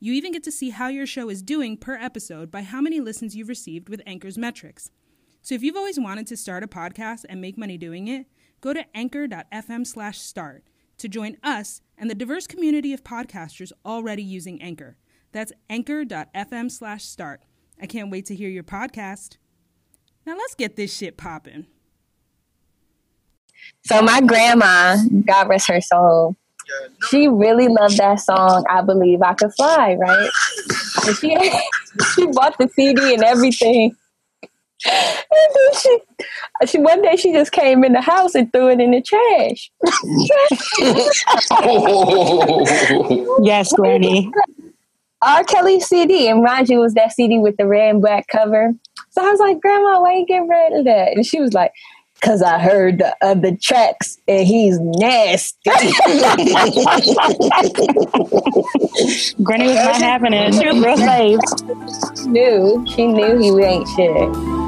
You even get to see how your show is doing per episode by how many listens you've received with Anchor's metrics. So if you've always wanted to start a podcast and make money doing it, go to anchor.fm/start to join us and the diverse community of podcasters already using Anchor. That's anchor.fm/start. I can't wait to hear your podcast. Now let's get this shit popping. So my grandma, God rest her soul, she really loved that song, I Believe I Could Fly, right? And she, she bought the CD and everything. And then she, she one day she just came in the house and threw it in the trash. yes, Granny. R. Kelly CD, and mind you, was that CD with the red and black cover. So I was like, Grandma, why you get rid of that? And she was like, Cause I heard the other tracks and he's nasty. Granny was not having it. She was real safe. She knew. She knew he ain't shit.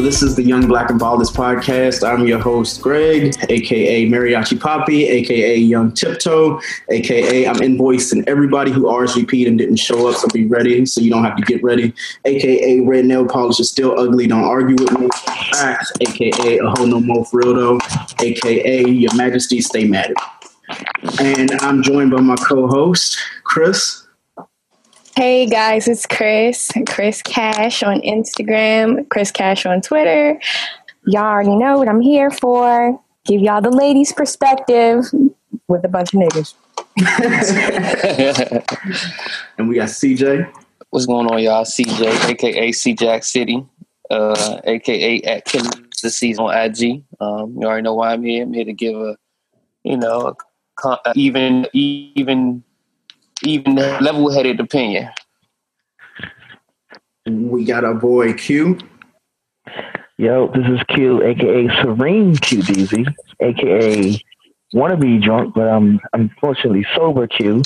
So this is the Young Black and Baldest podcast. I'm your host, Greg, aka Mariachi Poppy, aka Young Tiptoe, aka I'm invoicing everybody who RSVP'd and didn't show up, so be ready so you don't have to get ready. AKA Red Nail Polish is still ugly, don't argue with me. Aka a whole no more for real though, aka Your Majesty, stay mad And I'm joined by my co-host, Chris. Hey guys, it's Chris, Chris Cash on Instagram, Chris Cash on Twitter. Y'all already know what I'm here for. Give y'all the ladies' perspective with a bunch of niggas. and we got CJ. What's going on, y'all? CJ, aka C Jack City, uh, aka at Killer the Season on IG. Um, you already know why I'm here. I'm here to give a, you know, even even even level headed opinion. We got our boy Q. Yo, this is Q, aka Serene Q DZ, aka wanna be drunk, but I'm unfortunately sober Q,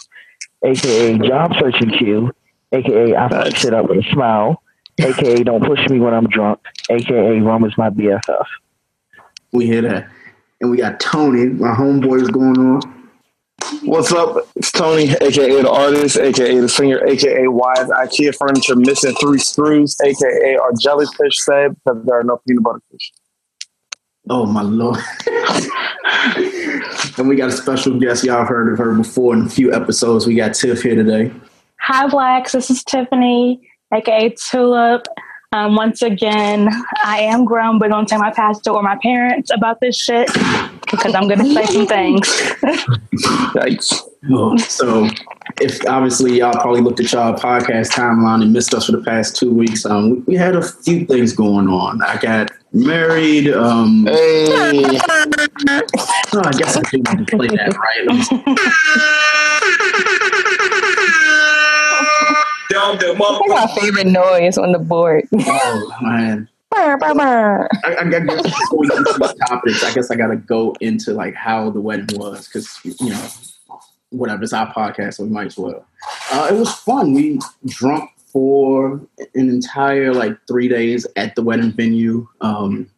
aka job searching Q, aka I fuck shit up with a smile, aka don't push me when I'm drunk, aka Rum is my BFF. We hear that. And we got Tony, my homeboy is going on. What's up? It's Tony, aka the artist, aka the singer, aka Wise IKEA furniture missing three screws, aka our jellyfish said because there are no peanut butter fish. Oh my lord! and we got a special guest. Y'all heard of her before in a few episodes. We got Tiff here today. Hi, Blacks. This is Tiffany, aka Tulip. Um, once again, I am grown, but don't tell my pastor or my parents about this shit because I'm gonna say some things. Yikes. Oh, so if obviously y'all probably looked at y'all podcast timeline and missed us for the past two weeks, um, we, we had a few things going on. I got married. Um, Hey. oh, I guess I do need to play that right. That's my favorite noise on the board. Oh man. I, I guess these topics, I guess I got to go into like how the wedding was because you know, whatever it's our podcast, so we might as well. Uh, it was fun. We drunk for an entire like three days at the wedding venue. Um,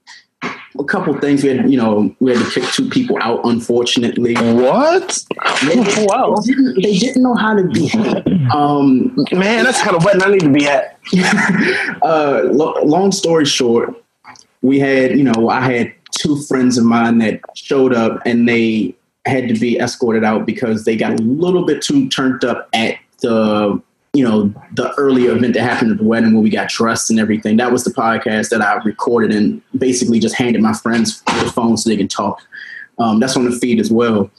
a couple things we had, you know, we had to kick two people out, unfortunately. What? They, Whoa. they didn't, they didn't know how to behave. Um, Man, that's kind of wedding I need to be at. uh, lo- long story short, we had, you know, I had two friends of mine that showed up and they had to be escorted out because they got a little bit too turned up at the, you know, the earlier event that happened at the wedding where we got dressed and everything. That was the podcast that I recorded and basically just handed my friends the phone so they can talk. Um, that's on the feed as well.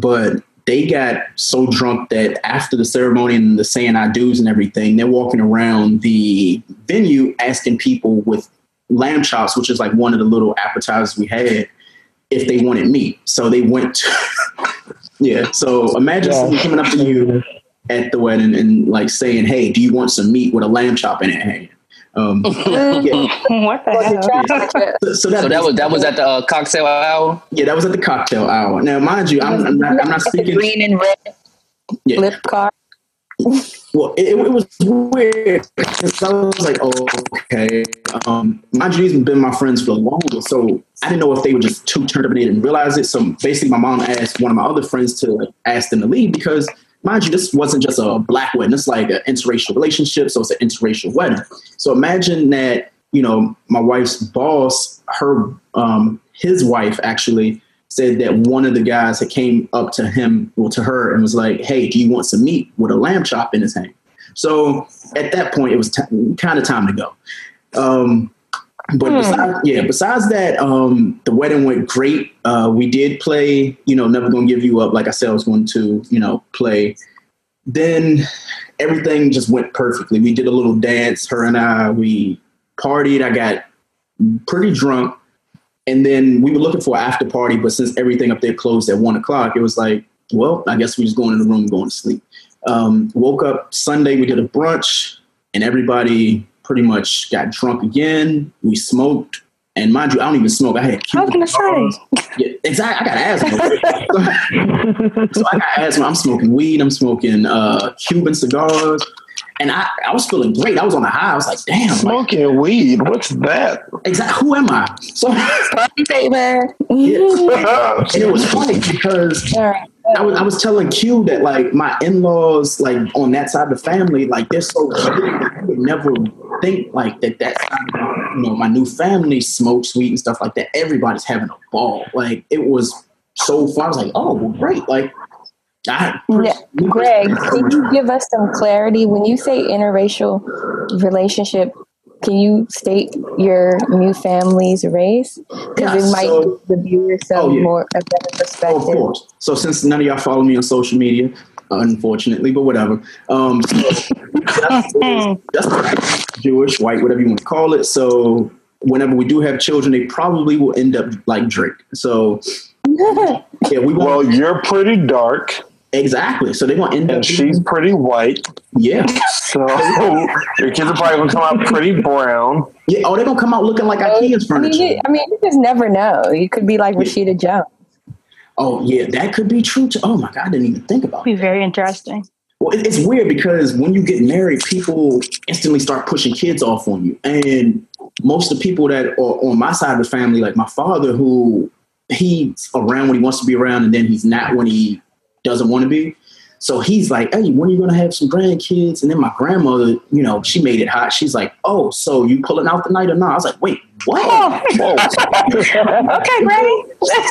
But they got so drunk that after the ceremony and the saying I do's and everything, they're walking around the venue asking people with lamb chops, which is like one of the little appetizers we had, if they wanted meat. So they went to, yeah. So imagine Yeah. someone coming up to you at the wedding and like saying, "Hey, do you want some meat with a lamb chop in it?" hand?" Um, yeah. what the hell? So, so that, So that was that was at the uh, cocktail hour. yeah, that was at the cocktail hour. Now, mind you, I'm, I'm not I'm not speaking. Green and red Yeah. lip card. Well, it, it was weird. 'cause I was like, oh, okay. Um, mind you, these have been my friends for longer, so I didn't know if they were just too turned up and they didn't realize it. So basically, my mom asked one of my other friends to like, ask them to leave because, mind you, this wasn't just a black wedding. It's like an interracial relationship, so it's an interracial wedding. So imagine that, you know, my wife's boss, her, um, his wife actually said that one of the guys that came up to him, well, to her, and was like, "Hey, do you want some meat with a lamb chop in his hand?" So at that point, it was t- kind of time to go. Um, but besides, yeah, besides that, um, the wedding went great. Uh, we did play, you know, never gonna give you up. Like I said, I was going to, you know, play. Then everything just went perfectly. We did a little dance. Her and I, we partied. I got pretty drunk. And then we were looking for an after party, but since everything up there closed at one o'clock, it was like, well, I guess we just going in the room, going to sleep. Um, woke up Sunday, we did a brunch, and everybody pretty much got drunk again. We smoked, and mind you, I don't even smoke. I had I was gonna say. yeah, exactly. I got asthma. so I got asthma. I'm smoking weed. I'm smoking uh, Cuban cigars, and I, I was feeling great. I was on a high. I was like, damn, like, Smoking weed. What's that? exactly. Who am I? So, Party favor. yeah. and it was funny because I was I was telling Q that like my in laws like on that side of the family like they're so I would never think like that that side you know my new family smokes weed and stuff like that. Everybody's having a ball. Like it was so fun. I was like, oh well, great. Like I Yeah. Greg, can you give us some clarity when you say interracial relationship? Can you state your new family's race? Because Yeah, it might so- give the viewers some Oh, yeah. more a better Oh, of course. So since none of y'all follow me on social media, unfortunately, but whatever. Um, so just, just Jewish, white, whatever you want to call it. So whenever we do have children, they probably will end up like Drake. So yeah, we Well, you're pretty dark, exactly. So they're gonna end up. and she's pretty white. yeah, So your kids are probably gonna come out pretty brown. yeah. Oh, they're gonna come out looking like IKEA's I mean, furniture. you, I mean, you just never know. You could be like Rashida Jones. Oh yeah, that could be true too. Oh my god, I didn't even think about. It. Be very interesting. Well, it- it's weird because when you get married, people instantly start pushing kids off on you. And most of the people that are on my side of the family, like my father, who he's around when he wants to be around and then he's not when he doesn't want to be. So he's like, hey, when are you going to have some grandkids? And then my grandmother, you know, she made it hot. She's like, oh, so you pulling out the night or not? I was like, wait, what? Oh, whoa, Okay, Greg.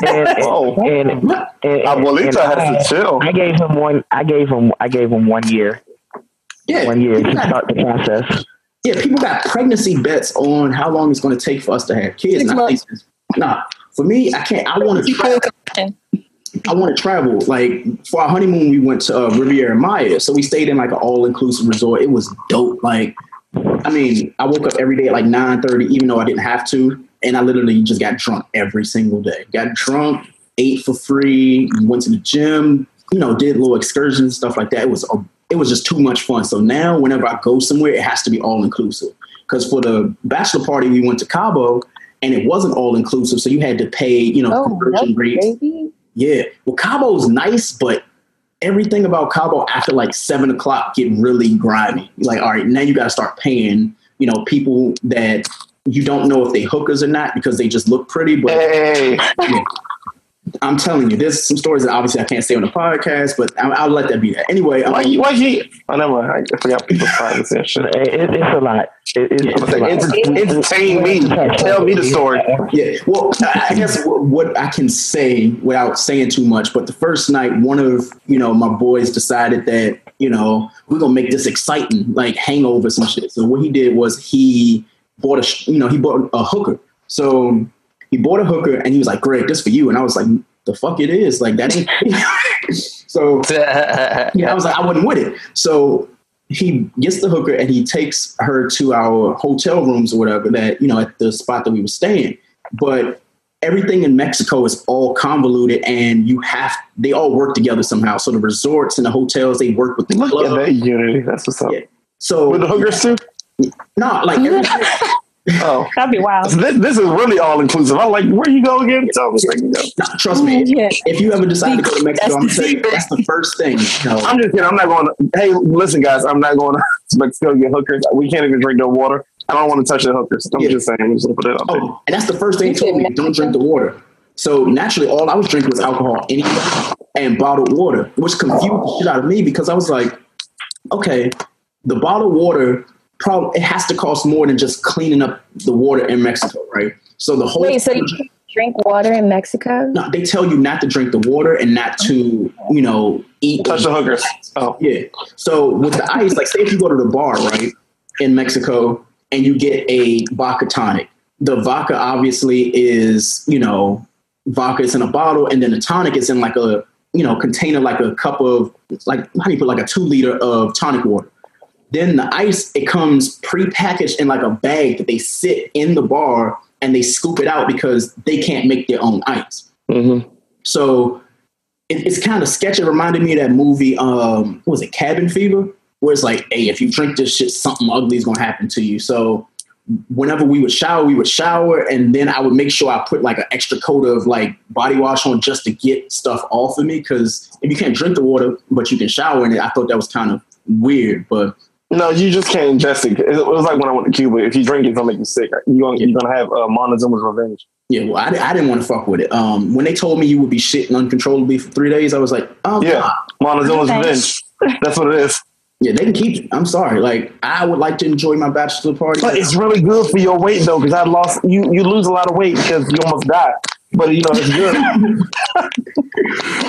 and, whoa! and, What? and, uh, and Abuelita I, has to uh, chill. I gave him one. I gave him. I gave him one year. Yeah, one year to start the process. Yeah, people got pregnancy bets on how long it's going to take for us to have kids. Six And I think- Nah, for me, I can't. I want to travel. I want to travel. Like for our honeymoon, we went to uh, Riviera Maya, so we stayed in like an all inclusive resort. It was dope. Like, I mean, I woke up every day at like nine thirty, even though I didn't have to, and I literally just got drunk every single day. Got drunk, ate for free, went to the gym, you know, did little excursions stuff like that. It was a, it was just too much fun. So now, whenever I go somewhere, it has to be all inclusive. Because for the bachelor party, we went to Cabo, and it wasn't all inclusive, so you had to pay, you know, Oh, conversion rates. baby. Yeah. Well, Cabo's nice, but everything about Cabo after like seven o'clock get really grimy. Like, all right, now you got to start paying, you know, people that you don't know if they hookers or not because they just look pretty. But Hey, yeah. I'm telling you, there's some stories that obviously I can't say on the podcast, but I'll, I'll let that be that. Anyway, um, why you? Why you? Oh, never mind. I forgot people's privacy and shit. It, it, it's a lot. It, it's, Yeah, it's a lot. Entertain me. Tell me the story. Yeah, well, I I guess what, what I can say without saying too much, but the first night, one of you know my boys decided that you know we're gonna make this exciting, like hangover some shit. So what he did was he bought a you know he bought a hooker. So he bought a hooker and he was like, "Greg, this for you," and I was like, "The fuck it is like that ain't." so yeah, I was like, I wasn't with it. So he gets the hooker and he takes her to our hotel rooms or whatever that, you know, at the spot that we were staying. But everything in Mexico is all convoluted and you have, they all work together somehow. So the resorts and the hotels, they work with the Look at club. that unity. That's what's up. Yeah. So, With the hookers too. no, like, everything, Oh, That'd be wild. this this is really all inclusive. I'm like, where you go again? Tell me. where you go. no, trust me. Yeah. If you ever decide to go to Mexico, I'm That's gonna tell that's the first thing. You know, I'm just kidding. I'm not going. To, hey, listen, guys. I'm not going to Mexico to get hookers. We can't even drink no water. I don't want to touch the hookers. I'm Yeah. just saying. I'm just put it out there. Oh, and that's the first thing he told me: don't drink the water. So naturally, all I was drinking was alcohol anyway, and bottled water, which confused the shit out of me because I was like, okay, the bottled water probably it has to cost more than just cleaning up the water in Mexico, right? So the whole Wait, so you drink water in Mexico? no, they tell you not to drink the water and not to, you know, eat Touch the hookers. Oh, yeah. So with the ice, like say if you go to the bar, right, in Mexico and you get a vodka tonic, the vodka obviously is, you know, vodka is in a bottle and then the tonic is in like a, you know, container like a cup of like how do you put like a two liter of tonic water. Then the ice, it comes pre-packaged in like a bag that they sit in the bar and they scoop it out because they can't make their own ice. mm-hmm. So it, it's kind of sketchy. It reminded me of that movie, um, what was it, Cabin Fever? Where it's like, hey, if you drink this shit, something ugly is gonna happen to you. So whenever we would shower, we would shower, and then I would make sure I put like an extra coat of like body wash on just to get stuff off of me. Because if you can't drink the water, but you can shower in it, I thought that was kind of weird. But No, you just can't ingest it. It was like when I went to Cuba. If you drink it, it's gonna make you sick. You're gonna, you're gonna have uh, Montezuma's revenge. yeah, well, I, I didn't want to fuck with it. Um, when they told me you would be shitting uncontrollably for three days, I was like, oh Yeah, Montezuma's Thanks. revenge. That's what it is. Yeah, they can keep it. I'm sorry. Like, I would like to enjoy my bachelor party. But it's really good for your weight though, because I lost. You you lose a lot of weight because you almost die. But you know it's good.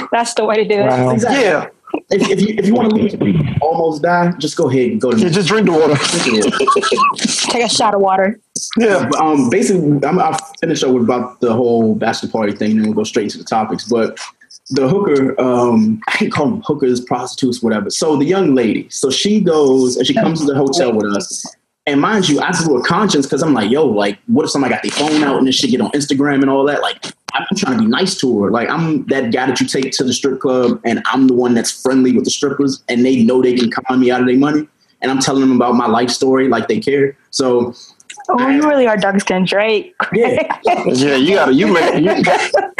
That's the way to do it. Wow. Exactly. yeah, If, if you if you want to almost die, just go ahead and go to. yeah, just drink the water. Take a shot of water. Yeah, But, um, basically, I'm, I'll finish up with about the whole bachelor party thing, and then we'll go straight into the topics. But the hooker, um, I hate calling them hookers, prostitutes, whatever. So the young lady, so she goes and she comes to the hotel with us. And mind you, I grew a conscience because I'm like, yo, like, what if somebody got their phone out and this shit get on Instagram and all that? Like, I'm trying to be nice to her. Like, I'm that guy that you take to the strip club, and I'm the one that's friendly with the strippers, and they know they can con me out of their money. And I'm telling them about my life story, like they care. So, Oh, you really are dark skinned Drake. yeah, yeah. You gotta. You make. You,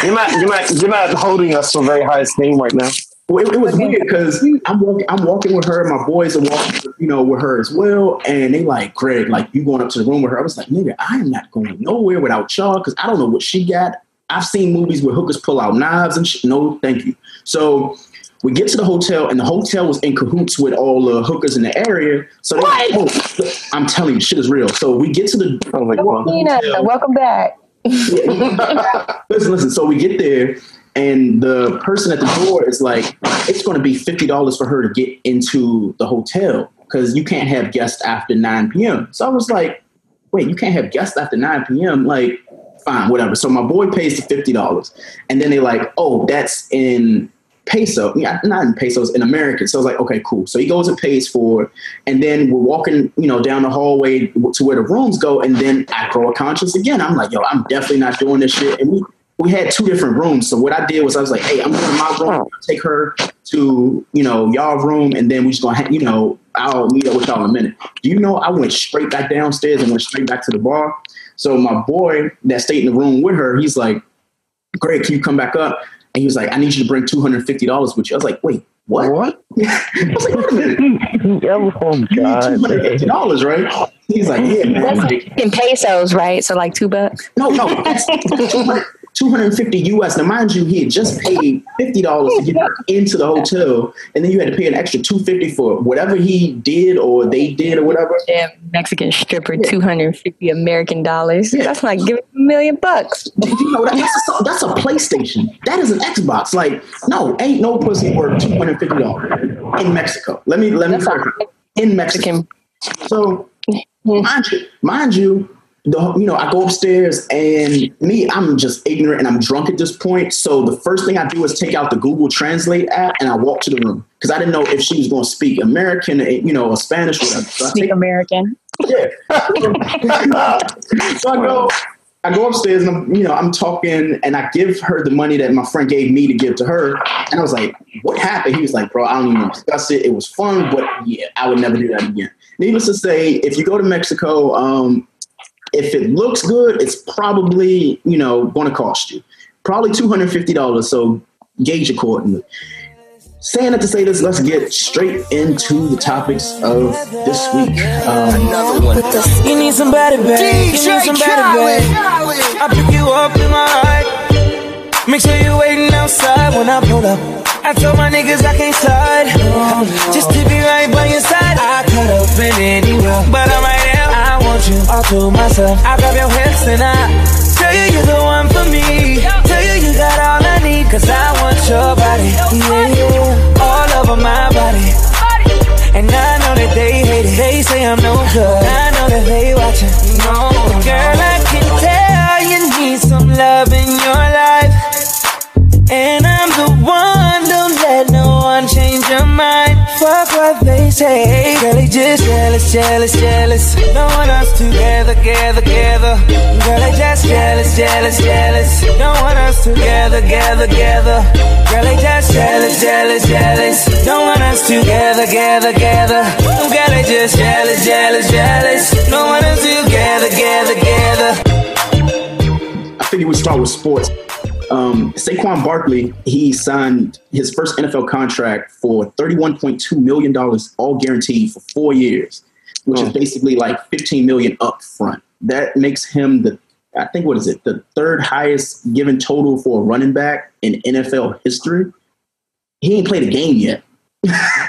you're not. You're not. You're not holding us to a very high esteem right now. Well, it, it was weird because I'm walking, I'm walking with her. My boys are walking, you know, with her as well, and they like, Greg, like you going up to the room with her. I was like, nigga, I am not going nowhere without y'all because I don't know what she got. I've seen movies where hookers pull out knives and shit. No, thank you. So we get to the hotel, and the hotel was in cahoots with all the hookers in the area. So they like, oh, I'm telling you, shit is real. So we get to the I was like, well, Tina, welcome back. listen, listen. So we get there, and the person at the door is like, "It's going to be fifty dollars for her to get into the hotel." because you can't have guests after 9 p.m. So I was like, wait, you can't have guests after 9 p.m. Like, fine, whatever. So my boy pays the $50. And then they like, oh, that's in peso, yeah, not in pesos, in American. So I was like, okay, cool. So he goes and pays for it. And then we're walking, you know, down the hallway to where the rooms go. And then I grow a conscience again. I'm like, yo, I'm definitely not doing this shit. And we, we had two different rooms. So what I did was I was like, hey, I'm going to my room, take her to, you know, y'all room, and then we just gonna, you know, I'll meet up with y'all in a minute. Do you know I went straight back downstairs and went straight back to the bar? So my boy that stayed in the room with her, he's like, Greg, can you come back up? And he was like, I need you to bring $250 with you. I was like, wait, what? What? I was like, wait a minute. oh God. $250, right? He's like, yeah, man. That's in pesos, right? So like two bucks. No, no, that's 200 250 US. Now, mind you, he had just paid $50 to get into the hotel, and then you had to pay an extra 250 for whatever he did or they did or whatever. Damn Mexican stripper, Yeah. two hundred fifty American dollars. Yeah. That's like giving a million bucks. You know, that- that's, a, that's a PlayStation. That is an Xbox. Like, no, ain't no pussy worth $250 in Mexico. Let me, let me That's a clarify. In Mexico. Mexican. So, mind you, mind you, the, you know, I go upstairs and me, I'm just ignorant and I'm drunk at this point. So the first thing I do is take out the Google Translate app and I walk to the room because I didn't know if she was going to speak American, eh, you know, or Spanish, whatever. So I Speak take American. yeah. so I go, I go upstairs and I'm, you know, I'm talking and I give her the money that my friend gave me to give to her. And I was like, what happened? He was like, bro, I don't even discuss it. It was fun, but yeah, I would never do that again. Needless to say, if you go to Mexico, um, if it looks good, it's probably, you know, going to cost you probably $250. So gauge accordingly. Saying that to say this, let's get straight into the topics of this week. Um, Another one. You need somebody, babe. You need somebody, babe. I pick you up in my ride. Make sure you're waiting outside when I pull up. I told my niggas I can't slide. Just to be right by your side. I could have been anywhere, but I'm right here. I want you all to myself. I grab your hips and I tell you you're the one for me. Tell you you got all I need, cause I want your body. Yeah. All over my body. And I know that they hate it. They say I'm no good. I know that they watching. No, girl, I can tell you need some love in your life. And I'm the one, don't let no one change your mind. Fuck what they say. Girl, they just jealous, jealous, jealous. No one else together, together, together. Girl, they just jealous, jealous, jealous. No one else together, together, together. Girl, they just jealous, jealous, jealous. No one else together, together, together. Girl, they just jealous, jealous, jealous. No one else together, together, together. I figure we start with sports. Um, Saquon Barkley, he signed his first NFL contract for $31.2 million, all guaranteed for four years, which is basically like 15 million up front. That makes him the, I think, what is it, the third highest given total for a running back in NFL history. He ain't played a game yet. I,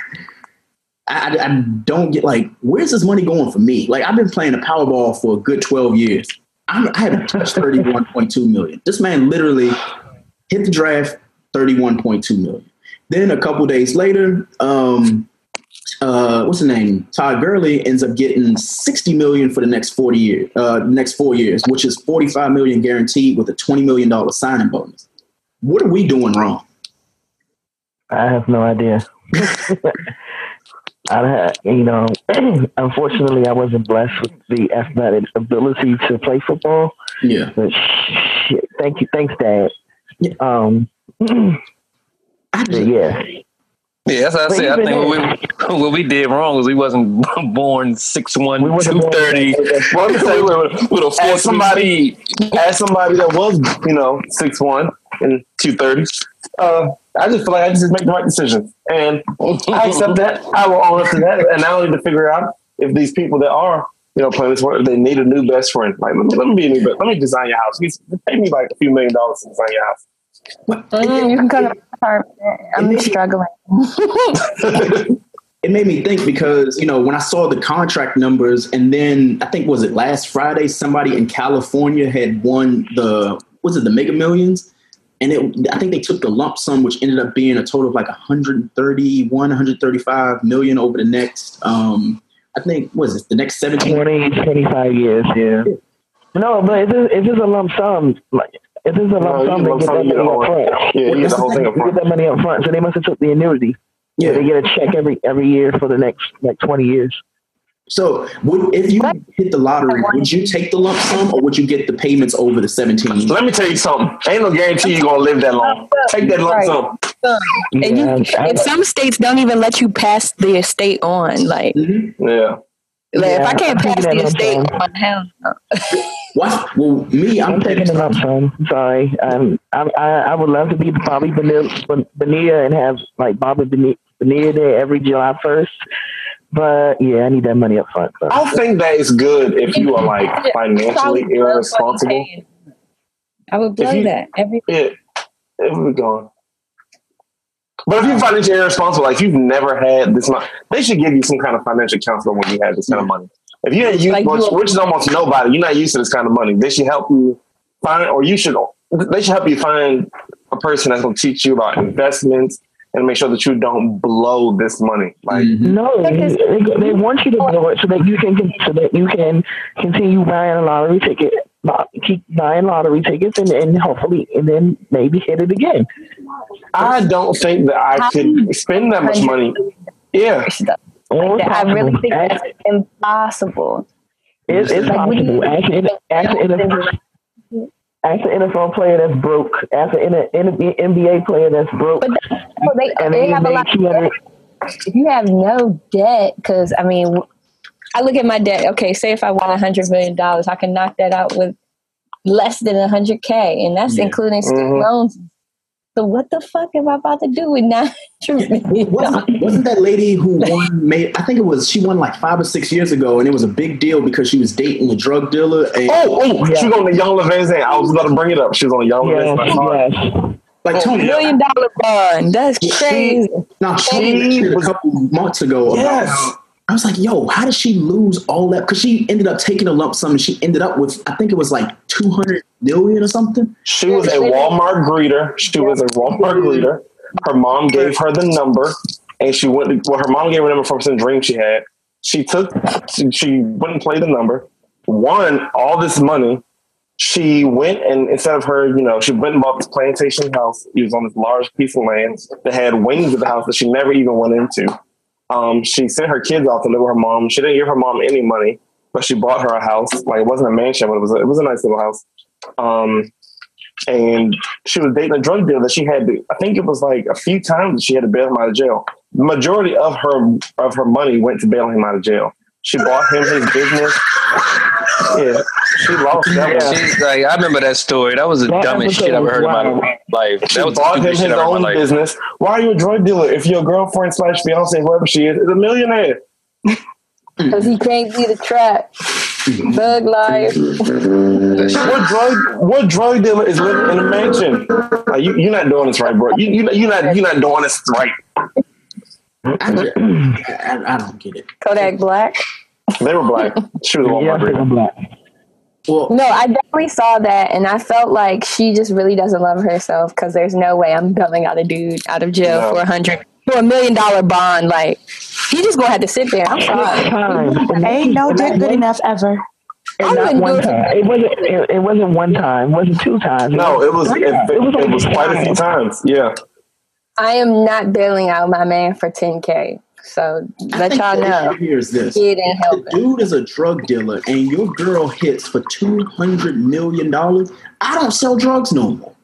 I, I don't get like, where's this money going for me? Like, I've been playing the Powerball for a good 12 years. I'm, I haven't touched 31.2 million. This man literally hit the draft 31.2 million. Then a couple days later, um, uh, what's the name? Todd Gurley ends up getting 60 million for the next 40 years, uh, next four years, which is 45 million guaranteed with a 20 million dollar signing bonus. What are we doing wrong? I have no idea. I, you know, unfortunately, I wasn't blessed with the athletic ability to play football. Yeah, But shit, thank you, thanks, Dad. Yeah. Um, I just, yeah, Yeah, that's what I said. I think what we, what we did wrong was we wasn't born 6'1", We wasn't born- 230 Well, let me say, with, with a four as somebody, as somebody that was, you know, six one and two thirty, uh, I just feel like I just make the right decision, and I accept that. I will own up to that, and now I need to figure out if these people that are, you know, playing this work, they need a new best friend. Like, let me, let me be a new best. Let me design your house. Pay me like a few million dollars to design your house. What- Mm, you can come to my apartment. I'm It- struggling. it made me think because you know when I saw the contract numbers, and then I think was it last Friday somebody in California had won the was it the Mega Millions, and it, I think they took the lump sum, which ended up being a total of like 131, 135 million over the next. Um, I think was it the next 17 20, 25 years. Yeah. No, but it's just, it's just a lump sum. Like it's just a lump No, sum. They get that money up front. Yeah, you get the whole thing up They front. get that money up front, so they must have took the annuity. Yeah. Yeah, they get a check every every year for the next like twenty years. So, would if you hit the lottery, would you take the lump sum or would you get the payments over the 17? Let me tell you something. Ain't no guarantee you're gonna live that long. Take that lump Right. sum. And, you, Yeah, I- and some states don't even let you pass the estate on. Like, Mm-hmm. Yeah. like if I can't I'm pass taking the that estate on, hell no. What? Well, me, I'm, I'm taking the lump sum. Sorry, um, I, I I would love to be Bobby Bonilla, Bonilla and have like Bobby Bonilla Bonilla there every July first. But yeah, I need that money up front. So. I think that is good if you are like financially irresponsible. I would blow you- that every. It it would be gone. But if you're financially irresponsible, like you've never had this much, they should give you some kind of financial counselor when you have this kind of money. If you ain't used, Like which, you- which is almost nobody, you're not used to this kind of money. They should help you find, or you should, they should help you find a person that's going to teach you about investments and make sure that you don't blow this money. Like, mm-hmm. No, they, Because- they, they want you to blow it so that you can so that you can continue buying a lottery ticket, keep buying lottery tickets, and, and hopefully, and then maybe hit it again. I don't think that I could spend that much money. Yeah. Or it's I really think Ask- that's impossible. It's, it's Like, you- possible. Ask, an- ask, an NFL, ask an NFL player that's broke. as an NBA player that's broke. But that's, so they, and they they have a made lot. 200 If you have no debt, because I mean, I look at my debt. Okay, say if I won a hundred million dollars, I can knock that out with less than a hundred k, and that's Yeah. including student Mhm. loans. So what the fuck am I about to do with nine hundred million dollars? Wasn't, wasn't that lady who won? Made I think it was she won like five or six years ago, and it was a big deal because she was dating a drug dealer. And Oh, oh, Yeah. she was on the Young Levin's I was about to bring it up. She was on the Young Yes, Levin's yes. like Tony, Million dollar bond. That's crazy. now she She mentioned was- a couple months ago. Yes. how- I was like, yo, how did she lose all that? Because she ended up taking a lump sum, and she ended up with I think it was like two hundred million or something. She was a Walmart greeter. She was a Walmart greeter. Her mom gave her the number, and she went. Well, her mom gave her number from some dream she had. She took. She, she went and played the number. Won all this money. She went and instead of her, you know, she went and bought this plantation house. It was on this large piece of land that had wings of the house that she never even went into. Um, she sent her kids off to live with her mom. She didn't give her mom any money, but she bought her a house. Like it wasn't a mansion, but it was a, it was a nice little house. Um, and she was dating a drug dealer that she had to, I think it was like a few times that she had to bail him out of jail. The majority of her of her money went to bail him out of jail. She bought him his business. Yeah, she lost that one. She's like, I remember that story. That was the That dumbest shit I've ever heard in my life. She That was the bought him his shit I've ever heard in own business. Why are you a drug dealer if your girlfriend slash fiance, whoever she is, is a millionaire? Because he can't see the trap. Bug life. What drug what drug dealer is living in a mansion? Like, you, you're not doing this right, bro. You, you, you're not you're not doing this right. I, just- I, I don't get it. Kodak Black. They were black. She was a Yeah, Walmart greeter. Black. Well, No, I definitely saw that, and I felt like she just really doesn't love herself because there's no way I'm bailing out a dude out of jail No. for a hundred for a million dollar bond. Like he just gonna have to sit there. I'm sorry. Times. Ain't no and dick good enough ever. I And not do one it time. It wasn't. It, it wasn't one time. It wasn't two times. No, it was it, three times. it, was quite a few times. Yeah. I am not bailing out my man for 10k. So I let y'all the know. Here is this: It ain't the dude is a drug dealer, and your girl hits for two hundred million dollars. I don't sell drugs no more.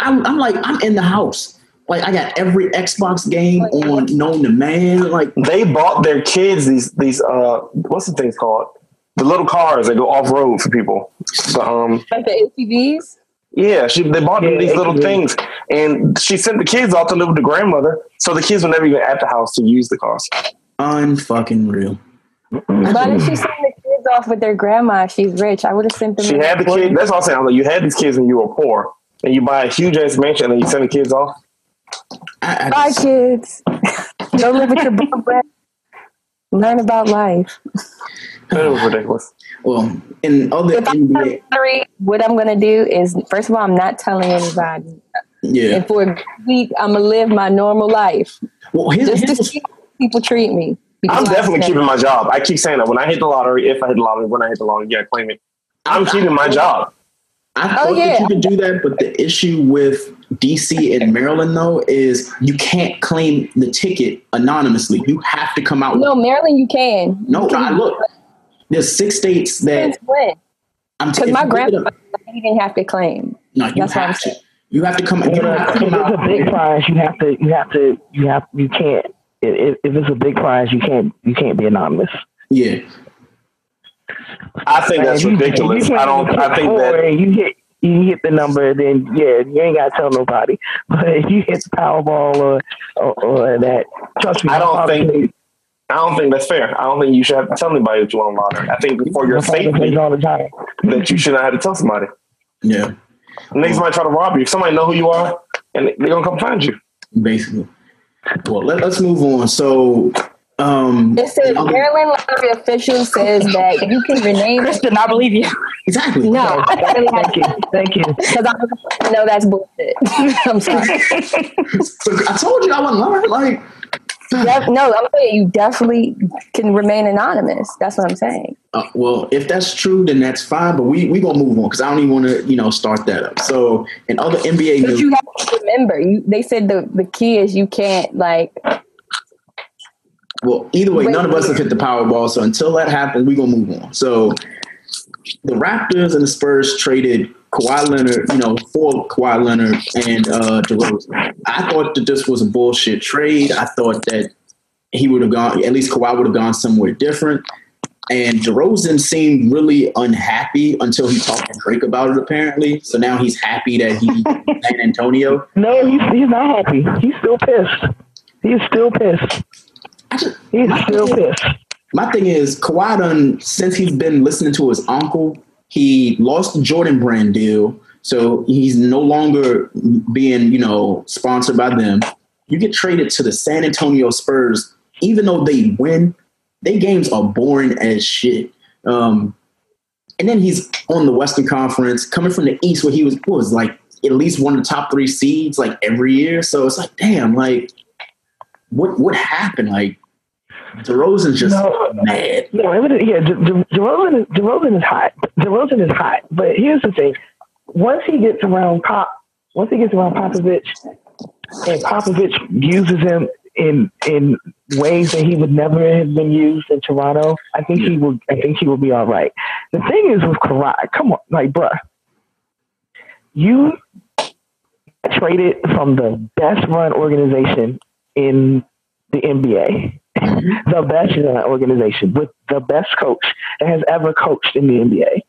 I'm, I'm like, I'm in the house. Like, I got every Xbox game on known to man. Like, They bought their kids these these uh what's the things called? The little cars that go off road for people. The, um Like the ATVs. Yeah, she they bought them these little things, and she sent the kids off to live with the grandmother, so the kids were never even at the house to use the cars. unfucking real. Why did she send the kids off with their grandma? She's rich. I would have sent them. She had the boarding- kids. That's what I'm saying. I'm like, you had these kids when you were poor, and you buy a huge ass mansion, and then you send the kids off. I, I Bye, just- kids. Go live with your boyfriend. Learn about life. It was ridiculous. well, in other If I NBA, three, what I'm gonna do is first of all, I'm not telling anybody. Yeah. And for a week, I'm gonna live my normal life. Well, his, just to see how people treat me. I'm definitely keeping my job. I keep saying that when I hit the lottery, if I hit the lottery, when I hit the lottery, yeah, claim it. I'm keeping my job. Oh, I Oh, thought yeah. that you could do that, but the issue with DC and Maryland though is you can't claim the ticket anonymously. You have to come out. No, Maryland, you can. no, You can- I look. There's six states that Since? I'm Because taking. my grandpa he didn't have to claim. No, you That's have to. saying. You have to come. If You have to come it's a big prize, you have to, you have to, you have, you can't. If, if it's a big prize, you can't, you can't be anonymous. Yeah, I think that's you- ridiculous. you I don't. I think that you hit, you hit the number, then yeah, you ain't gotta tell nobody. But if you hit the Powerball or, or, or that, trust me, I don't think- plays- I don't think that's fair. I don't think you should have to tell anybody that you want to lottery. I think for your my father plays safety all the time. that you should not have to tell somebody. yeah, Next might try to rob you. If somebody know who you are, and they're gonna come find you. basically. Well, let, us move on. So, um, It says um, Maryland lottery official says that you can rename Chris did not believe you. exactly. No, I really Thank you, thank you. because I know that's bullshit. I'm sorry. So I told you I wasn't lying. Like, Def- no, I'm saying you definitely can remain anonymous. That's what I'm saying. Uh, well, if that's true, then that's fine. But we we gonna move on because I don't even want to you know start that up. So in other NBA But news, you have to remember, you they said the the key is you can't like well, either way, none of us have hit the Powerball. So until that happens, we gonna move on. So the Raptors and the Spurs traded Kawhi Leonard, you know, for Kawhi Leonard and uh, DeRozan. I thought that this was a bullshit trade. I thought that he would have gone, at least Kawhi would have gone somewhere different. And DeRozan seemed really unhappy until he talked to Drake about it, apparently. So now he's happy that he San Antonio. No, he's he's not happy. He's still pissed. He's still pissed. Just, He's still pissed. my thing is Kawhi done since he's been listening to his uncle, he lost the Jordan brand deal. So he's no longer being, you know, sponsored by them. You get traded to the San Antonio Spurs, even though they win, their games are boring as shit. Um, and then he's on the Western Conference, coming from the East, where he was was like at least one of the top three seeds like every year. So it's like, damn, like what what happened? Like DeRozan's just No. mad. No, it yeah, De- De- DeRozan is DeRozan is hot. DeRozan is hot. But here's the thing: once he gets around Pop, once he gets around Popovich, and Popovich uses him in in ways that he would never have been used in Toronto, I think he will. I think he will be all right. The thing is with Kawhi, come on, like, bruh, you traded from the best run organization in the NBA the best in that organization with the best coach that has ever coached in the NBA.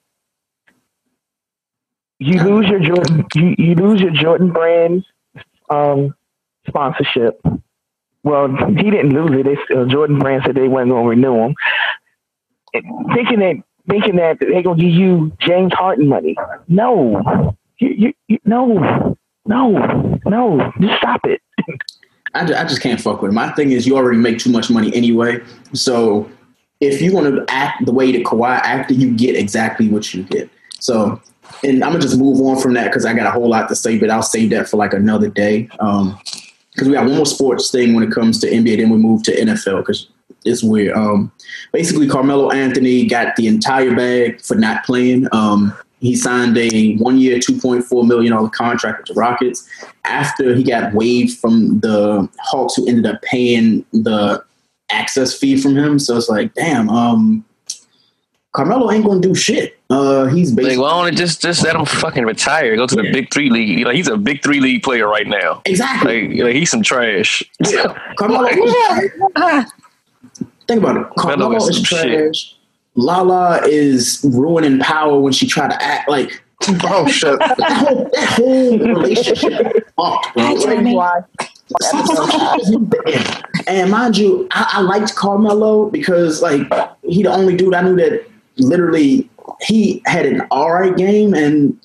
You lose your Jordan, you, you lose your Jordan brand um, sponsorship. Well, he didn't lose it. Uh, Jordan brand said they weren't going to renew him. And Thinking that thinking that they're going to give you James Harden money. No, you, you, you, no, no, no. Just stop it. I just, I just can't fuck with him. My thing is, you already make too much money anyway. So if you want to act the way that Kawhi acted, you get exactly what you get. So, and I'm gonna just move on from that because I got a whole lot to say, but I'll save that for like another day. Um, because we got one more sports thing when it comes to NBA, then we move to NFL because it's weird. Um, basically, Carmelo Anthony got the entire bag for not playing. Um, he signed a one-year, two point four million dollar contract with the Rockets after he got waived from the Hawks, who ended up paying the access fee from him. So it's like, damn, um, Carmelo ain't gonna do shit. Uh, he's basically why don't just just let him fucking retire? Go to the Yeah. big three league. Like, he's a big three league player right now. exactly. Like, like he's some trash. Yeah, Carmelo. Think about it. Carmelo is is some shit. Trash. Lala is ruining power when she try to act like Oh shit! that whole, that whole relationship fucked, bro. Like, and mind you, I, I liked Carmelo because like he the only dude I knew that literally he had an alright game and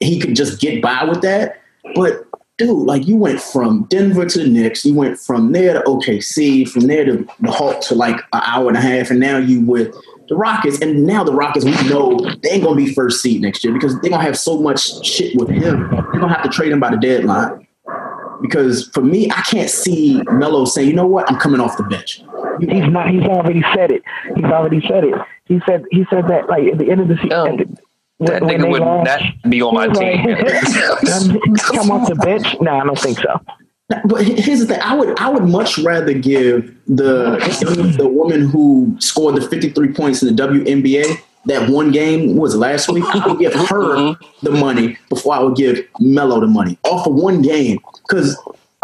he could just get by with that. But dude, like you went from Denver to the Knicks, you went from there to OKC, from there to the Hawks for like an hour and a half, and now you with the Rockets, and now the Rockets, we know they ain't gonna be first seed next year because they're gonna have so much shit with him. They're gonna have to trade him by the deadline. Because for me, I can't see Melo saying, you know what, I'm coming off the bench. He's not. He's already said it. He's already said it. He said. He said that like at the end of the oh, season. Oh, that nigga would lost, not be on my team. Like, come off the bench? No, I don't think so. But here's the thing: I would I would much rather give the the woman who scored the 53 points in the WNBA that one game was last week. I would give her mm-hmm. the money before I would give Melo the money off of one game. Because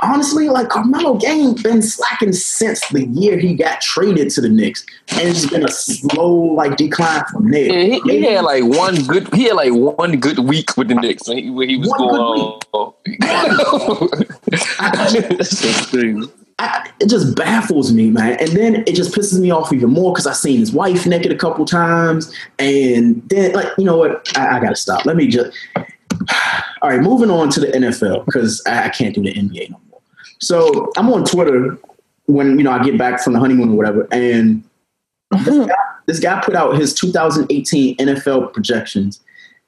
honestly, like Carmelo game been slacking since the year he got traded to the Knicks, and it's been a slow like decline from there. Yeah, he, he had like one good. He had like one good week with the Knicks when he, when he was One going. That's so crazy. I, it just baffles me, man. And then it just pisses me off even more because I've seen his wife naked a couple times, and then like you know what? I, I gotta stop. Let me just. All right, moving on to the NFL because I, I can't do the NBA no more. So I'm on Twitter when you know I get back from the honeymoon or whatever, and this guy, this guy put out his 2018 NFL projections,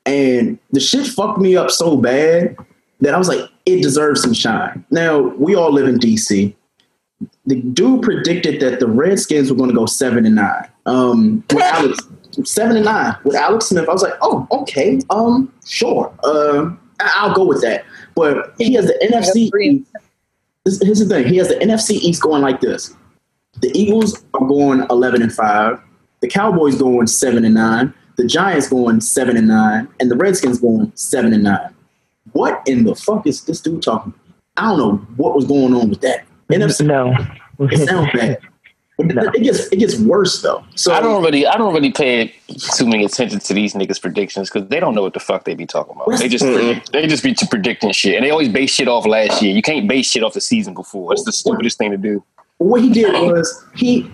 and the shit fucked me up so bad that I was like, it deserves some shine. Now we all live in DC. The dude predicted that the Redskins were going to go seven and nine. Um, with Alex, seven and nine with Alex Smith. I was like, oh, okay, um, sure, uh, I'll go with that. But he has the NFC. East. This- Here's the thing: he has the NFC East going like this. The Eagles are going eleven and five. The Cowboys going seven and nine. The Giants going seven and nine, and the Redskins going seven and nine. What in the fuck is this dude talking? I don't know what was going on with that. NFC, No. it sounds bad. No. it gets it gets worse though. So I don't really, I don't really pay too many attention to these niggas' predictions because they don't know what the fuck they be talking about. They just, predict, they just be predicting shit, and they always base shit off last year. You can't base shit off the season before. It's the stupidest thing to do. what he did was he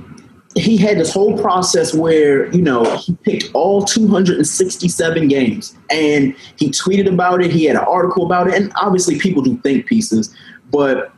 he had this whole process where you know he picked all 267 games and he tweeted about it he had an article about it and obviously people do think pieces but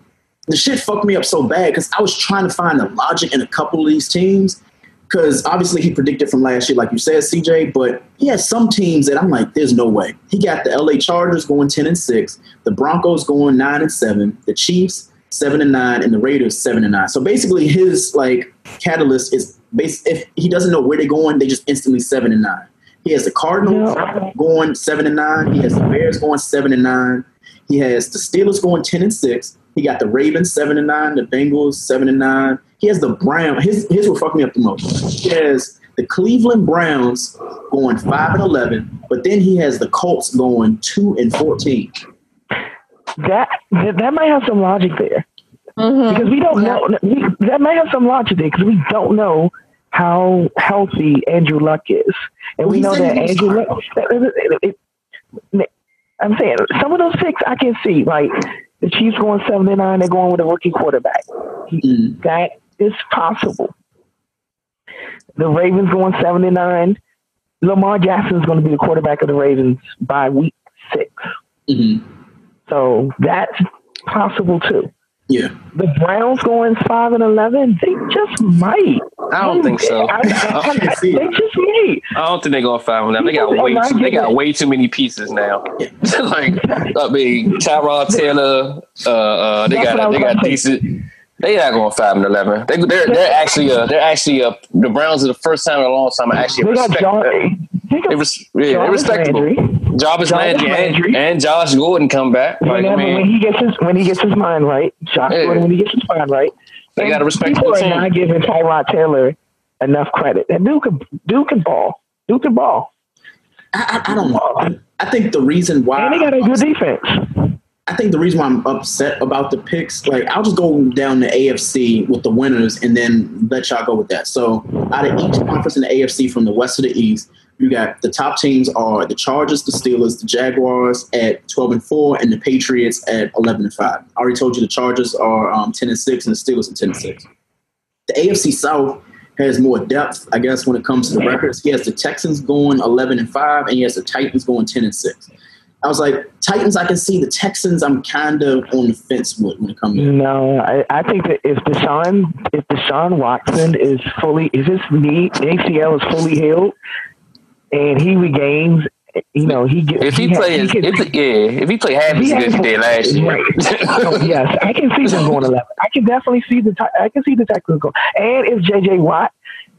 the shit fucked me up so bad because i was trying to find the logic in a couple of these teams because obviously he predicted from last year like you said cj but he has some teams that i'm like there's no way he got the la chargers going 10 and 6 the broncos going 9 and 7 the chiefs seven and nine, and the Raiders seven and nine. So basically, his like catalyst is base. If he doesn't know where they're going, they just instantly seven and nine. He has the Cardinals going seven and nine. He has the Bears going seven and nine. He has the Steelers going ten and six. He got the Ravens seven and nine. The Bengals seven and nine. He has the Brown. His his will fuck me up the most. He has the Cleveland Browns going five and eleven, but then he has the Colts going two and fourteen. That, that that might have some logic there mm-hmm. because we don't know. We, that might have some logic there because we don't know how healthy Andrew Luck is, and we know that he was Andrew Luck. it- it- I'm saying some of those picks I can see. Like the Chiefs going 79, they're going with a rookie quarterback. Mm. That is possible. The Ravens going 79. Lamar Jackson is going to be the quarterback of the Ravens by week six. Mhm. So that's possible too. Yeah. The Browns going five and eleven, they just might. I don't think so. I, I, I can see it. they just might. I don't think they're going five on them. They got way, too, they got way too many pieces now. like, I mean, Tyrod Taylor, uh, uh, they That's what I got, they got gonna decent. They not going five and eleven. They, they're, they're actually, uh, they're actually, uh, the Browns are the first time in a long time. I actually They got respect. John. They was They res- yeah, they're Jarvis respectable. Landry. Jarvis Jarvis Landry, Landry. And, and Josh Gordon come back. Like, I Whenever when he gets his when he gets his mind right, Josh Yeah. Gordon when he gets his mind right, They got a respectable People are team. not giving Tyrod Taylor enough credit. That dude can Duke can ball. Duke can ball. I, I, I don't know. I think the reason why And they got a good defense. I think the reason why I'm upset about the picks, like I'll just go down the AFC with the winners and then let y'all go with that. So out of each conference in the AFC from the west to the east, you got the top teams are the Chargers, the Steelers, the Jaguars at 12 and 4, and the Patriots at 11 and 5. I already told you the Chargers are um, 10 and 6 and the Steelers are 10 and 6. The AFC South has more depth, I guess, when it comes to the records. He has the Texans going 11 and 5, and he has the Titans going 10 and 6. I was like, Titans, I can see. The Texans, I'm kind of on the fence with when it comes to. No, I, I think that if Deshaun, if Deshaun Watson is fully, if his knee ACL is fully healed, and he regains, you know, he gets. If he, he has- plays, he can- if, yeah, if he play half as he good as he did last year, Right. So, yes, I can see them going eleven. I can definitely see the I can see the Texans go. And if JJ Watt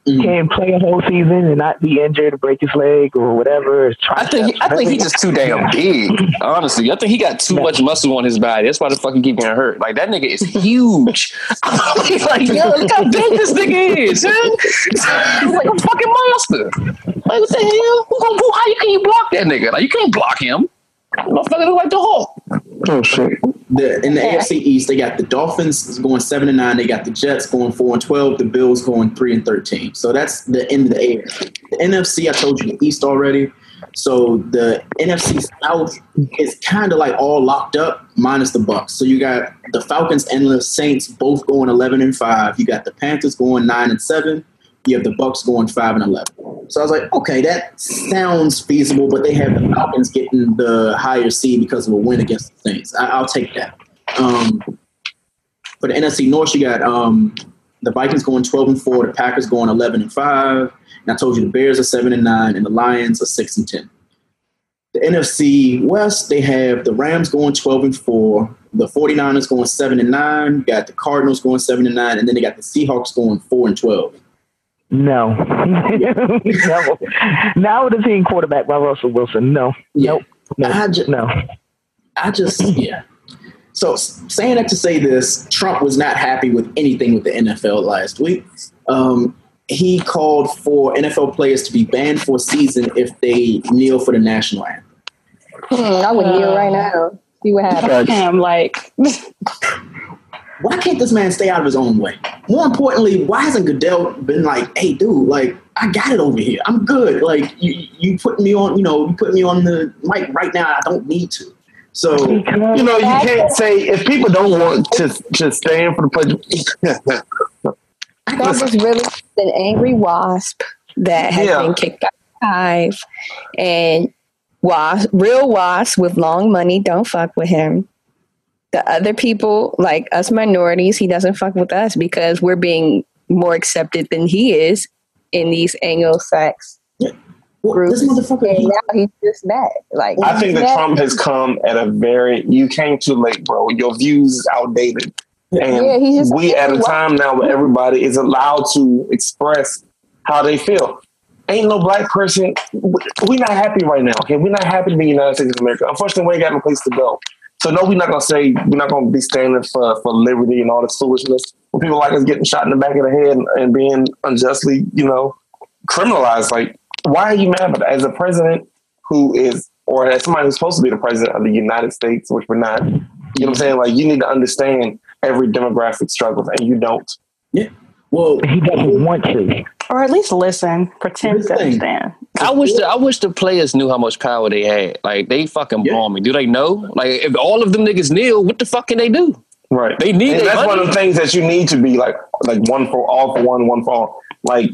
Mhm. can play a whole season and not be injured or break his leg or whatever, I think he, I think he's just too damn big. Honestly, I think he got too much muscle on his body. That's why the fucking keep getting hurt. Like that nigga is huge. He's like, yo, look how big this nigga is. He's like a fucking monster. Like what the hell? Who who, how you can you block that nigga? Like you can't block him. Motherfucker look like the Hulk. Oh shit! The, in the AFC East, they got the Dolphins going seven and nine. They got the Jets going four and twelve. The Bills going three and thirteen. So that's the end of the AFC. The NFC, I told you the East already. So the NFC South is kind of like all locked up, minus the Bucks. So you got the Falcons and the Saints both going eleven and five. You got the Panthers going nine and seven. You have the Bucks going five and eleven. So I was like, okay, that sounds feasible, but they have the Falcons getting the higher seed because of a win against the Saints. I, I'll take that. Um, for the NFC North, you got um, the Vikings going twelve and four, the Packers going eleven and five. And I told you the Bears are seven and nine, and the Lions are six and ten. The NFC West, they have the Rams going 12 and 4, the 49ers going 7 and 9, you got the Cardinals going 7 and 9, and then they got the Seahawks going 4 and 12. No, no. Now it is being team quarterback by Russell Wilson, no, Yeah. nope, no, I ju- no. I just, yeah. So saying that to say this, Trump was not happy with anything with the NFL last week. Um, he called for NFL players to be banned for a season if they kneel for the national anthem. Hmm, I would kneel right now. See what happens. Him like Why can't this man stay out of his own way? More importantly, why hasn't Goodell been like, "Hey, dude, like I got it over here. I'm good. Like you, you put me on, you know, you put me on the mic right now. I don't need to." So You know, you can't say if people don't want to to stand for the pledge. That was really an angry wasp that had Yeah. been kicked out of the hive. And wasp, real wasp with long money don't fuck with him. The other people, like us minorities, he doesn't fuck with us because we're being more accepted than he is in these Anglo-Sax well, groups. this motherfucker, And now he's just mad. Like I think that. Trump has come at a very. You came too late, bro. Your views outdated, and Yeah, just- we at a time now where everybody is allowed to express how they feel. Ain't no black person. we not happy right now. Okay, we're not happy to be in the United States of America. Unfortunately, we ain't got no place to go. So no, we're not gonna say we're not gonna be standing for for liberty and all this foolishness. When people like us getting shot in the back of the head and, and being unjustly, you know, criminalized. Like, why are you mad about that? As a president who is, or as somebody who's supposed to be the president of the United States, which we're not, you know what I'm saying? Like, you need to understand every demographic struggles, and you don't. yeah. Well, He doesn't want to. Or at least listen, pretend Here's to understand. I wish the I wish the players knew how much power they had. Like they fucking Yeah. bomb me. Do they know? Like if all of them niggas kneel, what the fuck can they do? Right. They need and their that's one of the things that you need to be like, like one for all for one, one for all. Like,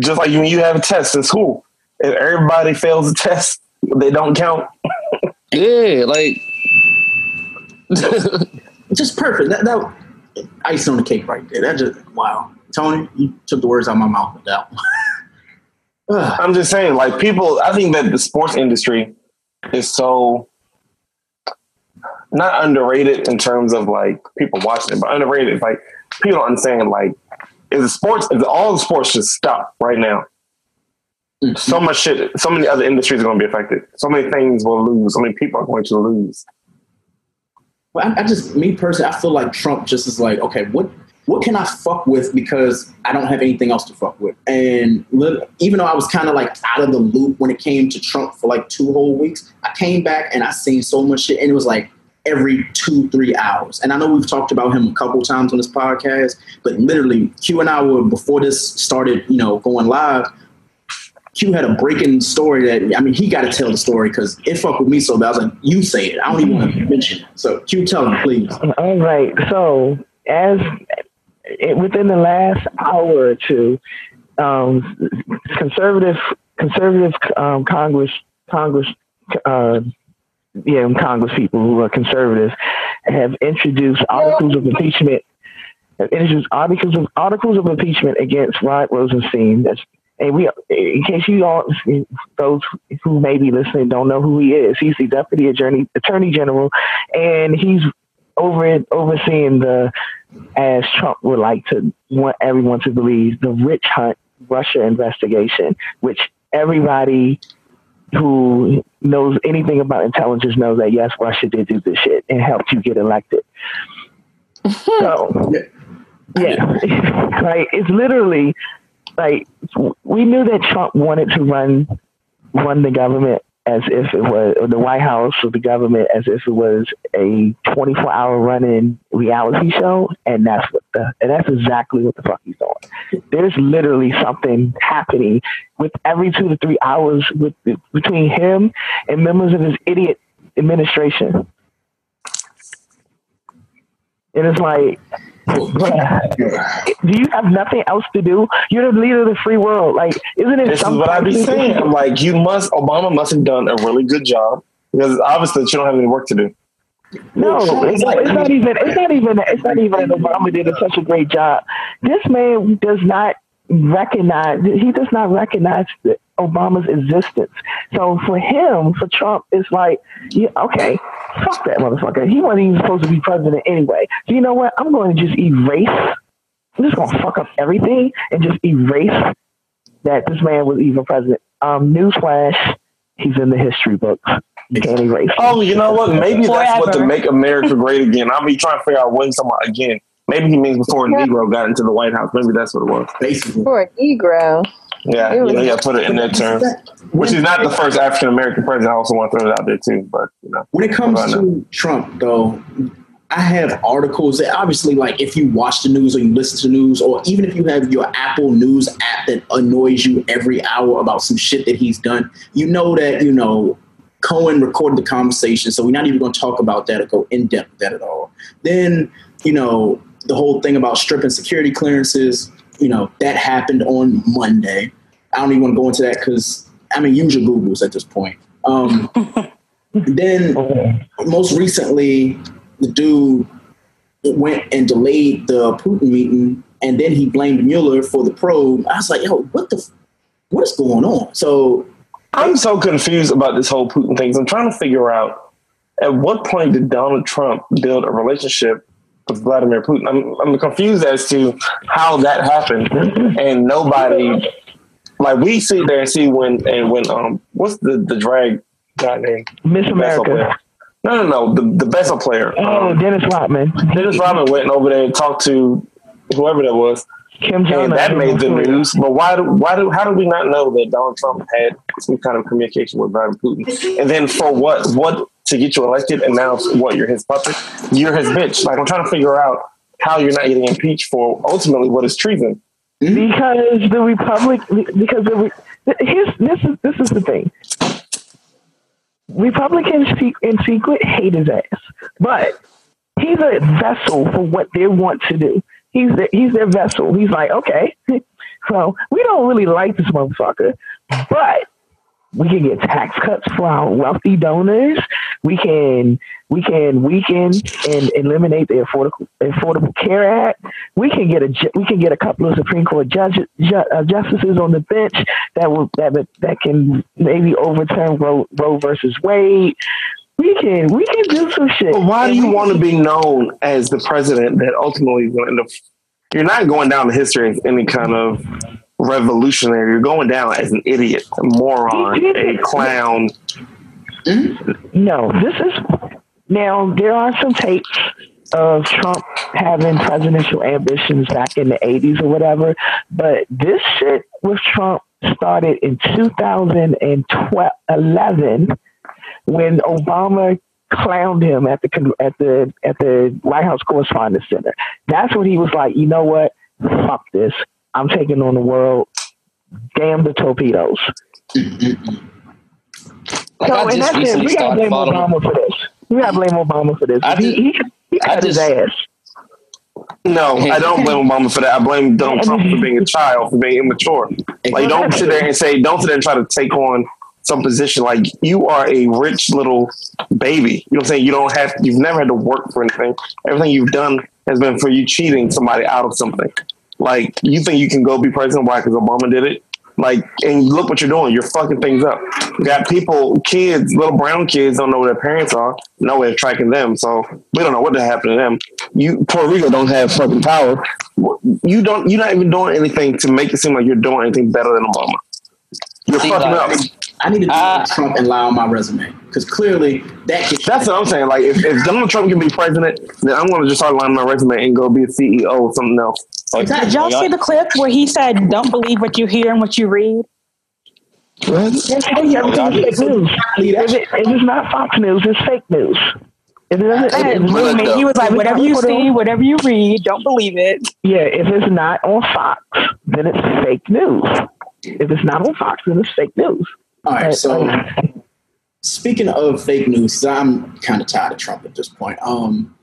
just like when you have a test in school, if everybody fails the test, they don't count. Yeah, like just perfect. That, that ice on the cake right there. That just wow. Tony, you took the words out of my mouth with that one. I'm just saying, like people. I think that the sports industry is so not underrated in terms of like people watching it, but underrated. Like people don't understand. Like, is the sports? Is all the sports should stop right now. Mm-hmm. So much shit. So many other industries are going to be affected. So many things will lose. So many people are going to lose. Well, I, I just, me personally, I feel like Trump just is like, okay, what what can I fuck with because I don't have anything else to fuck with. And even though I was kind of like out of the loop when it came to Trump for like two whole weeks, I came back and I seen so much shit, and it was like every two three hours. And I know we've talked about him a couple times on this podcast, but literally Q and I were before this started, you know, going live. Q had a breaking story that I mean he got to tell the story because it fucked with me so bad. I was like, "You say it. I don't even want to mm-hmm. mention it." So Q, tell him, please. All right. So as within the last hour or two, um, conservative conservative um, Congress Congress uh, yeah, Congress people who are conservative have introduced articles of impeachment. Have introduced articles of articles of impeachment against Rod Rosenstein. That's and we, in case you all, those who may be listening don't know who he is, he's the deputy attorney, attorney general, and he's over overseeing the, as Trump would like to want everyone to believe, the Rich hunt Russia investigation, which everybody who knows anything about intelligence knows that yes, Russia did do this shit and helped you get elected. so, yeah, like it's literally like we knew that Trump wanted to run run the government as if it was the White House or the government as if it was a 24 hour running reality show, and that's what the and that's exactly what the fuck he's doing. There's literally something happening with every two to three hours with between him and members of his idiot administration, and it's like do you have nothing else to do? You're the leader of the free world. Like, isn't it? This is what I be saying. I'm like, you must. Obama must have done a really good job because obviously you don't have any work to do. No, it's, not, it's not even. It's not even. It's not even. Obama did such a great job. This man does not recognize. He does not recognize Obama's existence. So for him, for Trump, it's like, yeah, okay, fuck that motherfucker. He wasn't even supposed to be president anyway. So you know what? I'm going to just erase. I'm just going to fuck up everything and just erase that this man was even president. Um, newsflash, he's in the history books. You can't erase. Him. Oh, you know what? Maybe Forever. that's what to make America great again. I'll be trying to figure out when someone again. Maybe he means before a Negro got into the White House. Maybe that's what it was. Basically. For a Negro. Yeah, yeah, yeah, put it in that term. Which is not the first African American president. I also want to throw it out there too. But you know, when it comes to Trump, though, I have articles that obviously, like, if you watch the news or you listen to the news, or even if you have your Apple News app that annoys you every hour about some shit that he's done, you know that you know Cohen recorded the conversation, so we're not even going to talk about that or go in depth with that at all. Then, you know, the whole thing about stripping security clearances you know, that happened on Monday. I don't even want to go into that because I mean, use your Googles at this point. Um, then, most recently, the dude went and delayed the Putin meeting, and then he blamed Mueller for the probe. I was like, yo, what the, what is going on? So, I'm so confused about this whole Putin thing. I'm trying to figure out at what point did Donald Trump build a relationship with Vladimir Putin. I'm, I'm confused as to how that happened, and nobody like we sit there and see when and when um what's the the drag guy name Miss America. No, no, no. The the Bessel player. Oh, um, Dennis Rodman. Dennis Rodman went over there and talked to whoever that was. Kim Jong. And that made the news. But why do why do how do we not know that Donald Trump had some kind of communication with Vladimir Putin? And then for what? What to get you elected, and now what? You're his puppet. You're his bitch. Like I'm trying to figure out how you're not getting impeached for ultimately what is treason. Mm-hmm. Because the Republic, because the here's this is this is the thing. Republicans in secret hate his ass, but he's a vessel for what they want to do. He's the, he's their vessel. He's like, okay, so we don't really like this motherfucker, but we can get tax cuts for our wealthy donors. We can we can weaken and eliminate the affordable Affordable Care Act. We can get a we can get a couple of Supreme Court judges ju- uh, justices on the bench that will that that can maybe overturn Roe, Roe versus Wade. We can we can do some shit. But why do you want to be known as the president that ultimately is going to end up? You're not going down the history as any kind of revolutionary. You're going down as an idiot, a moron, a clown. Mm-hmm. No, this is now there are some tapes of Trump having presidential ambitions back in the 80s or whatever, but this shit with Trump started in 2011 when Obama clowned him at the at the at the White House Correspondents Center. That's when he was like, you know what? Fuck this. I'm taking on the world. Damn the torpedoes. Like so, and that's it. We gotta blame Obama for this. We gotta blame Obama for this. I he, he, he cut just, his ass. No, I don't blame Obama for that. I blame Donald Trump for being a child, for being immature. Like, don't sit there and say, don't sit there and try to take on some position. Like you are a rich little baby. You know what I'm saying? You don't have you've never had to work for anything. Everything you've done has been for you cheating somebody out of something. Like you think you can go be president? Why? Because Obama did it. Like, and look what you're doing. You're fucking things up. You got people, kids, little brown kids don't know where their parents are. No way of tracking them. So we don't know what happened to them. You Puerto Rico don't have fucking power. You don't. You're not even doing anything to make it seem like you're doing anything better than Obama. You're fucking like, up. I need to do Uh, Trump and lie on my resume because clearly that gets That's what I'm saying. Like, if, if Donald Trump can be president, then I'm going to just start lying on my resume and go be a CEO or something else. Like, Did y'all see the clip where he said, "Don't believe what you hear and what you read"? Yes, everything is fake news. It, it's not Fox News, it's fake news. If it doesn't, That if it's blew me. though. He was like, "Whatever you see, on- whatever you read, don't believe it." yeah, if it's not on Fox, then it's fake news. If it's not on Fox, then it's fake news. All right, so speaking of fake news, I'm kind of tired of Trump at this point. Um,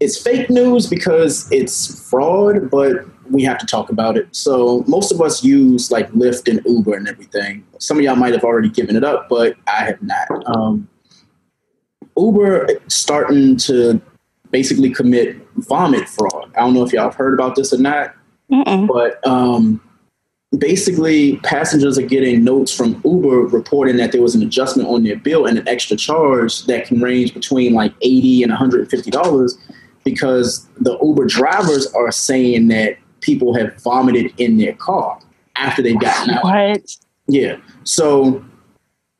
it's fake news because it's fraud, but we have to talk about it. So most of us use like Lyft and Uber and everything. Some of y'all might have already given it up, but I have not. Um, Uber starting to basically commit vomit fraud. I don't know if y'all have heard about this or not, Mm-mm. but um, basically passengers are getting notes from Uber reporting that there was an adjustment on their bill and an extra charge that can range between like 80 and 150 dollars because the Uber drivers are saying that people have vomited in their car after they've gotten out. What? Yeah. So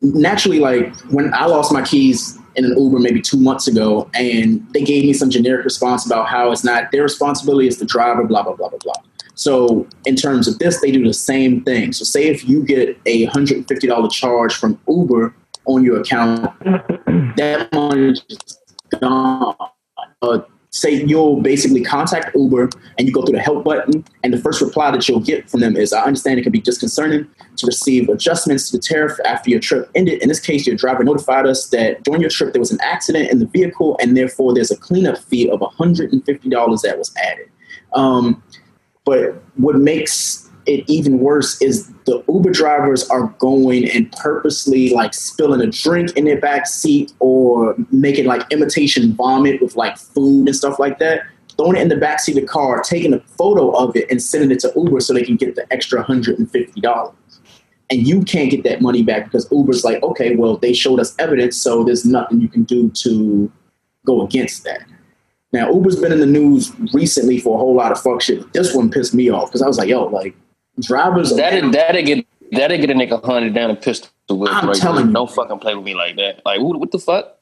naturally, like when I lost my keys in an Uber maybe two months ago, and they gave me some generic response about how it's not their responsibility, it's the driver, blah, blah, blah, blah, blah. So in terms of this, they do the same thing. So say if you get a $150 charge from Uber on your account, that money is gone. Uh, say you'll basically contact Uber and you go through the help button, and the first reply that you'll get from them is, "I understand it can be disconcerting to receive adjustments to the tariff after your trip ended. In this case, your driver notified us that during your trip there was an accident in the vehicle, and therefore there's a cleanup fee of $150 that was added." Um, but what makes it even worse is the Uber drivers are going and purposely like spilling a drink in their back seat or making like imitation vomit with like food and stuff like that, throwing it in the back seat of the car, taking a photo of it and sending it to Uber so they can get the extra $150. And you can't get that money back because Uber's like, okay, well, they showed us evidence, so there's nothing you can do to go against that. Now, Uber's been in the news recently for a whole lot of fuck shit. This one pissed me off because I was like, yo, like, drivers That'd that'd get that'd get a nigga hunted down and pistol whipped I'm right telling there. you. Don't fucking play with me like that. Like what, what the fuck?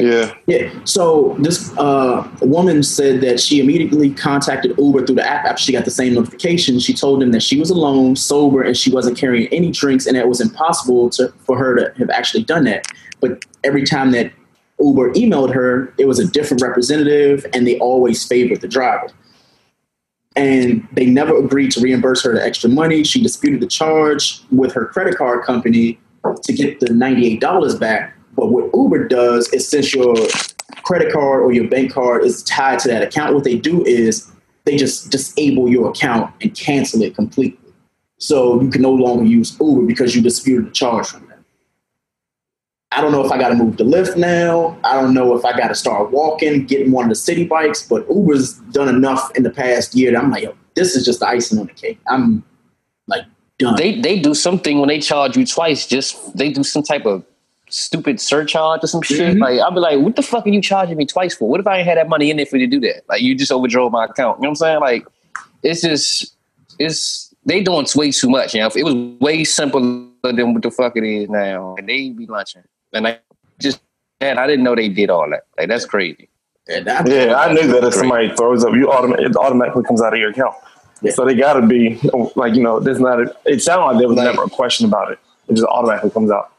yeah. Yeah. So this uh, woman said that she immediately contacted Uber through the app after she got the same notification. She told them that she was alone, sober, and she wasn't carrying any drinks, and that it was impossible to, for her to have actually done that. But every time that Uber emailed her, it was a different representative, and they always favored the driver. And they never agreed to reimburse her the extra money. She disputed the charge with her credit card company to get the $98 back. But what Uber does is since your credit card or your bank card is tied to that account, what they do is they just disable your account and cancel it completely. So you can no longer use Uber because you disputed the charge from. I don't know if I got to move to Lyft now. I don't know if I got to start walking, getting one of the city bikes, but Uber's done enough in the past year that I'm like, yo, this is just the icing on the cake. I'm like done. They they do something when they charge you twice. Just they do some type of stupid surcharge or some shit. Mhm. Like I'll be like, what the fuck are you charging me twice for? What if I ain't had that money in there for you to do that? Like you just overdrove my account. You know what I'm saying? Like it's just it's they doing way too much. You know, if it was way simpler than what the fuck it is now, and they be lunching. And I just man, I didn't know they did all that. Like that's crazy. And I- Yeah, I knew that if somebody throws up, you automa- it automatically comes out of your account. Yeah. So they got to be like you know, there's not. A, it sounded like there was Like- never a question about it. It just automatically comes out.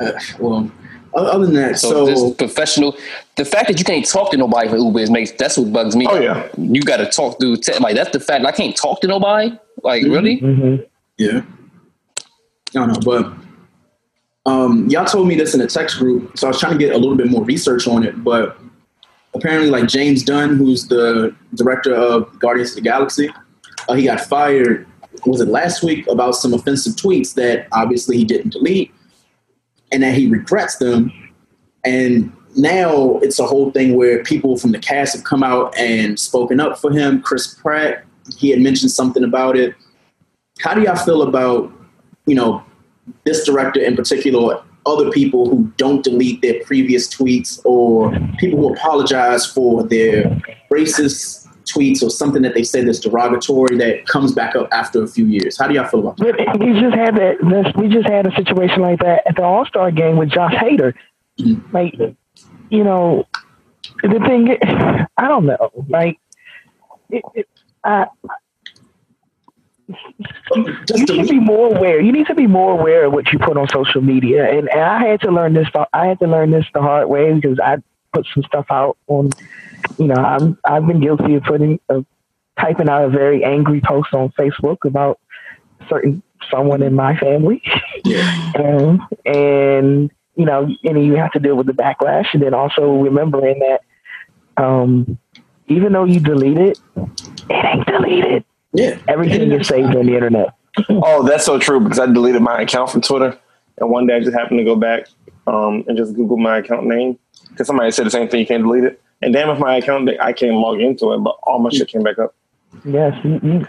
uh, well, other than that, So, so, this professional, the fact that you can't talk to nobody for Uber is makes that's what bugs me. Oh, yeah. you got to talk through te- like that's the fact. I can't talk to nobody. Like Mhm. really? hmm Yeah. I don't know, but um, y'all told me this in a text group, so I was trying to get a little bit more research on it. But apparently, like James Gunn, who's the director of Guardians of the Galaxy, uh, he got fired was it last week about some offensive tweets that obviously he didn't delete and that he regrets them. And now it's a whole thing where people from the cast have come out and spoken up for him. Chris Pratt, he had mentioned something about it. How do y'all feel about, you know, this director in particular, other people who don't delete their previous tweets or people who apologize for their racist tweets or something that they said that's derogatory that comes back up after a few years. How do y'all feel about that? We just had that. We just had a situation like that at the All Star game with Josh Hader. Mm-hmm. Like, you know, the thing. I don't know. Like, it, it, I, you should be more aware. You need to be more aware of what you put on social media. And, and I had to learn this. I had to learn this the hard way because I put some stuff out on you know, I'm I've been guilty of putting of typing out a very angry post on Facebook about certain someone in my family, and and you know, and you have to deal with the backlash, and then also remembering that um, even though you delete it, it ain't deleted. Yeah, everything is saved on the internet. oh, that's so true because I deleted my account from Twitter, and one day I just happened to go back um, and just Google my account name because somebody said the same thing. You can't delete it. And damn if my account I can't log into it, but all my shit came back up. Yes,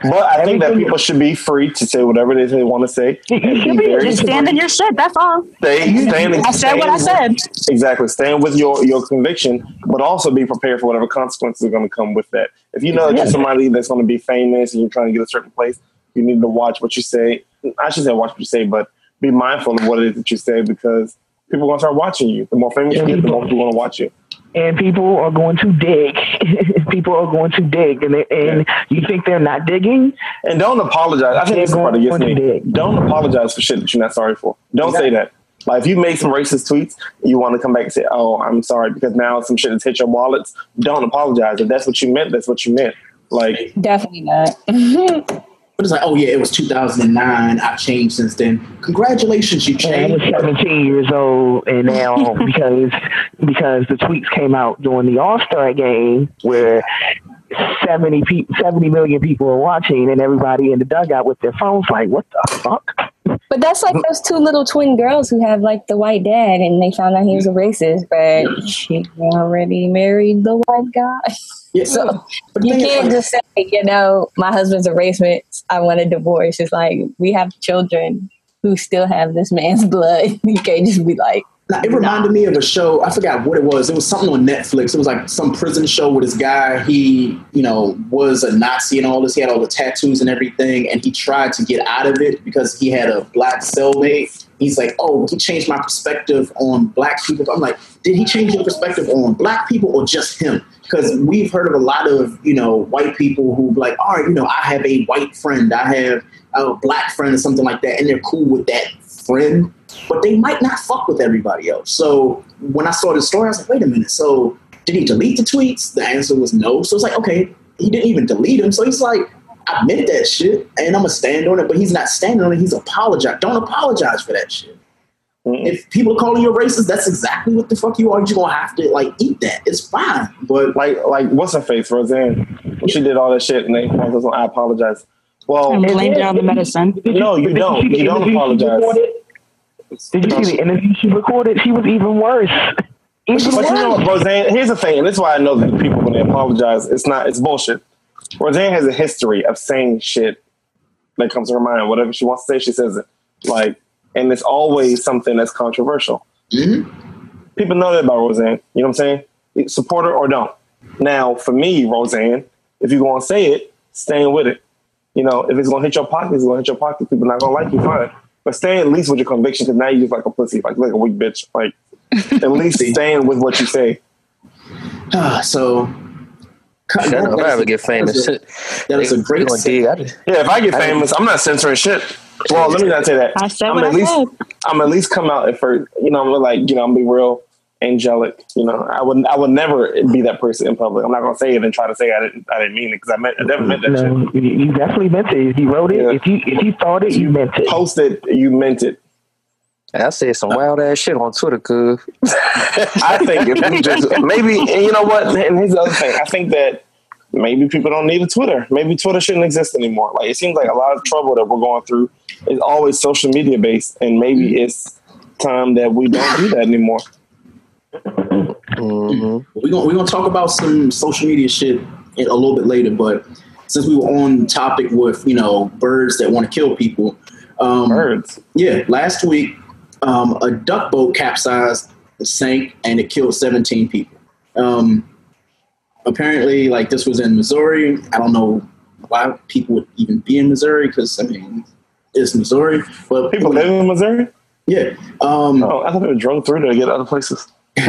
but I think that people should be free to say whatever is they want to say. You should be, just stand in your shit. That's all. Stay, stand, I said what I said. Exactly. Stand with your your conviction, but also be prepared for whatever consequences are going to come with that. If you know that you're somebody that's going to be famous and you're trying to get a certain place, you need to watch what you say. I should say watch what you say, but be mindful of what it is that you say because people are going to start watching you. The more famous you get, the more people want to watch you and people are going to dig. people are going to dig, and they, and you think they're not digging. And don't apologize. I think this is part of gets me. Dig. Don't apologize for shit that you're not sorry for. Don't exactly. say that. Like if you make some racist tweets, you want to come back and say, "Oh, I'm sorry," because now some shit has hit your wallets. Don't apologize. If that's what you meant, that's what you meant. Like definitely not. But it's like, oh yeah, it was 2009. I've changed since then. Congratulations, you changed. I was 17 years old, and now because because the tweets came out during the All Star game where 70 pe- 70 million people are watching, and everybody in the dugout with their phones like, what the fuck? But that's like those two little twin girls who have like the white dad, and they found out he was a racist, but she already married the white guy. Yeah. So you can't just say, you know, my husband's a racist. I want a divorce. It's like we have children who still have this man's blood. You can't just be like, now, it reminded me of a show. I forgot what it was. It was something on Netflix. It was like some prison show with this guy. He, you know, was a Nazi and all this. He had all the tattoos and everything, and he tried to get out of it because he had a black cellmate. He's like, "Oh, he changed my perspective on black people." I'm like, "Did he change your perspective on black people or just him?" Because we've heard of a lot of, you know, white people who like, "All right, you know, I have a white friend. I have a black friend or something like that," and they're cool with that friend but they might not fuck with everybody else. So when I saw the story, I was like, wait a minute. So did he delete the tweets? The answer was no. So it's like, okay, he didn't even delete them. So he's like, I meant that shit and I'm gonna stand on it, but he's not standing on it. He's apologize. Don't apologize for that shit. Mm-hmm. If people are calling you a racist, that's exactly what the fuck you are. You're gonna have to like eat that. It's fine. But like, like what's her face, Roseanne? She did all that shit, and they, I apologize. Well, and blamed it on the medicine. No, you don't. You don't apologize. Did you see the interview she recorded? She was even worse. Even but worse. you know what, Roseanne? Here's the thing, and this is why I know that people when they apologize, it's not, it's bullshit. Roseanne has a history of saying shit that comes to her mind. Whatever she wants to say, she says it. Like, and it's always something that's controversial. Mm-hmm. People know that about Roseanne. You know what I'm saying? Support her or don't. Now, for me, Roseanne, if you're going to say it, staying with it. You know, if it's going to hit your pocket, it's going to hit your pocket. People not going to like you, fine. But stay at least with your conviction because now you just like a pussy, like like a weak bitch. Like at least staying with what you say. Ah, so Shut up, if I ever get famous. That is a great Yeah, if I get famous, I'm not censoring shit. Well, let me not say that. I said I'm what at I least said. I'm at least come out at first. You know, I'm like, you know, I'm be real angelic. You know, I would I would never be that person in public. I'm not gonna say it and try to say I didn't I didn't mean it because I meant I never meant that no, shit. You definitely meant it. If you wrote it, yeah. if you if you thought it, you meant it. Post it, you meant it. I said some wild ass shit on Twitter, cuz. I think if you just maybe, and you know what? And here's the other thing. I think that maybe people don't need a Twitter. Maybe Twitter shouldn't exist anymore. Like it seems like a lot of trouble that we're going through is always social media based, and maybe it's time that we don't do that anymore. Mm-hmm. We're gonna we're gonna talk about some social media shit a little bit later, but since we were on topic with you know birds that want to kill people, um, birds. Yeah, last week um, a duck boat capsized, sank, and it killed 17 people. Um, apparently, like this was in Missouri. I don't know why people would even be in Missouri because I mean it's Missouri, but people live in Missouri. Yeah. Um, oh, I thought they were drove through to get other places.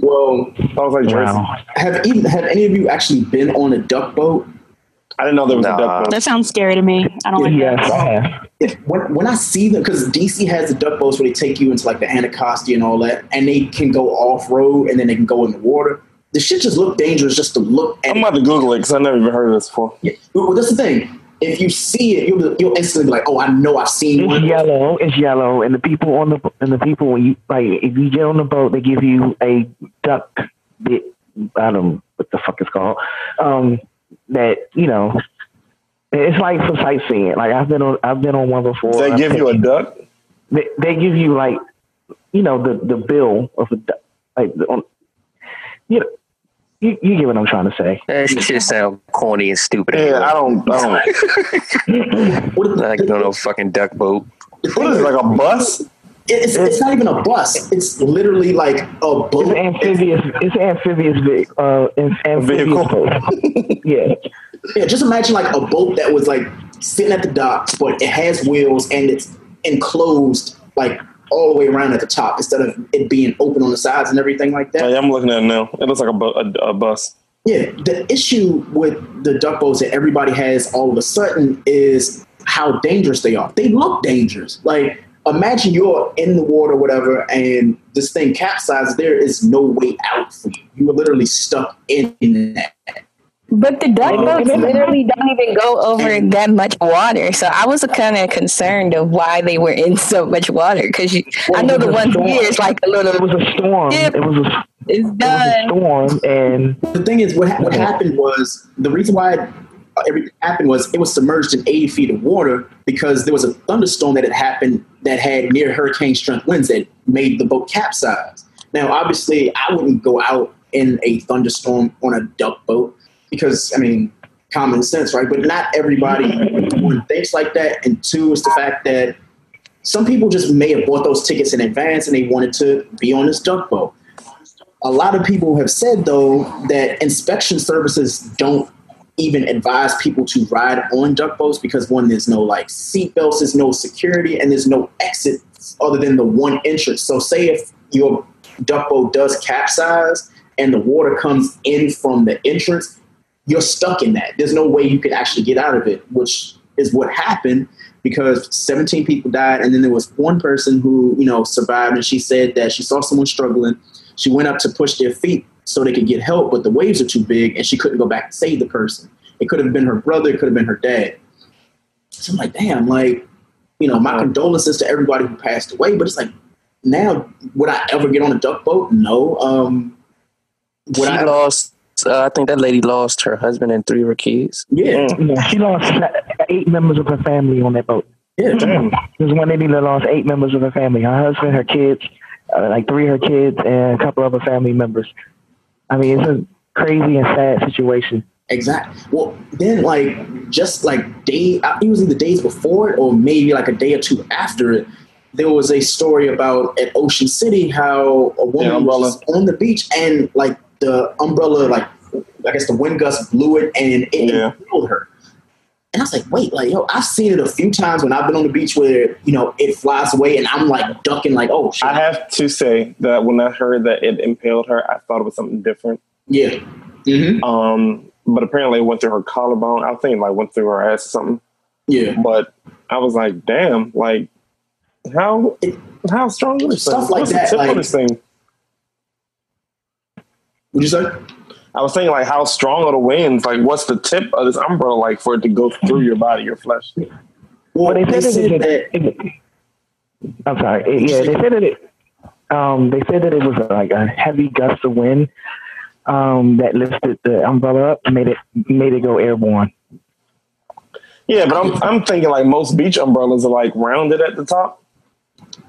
well, I was like, wow. have even have any of you actually been on a duck boat? I didn't know there was nah. a duck boat. That sounds scary to me. I don't like yes, that. If, when, when I see them, because DC has the duck boats where they take you into like the Anacostia and all that, and they can go off road and then they can go in the water. The shit just look dangerous just to look at. I'm about to Google it because I never even heard of this before. Yeah. Well, that's the thing. If you see it, you'll, you'll instantly be like, "Oh, I know I've seen it's one." yellow. It's yellow, and the people on the and the people when you like if you get on the boat, they give you a duck bit. I don't know what the fuck it's called. Um, that you know it's like for sightseeing. Like I've been on, I've been on one before. They give you a duck. They, they give you like, you know, the the bill of a duck. Like on, you know, you, you get what I'm trying to say. That shit sound corny and stupid. Yeah, I don't. I don't. like on no fucking duck boat. What is it, like a bus? It's, it's not even a bus. It's literally like a boat. It's amphibious. It's amphibious. Uh, amphibious vehicle. boat. yeah. Yeah, just imagine like a boat that was like sitting at the dock, but it has wheels and it's enclosed like all the way around at the top instead of it being open on the sides and everything like that. Yeah, I'm looking at it now. It looks like a, bu- a, a bus. Yeah, the issue with the duck boats that everybody has all of a sudden is how dangerous they are. They look dangerous. Like imagine you're in the water, whatever, and this thing capsizes. There is no way out for you. You are literally stuck in that. But the duck boats literally don't even go over that much water. So I was kind of concerned of why they were in so much water because well, I know the one here is like a little. It was a storm. Dip. It was a. It's done. It was a storm, and the thing is, what what happened was the reason why everything happened was it was submerged in 80 feet of water because there was a thunderstorm that had happened that had near hurricane strength winds that made the boat capsize. Now, obviously, I wouldn't go out in a thunderstorm on a duck boat because I mean, common sense, right? But not everybody thinks like that. And two is the fact that some people just may have bought those tickets in advance and they wanted to be on this duck boat. A lot of people have said though that inspection services don't even advise people to ride on duck boats because one, there's no like seat belts, there's no security, and there's no exit other than the one entrance. So say if your duck boat does capsize and the water comes in from the entrance, you're stuck in that. There's no way you can actually get out of it, which is what happened because 17 people died. And then there was one person who, you know, survived and she said that she saw someone struggling. She went up to push their feet so they could get help, but the waves are too big and she couldn't go back and save the person. It could have been her brother, it could have been her dad. So I'm like, damn, like, you know, my condolences to everybody who passed away, but it's like, now, would I ever get on a duck boat? No. Um, would she I lost uh, I think that lady lost her husband and three of her kids. Yeah, yeah she lost eight members of her family on that boat. Yeah, there's one lady that lost eight members of her family: her husband, her kids, uh, like three of her kids, and a couple of her family members. I mean, it's a crazy and sad situation. Exactly. Well, then, like, just like day, it was the days before it, or maybe like a day or two after it, there was a story about at Ocean City how a woman was on the beach and like the umbrella, like I guess the wind gust blew it and it yeah. killed her. And I was like, wait, like, yo, I've seen it a few times when I've been on the beach where, you know, it flies away and I'm like ducking, like, oh, shit. I have to say that when I heard that it impaled her, I thought it was something different. Yeah. Mm-hmm. Um, but apparently it went through her collarbone. I think thinking like went through her ass or something. Yeah. But I was like, damn, like, how it, how strong is stuff like What's that? The tip like, this thing? Would you say? I was thinking like how strong are the winds? Like what's the tip of this umbrella like for it to go through your body, your flesh? Well, they, said, said that. It, I'm sorry. yeah, they said that it. Um, they said that it was like a heavy gust of wind, um, that lifted the umbrella up, made it made it go airborne. Yeah, but I'm I'm thinking like most beach umbrellas are like rounded at the top.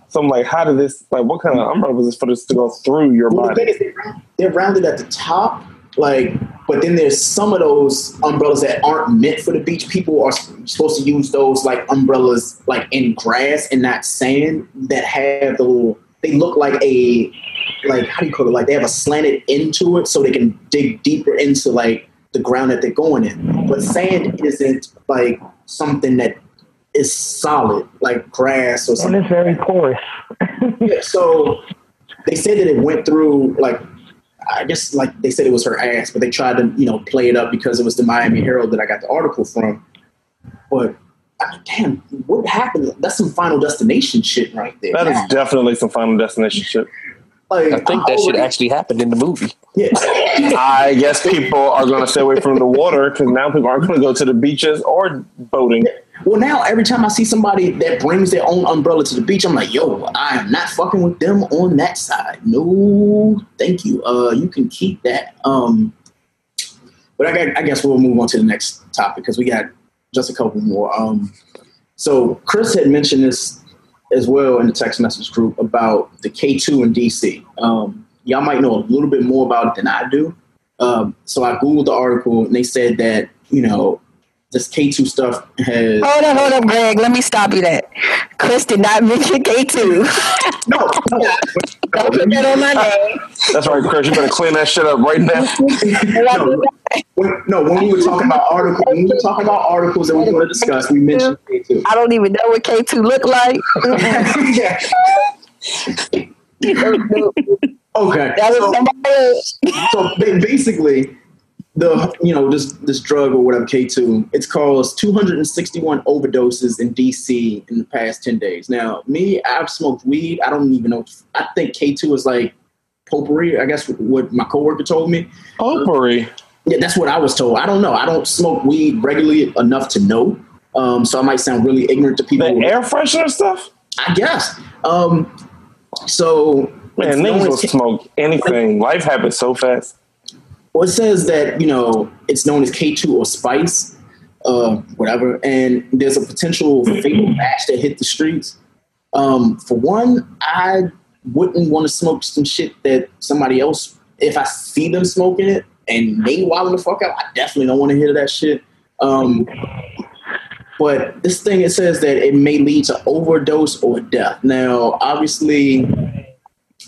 So I'm like, how did this like what kind of umbrella was this for this to go through your Well, the body? thing is, they're- they're rounded at the top, like, but then there's some of those umbrellas that aren't meant for the beach. People are supposed to use those like umbrellas, like in grass and not sand, that have the little. They look like a, like how do you call it? Like they have a slanted into it, so they can dig deeper into like the ground that they're going in. But sand isn't like something that is solid, like grass or And something. it's very porous. Yeah, so they said that it went through like I guess like they said it was her ass, but they tried to you know play it up because it was the Miami Herald that I got the article from. But I mean, damn, what happened? That's some Final Destination shit right there. That is definitely some final destination shit. like, I think that shit actually happened in the movie. Yeah. I guess people are going to stay away from the water because now people aren't going to go to the beaches or boating. Well, now every time I see somebody that brings their own umbrella to the beach, I'm like, yo, I am not fucking with them on that side. No, thank you. Uh, you can keep that. Um, but I, got, I guess we'll move on to the next topic because we got just a couple more. Um, so Chris had mentioned this as well in the text message group about the K2 in DC. Um, y'all might know a little bit more about it than I do. Um, so I googled the article and they said that you know this K2 stuff has Hold up, hold up, Greg. Let me stop you that. Chris did not mention K2. no, no. Don't put that on my name. That's right, Chris. You better clean that shit up right now. no, when, no, when we were talking about articles, when we were talking about articles that we want to discuss, we mentioned K2. I don't even know what K2 look like. yeah. that was So, somebody so basically, the you know this this drug or whatever K two, it's caused 261 overdoses in DC in the past 10 days. Now, me, I've smoked weed. I don't even know. I think K two is like potpourri. I guess what my coworker told me. Potpourri. Yeah, that's what I was told. I don't know. I don't smoke weed regularly enough to know. Um, so I might sound really ignorant to The people. air freshener stuff? I guess. Um, so Man, niggas will smoke anything. Life happens so fast. Well, it says that you know it's known as K2 or spice, uh, whatever, and there's a potential fatal batch that hit the streets. Um, for one, I wouldn't want to smoke some shit that somebody else. If I see them smoking it and they wilding the fuck out, I definitely don't want to hear that shit. Um, but this thing it says that it may lead to overdose or death. Now, obviously,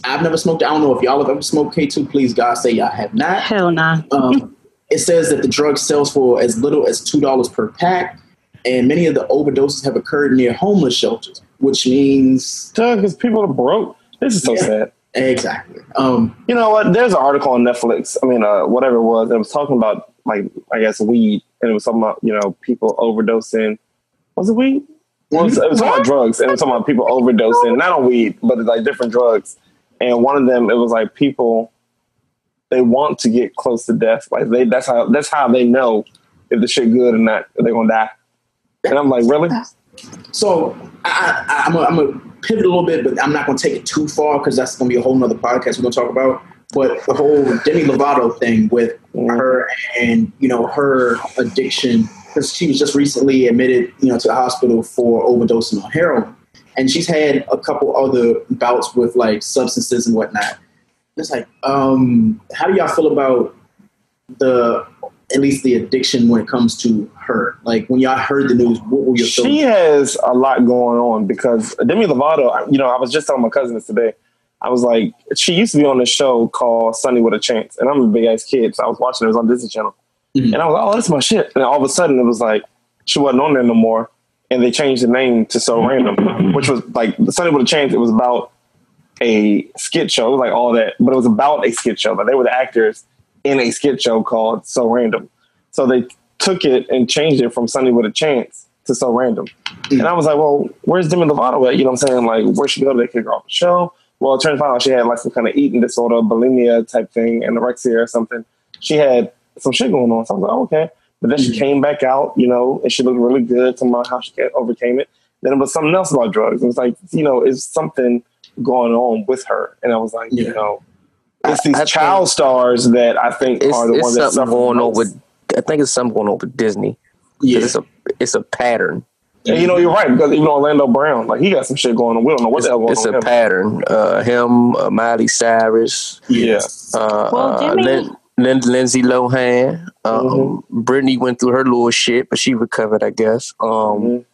I've never smoked. I don't know if y'all have ever smoked K2. Please, God, say y'all have not. Hell nah. Um, it says that the drug sells for as little as two dollars per pack, and many of the overdoses have occurred near homeless shelters, which means because people are broke. This is so Yeah. sad. exactly. Um, You know what? There's an article on Netflix. I mean, uh, whatever it was. It was talking about like I guess weed, and it was talking about you know people overdosing. Was it weed? Well, it was, it was talking about drugs, and it was talking about people overdosing, not on weed, but like different drugs. And one of them, it was like people they want to get close to death. Like they, that's how that's how they know if the shit good or not. They're gonna die. And I'm like, really? so I, I, I'm gonna pivot a little bit, but I'm not gonna take it too far because that's gonna be a whole nother podcast we're gonna talk about. But the whole Demi Lovato thing with mm-hmm. her and you know her addiction because she was just recently admitted you know to the hospital for overdosing on heroin, and she's had a couple other bouts with like substances and whatnot. It's like, um, how do y'all feel about the at least the addiction when it comes to her? Like when y'all heard the news, what were your She has a lot going on because Demi Lovato, you know, I was just telling my cousin this today. I was like, she used to be on this show called Sonny with a Chance, and I'm a big ass kid, so I was watching it, it was on Disney Channel, Mhm. and I was like, oh, that's my shit. And all of a sudden, it was like she wasn't on there no more, and they changed the name to So Random, which was like Sonny with a Chance. It was about a skit show, it was like all that, but it was about a skit show. Like they were the actors in a skit show called So Random. So they took it and changed it from Sonny with a Chance to So Random. And I was like, well, where's Demi Lovato at? You know what I'm saying? Like, where she go? They kick her off the show. Well, it turns out she had like some kind of eating disorder, bulimia type thing, anorexia or something. She had some shit going on. So I was like, oh, okay. But then she came back out, you know, and she looked really good, talking about how she overcame it. Then it was something else about drugs. It was like, you know, it's something going on with her. And I was like, you know, it's these I child think stars that I think It's, are the ones that something suffer going the on with. I think it's something going on with Disney. 'Cause Yeah. It's a it's a pattern. And you know, you're right because even Orlando Brown, like he got some shit going on. We don't know what the hell going It's on. It's a him. pattern. Uh, him, uh, Miley Cyrus, Yeah. uh, Well, uh, Jimmy- Lin- Lin- Lindsay Lohan. Um, Mm-hmm. Britney went through her little shit, but she recovered, I guess. Um, Mhm.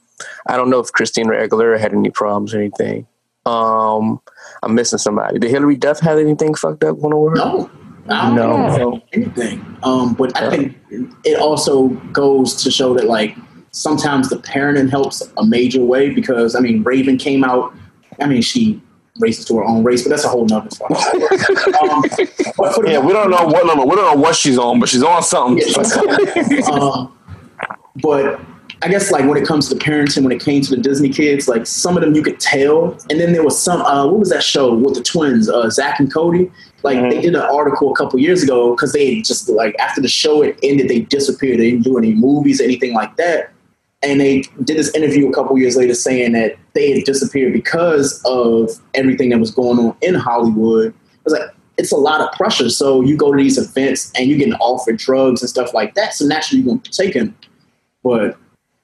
I don't know if Christina Aguilera had any problems or anything. Um, I'm missing somebody. Did Hilary Duff have anything fucked up going on with her? No, I don't No. anything. Um, but I think it also goes to show that like sometimes the parenting helps a major way because I mean Raven came out. I mean she races to her own race, but that's a whole nother story. um, Yeah, we don't know what number. We don't know what she's on, but she's on something. um, but I guess like when it comes to parenting, when it came to the Disney kids, like some of them you could tell. And then there was some. Uh, what was that show with the twins, uh, Zack and Cody? Like they did an article a couple years ago because they just like after the show it ended, they disappeared. They didn't do any movies, anything like that. And they did this interview a couple years later saying that they had disappeared because of everything that was going on in Hollywood. It was like it's a lot of pressure. So you go to these events and you're getting offered drugs and stuff like that. So naturally you're gonna take them. But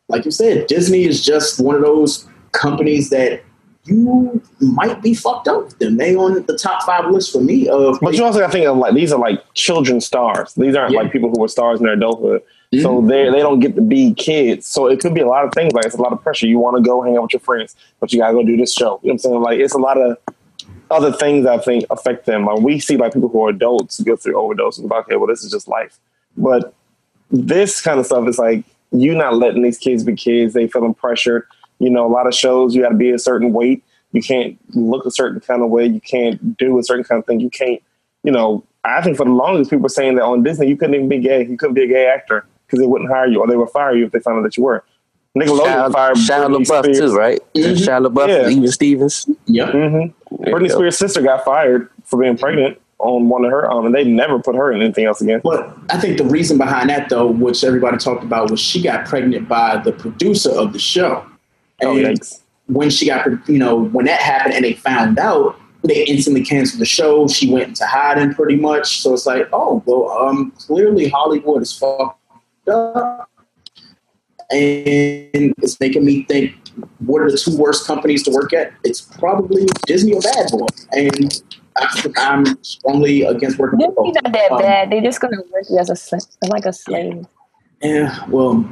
like you said, Disney is just one of those companies that you might be fucked up with them. They on the top five list for me of But you also got to think of like these are like children stars. These aren't Yeah. like people who were stars in their adulthood. Mhm. So they they don't get to be kids. So it could be a lot of things. Like it's a lot of pressure. You want to go hang out with your friends, but you gotta go do this show. You know what I'm saying? Like it's a lot of other things I think affect them. Like we see like people who are adults go through overdoses. Like, okay, well this is just life. But this kind of stuff is like you not letting these kids be kids. They feeling pressured. You know, a lot of shows you got to be a certain weight. You can't look a certain kind of way. You can't do a certain kind of thing. You can't, you know. I think for the longest, people were saying that on Disney you couldn't even be gay. You couldn't be a gay actor because they wouldn't hire you, or they would fire you if they found out that you were. Nickelodeon Shia, fired Shia Britney LaBeouf Spears. too, right? Shia LaBeouf, Yeah. even Stevens. yeah. hmm There Britney. Spears' sister got fired for being pregnant on one of her, um, and they never put her in anything else again. But I think the reason behind that, though, which everybody talked about, was she got pregnant by the producer of the show. Oh, And yikes. when she got, you know, when that happened and they found out, they instantly canceled the show. She went into hiding pretty much. So it's like, oh, well, um, clearly Hollywood is fucked up. And it's making me think, what are the two worst companies to work at? It's probably Disney or Bad Boy. And I, I'm strongly against working They're for both. not that Um, bad. They're just gonna work you as a sl- like a slave. Yeah, well,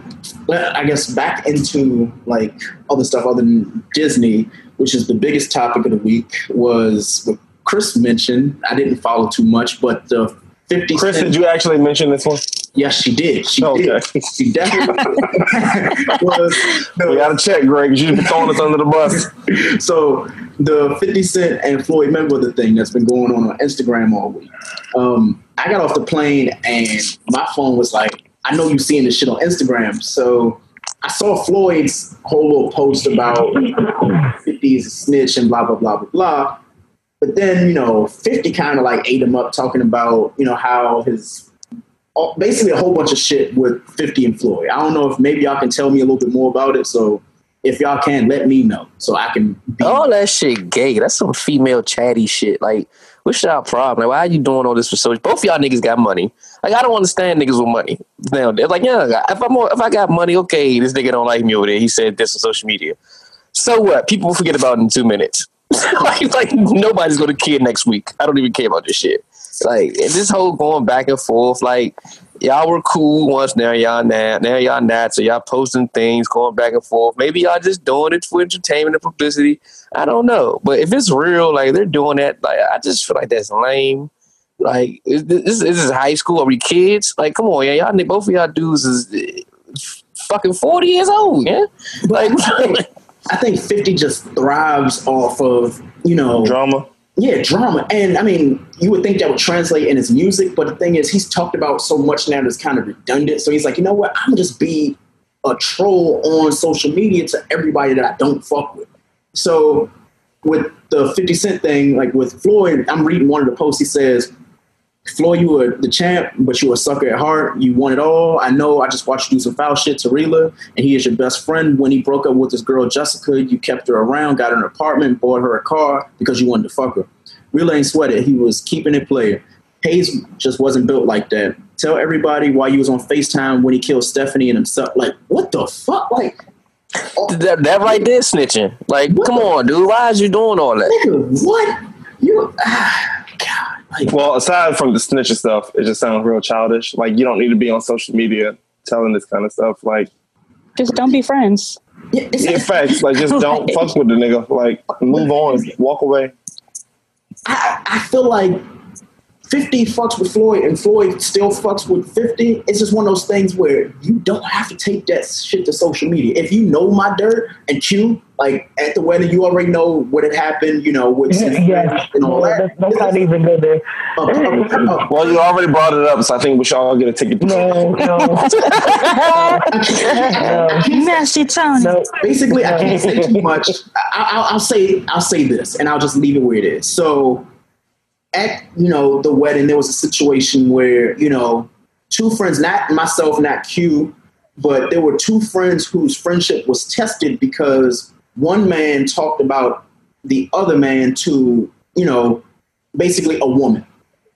well, I guess back into like other stuff other than Disney, which is the biggest topic of the week, was what Chris mentioned. I didn't follow too much, but the 50 Chris, Cent- did you actually mention this one? Yes, she did. She Okay. did. She definitely was. We got to check, Greg. You've been throwing us under the bus. so the 50 Cent and Floyd Mayweather thing that's been going on on Instagram all week. Um, I got off the plane and my phone was like, I know you seeing this shit on Instagram. So I saw Floyd's whole little post about 50 is a snitch and blah, blah, blah, blah, blah. But then, you know, 50 kind of like ate him up talking about, you know, how his basically a whole bunch of shit with 50 and Floyd. I don't know if maybe y'all can tell me a little bit more about it. So if y'all can, let me know so I can be. All that shit gay. That's some female chatty shit. Like, what's y'all problem? Like, why are you doing all this for social? Both y'all niggas got money. Like, I don't understand niggas with money. Now, they're like, yeah, if I'm if I got money, okay, this nigga don't like me over there. He said this on social media. So what? People forget about in two minutes. like, like nobody's gonna care next week. I don't even care about this shit. Like and this whole going back and forth, like y'all were cool once, now y'all not, now y'all not. So y'all posting things, going back and forth. Maybe y'all just doing it for entertainment and publicity. I don't know. But if it's real, like they're doing that, like I just feel like that's lame. Like is this, is this high school? Are we kids? Like, come on, yeah, y'all both of y'all dudes is uh, fucking forty years old, yeah. Like, I think 50 just thrives off of, you know, Drama. Yeah, drama. And I mean, you would think that would translate in his music, but the thing is, he's talked about so much now that's kind of redundant. So he's like, you know what? I'm just be a troll on social media to everybody that I don't fuck with. So with the 50 Cent thing, like with Floyd, I'm reading one of the posts. He says, Floyd, you were the champ, but you were a sucker at heart. You won it all. I know. I just watched you do some foul shit to Rila, and he is your best friend. When he broke up with this girl, Jessica, you kept her around, got her an apartment, bought her a car because you wanted to fuck her. Rila ain't sweat it. He was keeping it player. Hayes just wasn't built like that. Tell everybody why you was on FaceTime when he killed Stephanie and himself. Like, what the fuck? Like, That, that right there snitching. Like, come on, dude. Why is you doing all that? nigga, what? You, ah, God. Like, Well, aside from the snitching stuff, it just sounds real childish. Like you don't need to be on social media telling this kind of stuff. Like, Just don't be friends. yeah, it's, in facts, like just don't fuck with the nigga. Like, move on, walk away. I, I feel like 50 fucks with Floyd and Floyd still fucks with 50. It's just one of those things where you don't have to take that shit to social media. If you know my dirt and Q, like at the wedding, you already know what had happened, you know, with Yes. and all that. Let's let's not even go there. Uh, uh, uh, Well, you already brought it up, so I think we should all get a ticket. No, no, no, Messy Tony. no. basically I can't say too much. I, I'll, I'll say I'll say this, and I'll just leave it where it is. So, at you know the wedding, there was a situation where you know two friends, not myself, not Q, but there were two friends whose friendship was tested because one man talked about the other man to you know basically a woman,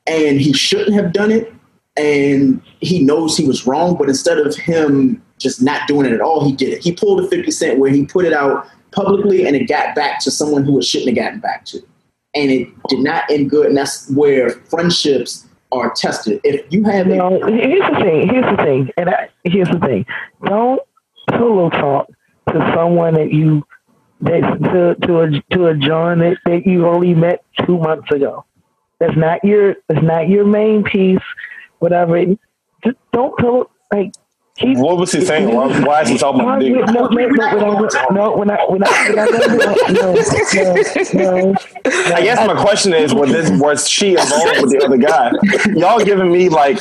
and he shouldn't have done it, and he knows he was wrong, but instead of him just not doing it at all, he did it. He pulled a 50 Cent where he put it out publicly and it got back to someone who it shouldn't have gotten back to. And it did not end good. And that's where friendships are tested. If you have a No, here's the thing. Here's the thing, and I, here's the thing. Don't pillow talk to someone that you that to to a to a John that, that you only met two months ago. That's not your that's not your main piece. Whatever. Just don't pillow like. Keep, What was he saying? Why, why is he talking about you- dick? no, no, no, no, we're not, no, we're not, we're not, no, no, no. I guess my question is, was this was she involved with the other guy? Y'all giving me like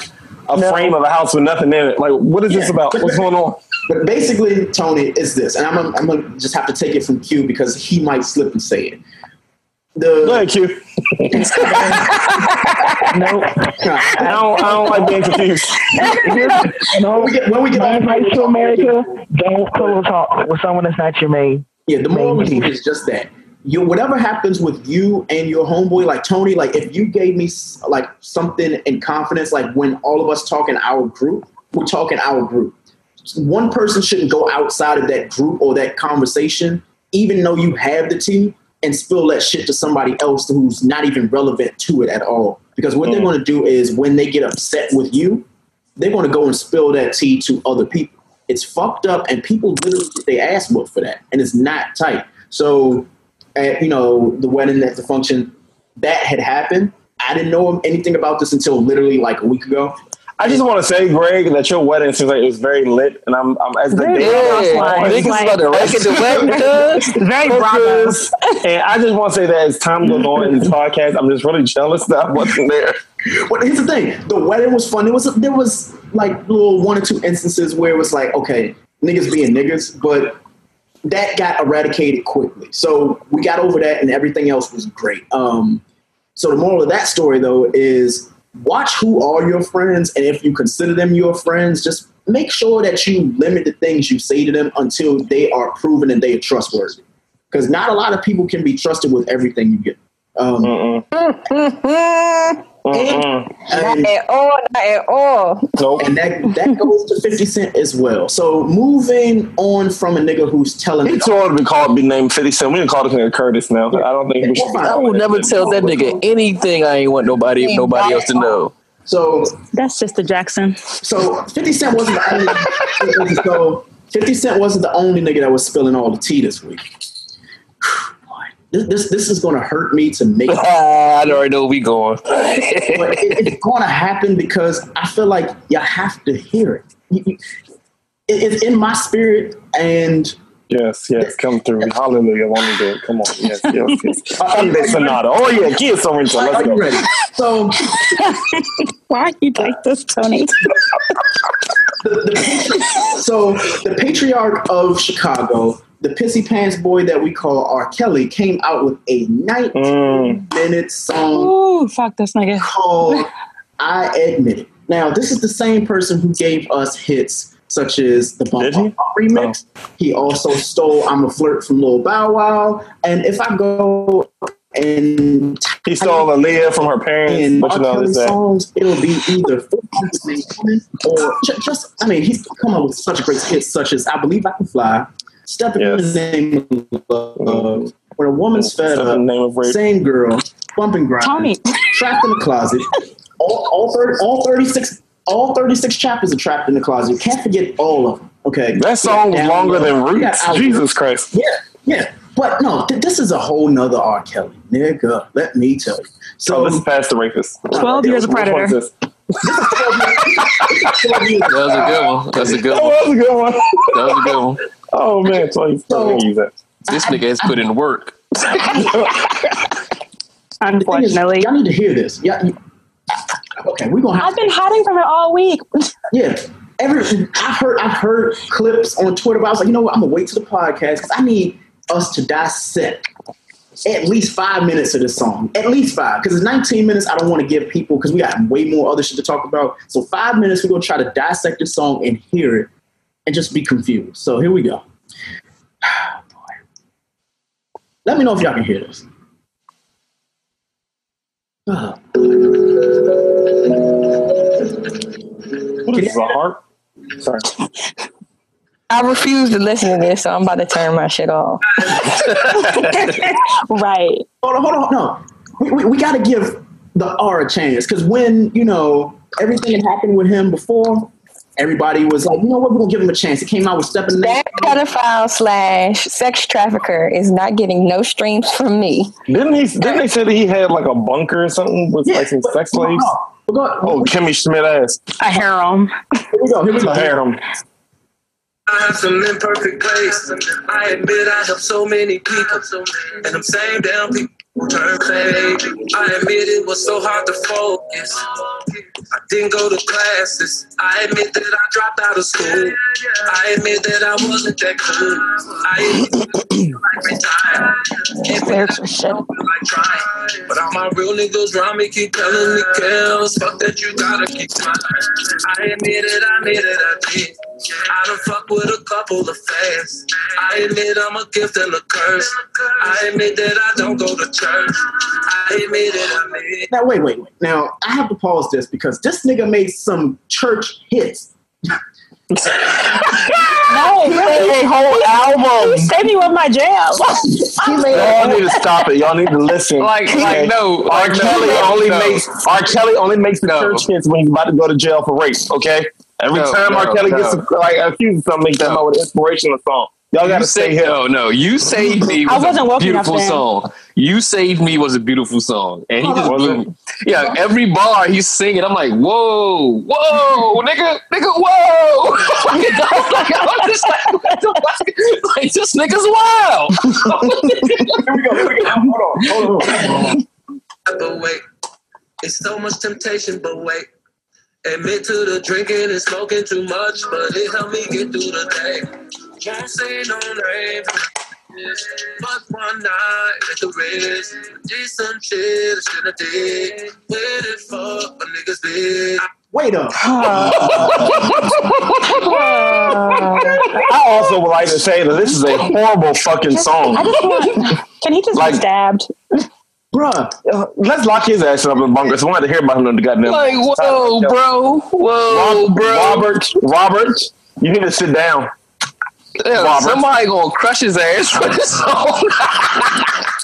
a No. frame of a house with nothing in it. Like, what is this about? What's going on? But basically, Tony, it's this, and I'm gonna, I'm gonna just have to take it from Q because he might slip and say it. Go The ahead, Q. no. I don't, I don't like being confused. no. when we get, when we get My off- advice to America: don't pillow talk with someone that's not your main. Yeah, the moral Main story is just that. You, whatever happens with you and your homeboy, like Tony, like if you gave me like something in confidence, like when all of us talk in our group, we're talking our group. One person shouldn't go outside of that group or that conversation, even though you have the tea, and spill that shit to somebody else who's not even relevant to it at all. Because what they're mm. going to do is when they get upset with you, they're going to go and spill that tea to other people. It's fucked up, and people literally get their ass whooped for that, and it's not tight. So, at you know the wedding at the function, that had happened. I didn't know anything about this until literally like a week ago. I just want to say, Greg, that your wedding seems like it was very lit, and I'm, I'm as the Very day lit. Like- niggas like- about to wreck at the wedding, cuz. Very bravo. And I just want to say that as time goes on in this podcast, I'm just really jealous that I wasn't there. But here's the thing: the wedding was fun. There was there was like little one or two instances where it was like, okay, niggas being niggas, but that got eradicated quickly. So we got over that, and everything else was great. Um, so the moral of that story, though, is watch who are your friends, and if you consider them your friends, just make sure that you limit the things you say to them until they are proven and they are trustworthy. Because not a lot of people can be trusted with everything you get. Um, Mm-mm. and- At all, not at all. Nope. and that that goes to 50 Cent as well. So moving on from a nigga who's telling He too old to be called, be named 50 Cent. We can call this nigga Curtis now. I don't think we should. Oh I will never tell that nigga anything I ain't want nobody nobody else to know. So That's Sister Jackson. so 50 Cent wasn't the only so 50 Cent wasn't the only nigga that was spilling all the tea this week. Boy, This, this this is gonna hurt me to make I already know we going. but it, it's going to happen because I feel like you have to hear it. You- you- it- It's in my spirit, and Yes, yes, come through. Hallelujah. Let me do it. Come on. Yes, yes, yes. Sunday Sonata. Oh, yeah. Kid so Let's are you go. ready? So Why are you like this, Tony? the, the, so the patriarch of Chicago, the pissy pants boy that we call R. Kelly, came out with a 19 Mm. minute song Ooh, fuck this nigga. called "I Admit It." Now, this is the same person who gave us hits such as the Bump Did? Bump Bump remix. He also stole "I'm a Flirt" from Lil Bow Wow, and if I go and he stole Aaliyah from her parents. in But R. you know, Kelly that. songs, it'll be either for the same woman or just, just, I mean, he's come up with such great hits such as I Believe I Can Fly, Stepping in Yes. the Name of Love, When a Woman's Fed Step uh, in the Up, name of rape. Same Girl, Bumping Grind, Tony. Trapped in the Closet, all, all, 30, all 36 all 36 chapters are trapped in the closet. You can't forget all of them. Okay. That song was longer than Roots. Jesus Christ. Yeah, yeah. But no, th- this is a whole nother R. Kelly. Nigga, let me tell you. So So this is past the rapist. 12 years of Which one Predator. is this? That was a good one. That's a good That was a good one. That was a good one. Oh man, so he's still gonna use that. This nigga has put in work. the is, Unfortunately. y'all need to hear this. Yeah. you- okay, we're gonna have I've been hiding from it all week. Yeah. Every I've heard I've heard clips on Twitter, but I was like, you know what? I'm gonna wait to the podcast because I need us to dissect at least five minutes of this song. At least five. Because it's 19 minutes. I don't want to give people because we got way more other shit to talk about. So five minutes, we're gonna try to dissect this song and hear it and just be confused. So here we go. Boy. Let me know if y'all can hear this. Ah. What is this, a harp? Sorry. I refuse to listen to this, so I'm about to turn my shit off. right. hold on, hold on, no. We, we, we got to give the R a chance because when you know everything had happened with him before, everybody was like, you know what, we're gonna give him a chance. He came out with stepping in That pedophile slash sex trafficker is not getting no streams from me. Didn't he? Didn't they say that he had like a bunker or something with like some sex slaves? but Oh, Kimmy Schmidt ass. A harem. Here we go. Here we go. I heard him. I have some imperfect ways. I admit I help so many people, and them same damn people turn fake. I admit it was so hard to focus. I didn't go to classes. I admit that I dropped out of school. I admit that I wasn't that cool. I admit I retired. Lyrics are shit. like trying. But all my real niggas around me keep telling me, Kels, fuck that, you gotta keep smiling. I admit it, I admit it, I did. I done fuck with a couple of fans. I admit I'm a gift and a curse. I admit that I don't go to church. I admit it, I admit it. Now wait, wait, wait. Now I have to pause this because this nigga made some church hits. No, really. A whole album. Save me with my jam. He made Y'all need to stop it. Y'all need to listen. Like, like no, R. like, Kelly no, only no. makes R. Kelly only makes the No. church hits when he's about to go to jail for rape. Okay, every No, time R. Kelly no. gets like accused of something, he come No. out with an inspirational song. Y'all gotta stay saved, here. no, no. You saved me. I Was wasn't a woke enough beautiful then. song. You saved me was a beautiful song, and he just blew. me. Yeah, every bar he's singing, I'm like, whoa, whoa, nigga, nigga, whoa. like, I'm just like, what the fuck? like, this nigga's wild. Here we go. Here we go. Hold on. Hold on. But wait, it's so much temptation, but wait. Admit to the drinking and smoking too much, but it helped me get through the day. Won't say no name, but one night at the Ritz, did some shit I shouldn't did. Waited for a nigga's bid. Wait up. I also would like to say that this is a horrible fucking song. I just want. Can he just Like- be stabbed? Bruh. Uh, Let's lock his ass up in the bunker. So I wanted to hear about him in the goddamn. like, whoa, bro, whoa, Rob- bro. Robert, Robert, you need to sit down. Yeah, somebody gonna crush his ass for this song.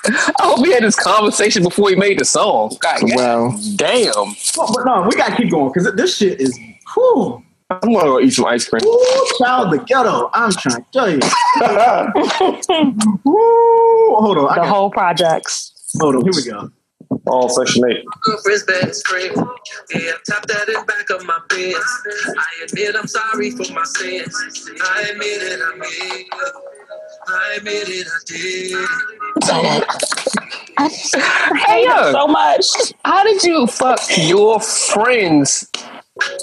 I hope he had this conversation before he made the song. God, Wow. damn. But, but no, we gotta keep going because this shit is. Whew. I'm gonna go eat some ice cream. Ooh, child the ghetto. I'm trying to tell you. Ooh, hold on. The got, whole projects. hold on. Here we go. All section eight. girlfriend's best. Yeah, tap that in back of my pants. I admit I'm sorry for my sins. I admit it, I made. I admit it, I did. Hey, yo, So much. how did you fuck your friends?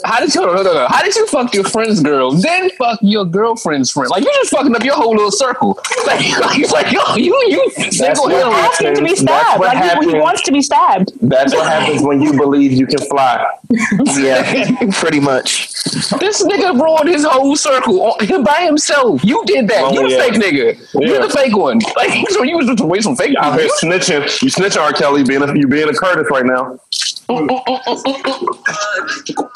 How did you no, no, no. how did you fuck your friend's girl, then fuck your girlfriend's friend? Like you just fucking up your whole little circle. Like, like, like yo, you you single what handedly Asking to be stabbed. Like he, he wants to be stabbed. That's what happens when you believe you can fly. Yeah, pretty much. This nigga ruined his whole circle on him by himself. You did that. Well, you the yeah. fake nigga. You Yeah. the fake one. Like so you was just waste some fake Out here snitching. You snitching R. Kelly, being a, you being a Curtis right now. Mm, mm, mm,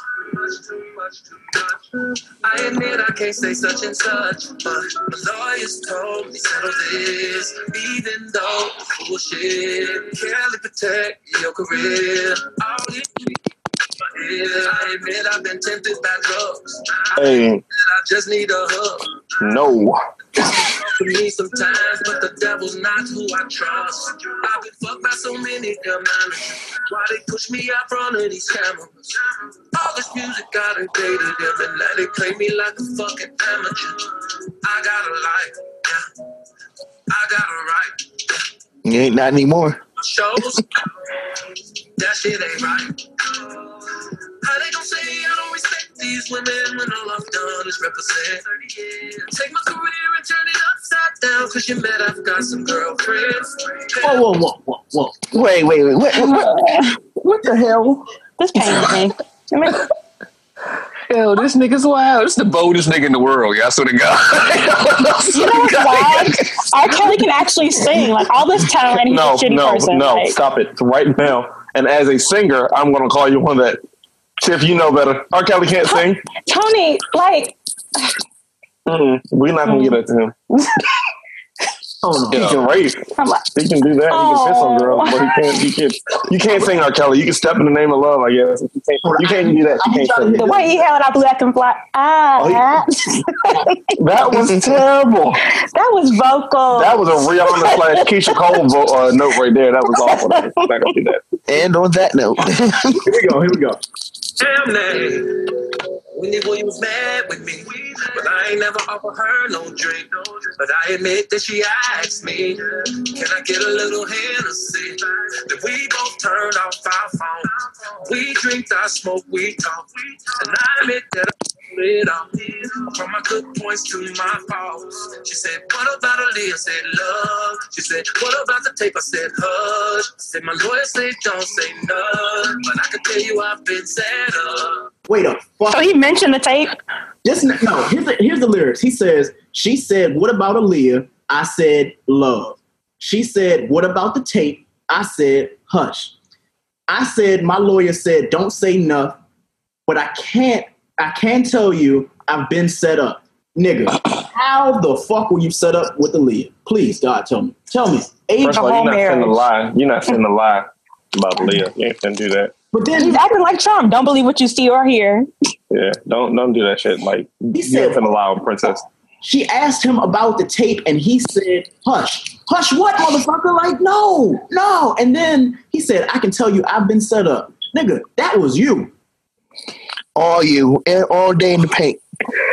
I admit I can't say such and such, but my lawyers told me settle this. Even though it's bullshit, Kelly protect your career. All it Hey, I just need a hug. no. For me sometimes, but the devil's not who I trust. I've been fucked by so many damn managers. Why they push me out front of these cameras? All this music got dated them and now they play me like a fucking amateur. I got a life, yeah. I got a right. You ain't not anymore. Shows that shit ain't right. How they gon' say I don't respect these women when all I've done is represent? Take my career and turn it upside down, cause you met I've got some girlfriends. Whoa, whoa, whoa, whoa, whoa. Wait, wait, wait. What, what, what the hell? This pains me. I mean, Yo, this nigga's wild. This is the boldest nigga in the world. Yeah, I swear to God. you know what's wild? R. Kelly can actually sing. Like all this talent, and he's No, a shitty no, person. no. Like, Stop it right now. And as a singer, I'm going to call you one that, Tiff, you know better. R. Kelly can't sing. Tony, like Mm-mm. We're not going to get that to him. Hold He can rape. Like, He can do that. He can piss on Oh. girls, but he can't. You can't. You can't sing R. Kelly. You can step in the name of love. I guess. You can't. You can't do that. You can't sing. the way he held out black and fly. Ah, Oh, That was terrible. that was vocal. That was a Rihanna slash Keyshia Cole vo- uh, note right there. That was awful. I'm not gonna do that. And on that note, Here we go. Here we go. Damn name. Wendy Williams mad with me, but I ain't never offer her no drink. But I admit that she asked me, can I get a little Hennessy? Then we both turned off our phones. We drink, I smoke, we talk. And I admit that I it off. From my good points to my faults. She said, what about Aaliyah? I said, love. She said, what about the tape? I said, hush. I said, my lawyer said, don't say none. But I can tell you I've been set up. Wait a fuck. so he mentioned the tape. This no. Here's the here's the lyrics. He says, "She said, what about Aaliyah?" I said, "Love." She said, "What about the tape?" I said, "Hush." I said, "My lawyer said, don't say nothing, but I can't. I can tell you, I've been set up, nigga. How the fuck were you set up with Aaliyah? Please, God, tell me. Tell me. Age, First of all, you're not finna marriage. lie. You're not finna lie about Leah. You ain't finna do that. but He's then acting like Trump. Don't believe what you see or hear. Yeah, don't don't do that shit. Like He you said- ain't finna lie on Princess. she asked him about the tape, and he said, "Hush, hush, what, motherfucker? Like, no, no." And then he said, "I can tell you, I've been set up, nigga. That was you." All you, and all day in the paint.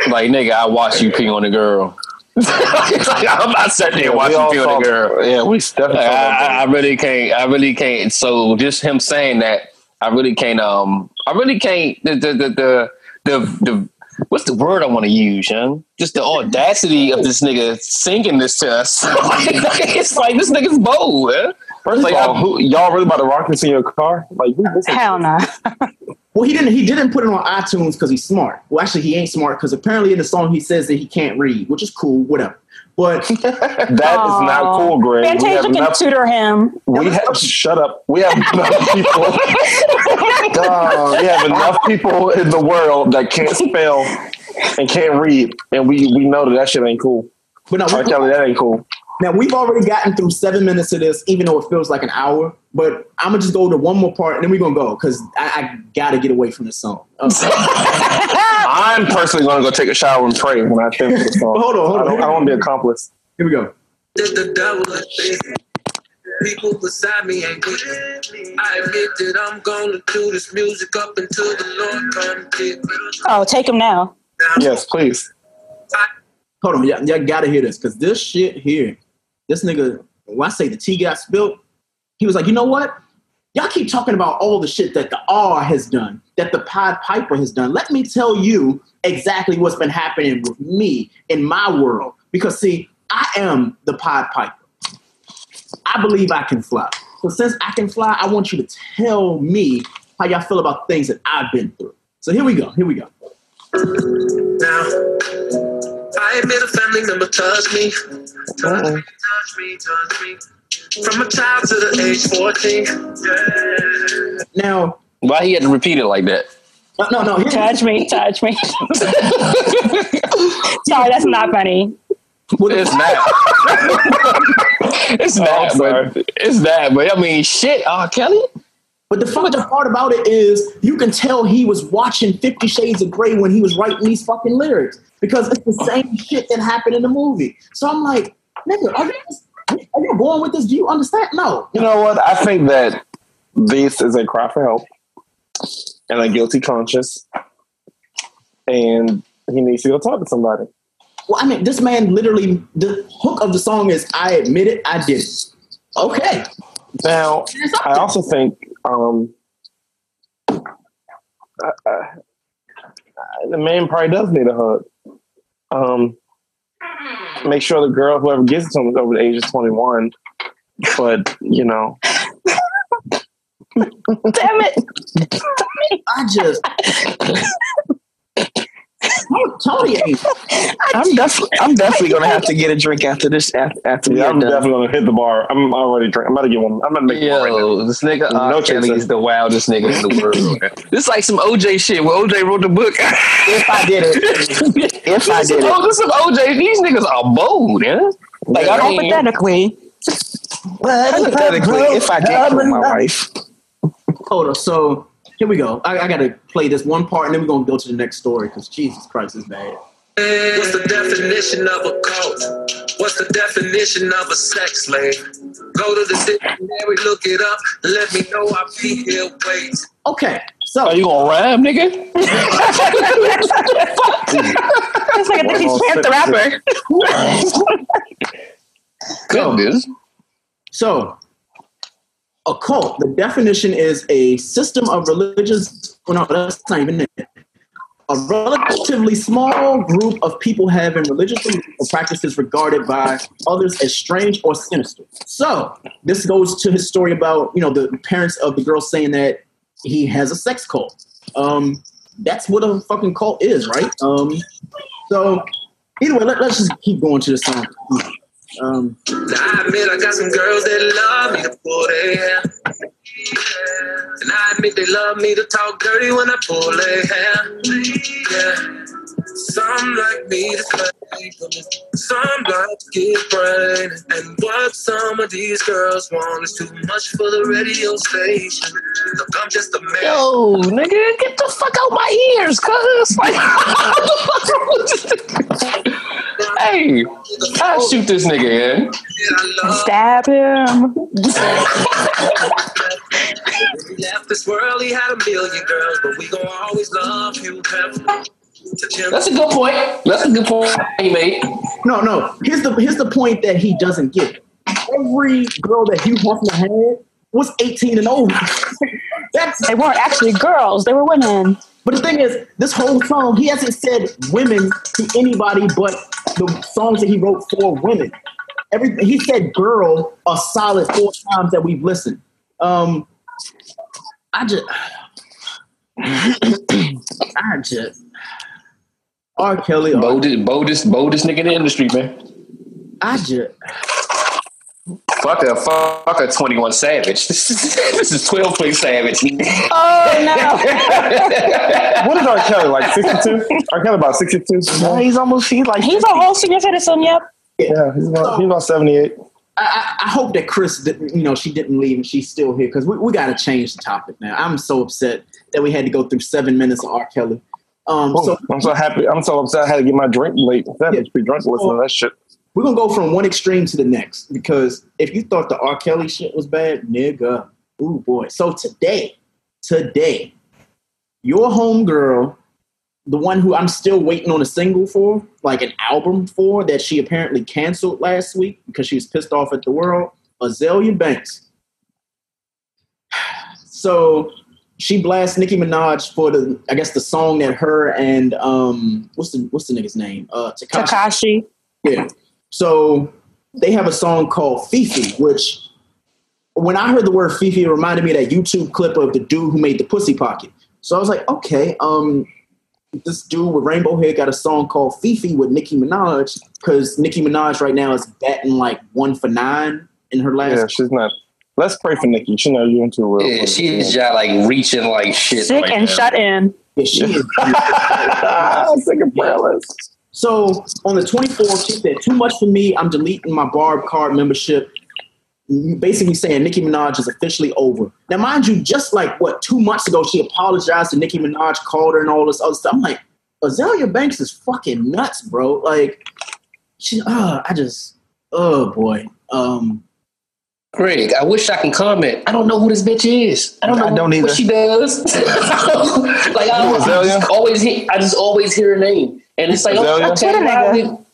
Like nigga, I watch you pee on a girl. like, I'm not sitting there we watching you pee on saw- a girl. Yeah, we definitely. Like, I, I really can't. I really can't. So just him saying that, I really can't. Um, I really can't. The the the the the, the what's the word I want to use, young? Just the audacity of this nigga singing this to us. it's like this nigga's bold. Man. First Like, of all, who, y'all really about to rock this in your car? Like, who listen? Hell no. Well, he didn't. He didn't put it on iTunes because he's smart. Well, actually, he ain't smart because apparently in the song he says that he can't read, which is cool. Whatever. But That is not cool, Greg. We have Fantasia can enough. tutor him. We have shut up. We have enough people. Dog, we have enough people in the world that can't spell and can't read, and we we know that that shit ain't cool. but no, R. Kelly, that ain't cool. Now we've already gotten through seven minutes of this, even though it feels like an hour. But I'm gonna just go to one more part, and then we're gonna go because I, I gotta get away from this song. Uh, I'm personally gonna go take a shower and pray when I finish the song. Hold on, hold on. I don't, I don't want to be accomplice. here we go. That the devil. People beside me ain't with me. I admit that I'm gonna do this music up until the Lord come. Oh, take him now. Yes, please. Hold on, y'all, y'all gotta hear this because this shit here, this nigga, when I say the tea got spilled, he was like, you know what? Y'all keep talking about all the shit that the R has done, that the Pied Piper has done. Let me tell you exactly what's been happening with me in my world. Because see, I am the Pied Piper. I believe I can fly. So since I can fly, I want you to tell me how y'all feel about things that I've been through. So here we go. Here we go. Now, I admit a family member touched me. Touch me, touch me, touched me. From a child to the age 14. Yeah. Now, Why he had to repeat it like that? no, no, no. here's- Touch me, touch me. Sorry, that's not funny. It's not. it's oh, not, sorry. but it's not. But I mean, shit, R. Kelly. But the fucked up part about it is you can tell he was watching Fifty Shades of Grey when he was writing these fucking lyrics because it's the same shit that happened in the movie. So I'm like, nigga, are you, are you going with this? Do you understand? No. You know what? I think that this is a cry for help and a guilty conscience, and he needs to go talk to somebody. Well, I mean, this man literally, the hook of the song is, I admit it, I did it. Okay. Now, I also think um, uh, uh, the man probably does need a hug. Um, make sure the girl, whoever gives it to him, is over the age of 21. But, you know, Damn it. I just. Oh, Tony. I'm definitely, I'm definitely gonna have to get a drink after this. After, after yeah, are I'm done. definitely going to hit the bar. I'm already drinking. I'm about to get one. I'm gonna make one right. Yo, this nigga No R. Kelly chaser. is the wildest nigga in the world. man. this is like some OJ shit where OJ wrote the book. If I did it, if I this, did is, it, oh, this is OJ. These niggas are bold, yeah. Like I mean, hypothetically, hypothetically, if I did kill my wife, Hold on. So here we go. I, I got to play this one part and then we're going to go to the next story because Jesus Christ is bad. What's the definition of a cult? What's the definition of a sex slave? Go to the dictionary, look it up. Let me know I'll be here. Wait. Okay. So. Are you gonna rhyme, nigga? It's like I think he's Chance the Rapper. Goodness. So, a cult, the definition is a system of religious, well, no, that's not even it. A relatively small group of people having religious practices regarded by others as strange or sinister. So, this goes to his story about, you know, the parents of the girl saying that he has a sex cult. Um, that's what a fucking cult is, right? Um, so, either way, let, us just keep going to the song. Um, I admit I got some girls that love me to pull their hair. And I admit they love me to talk dirty when I pull their hair. Yeah. Some like me to play, some like to get brain. And what some of these girls want is too much for the radio station. Look, I'm just a man. Yo, nigga, get the fuck out my ears, cuz. Like, what the fuck? hey, I shoot this nigga, in. Stab him. He left this world, he had a million girls, but we gon' always love you, Pepper. That's a good point. That's a good point he made. No, no. Here's the here's the point that he doesn't get. Every girl that Hugh Hefner had was 18 and over. That's They weren't actually girls, they were women. but the thing is, this whole song, he hasn't said women to anybody but the songs that he wrote for women. Every he said girl a solid four times that we've listened. Um I just I just R. Kelly, Boldest, boldest, boldest nigga in the industry, man. I just Fuck a fuck a twenty one savage. This is this is twelve play savage. Oh no. What is R. Kelly, like 62? R. Kelly about 62? no, he's almost he's like He's a whole senior citizen, yep. Yeah, he's about, he's about 78. I, I I hope that Chris, didn't, you know, she didn't leave and she's still here because we, we got to change the topic now. I'm so upset that we had to go through seven minutes of R. Kelly. Um, so I'm so happy. I'm so upset I had to get my drink late. That bitch be drunk listening to that shit. we're gonna go from one extreme to the next because if you thought the R. Kelly shit was bad, nigga, ooh boy. So today, today, your homegirl, the one who I'm still waiting on a single for, like an album for, that she apparently canceled last week because she was pissed off at the world, Azealia Banks. So she blasts Nicki Minaj for the, I guess the song that her and um, what's the what's the nigga's name? Uh, Tekashi Tekashi. yeah. So they have a song called FEFE, which when I heard the word FEFE, it reminded me of that YouTube clip of the dude who made the pussy pocket. So I was like, okay, um, this dude with rainbow hair got a song called FEFE with Nicki Minaj because Nicki Minaj right now is batting like one for nine in her last. Yeah, she's not. Let's pray for Nicki. She knows you into a real. Yeah, she is just like reaching like shit. Sick right and now. shut in. Yeah, she is. Sick and prayerless. So on the 24th, she said, "Too much for me. I'm deleting my Barb card membership." Basically saying Nicki Minaj is officially over. Now, mind you, just like what two months ago, she apologized to Nicki Minaj, called her, and all this other stuff. I'm like, Azealia Banks is fucking nuts, bro. Like, she, uh, I just, oh boy. Um, Greg, I wish I can comment. I don't know who this bitch is. I don't know I don't what she does. like I, I just always hear, I just always hear her name, and it's like Azealia? okay, Twitter why nigga. we-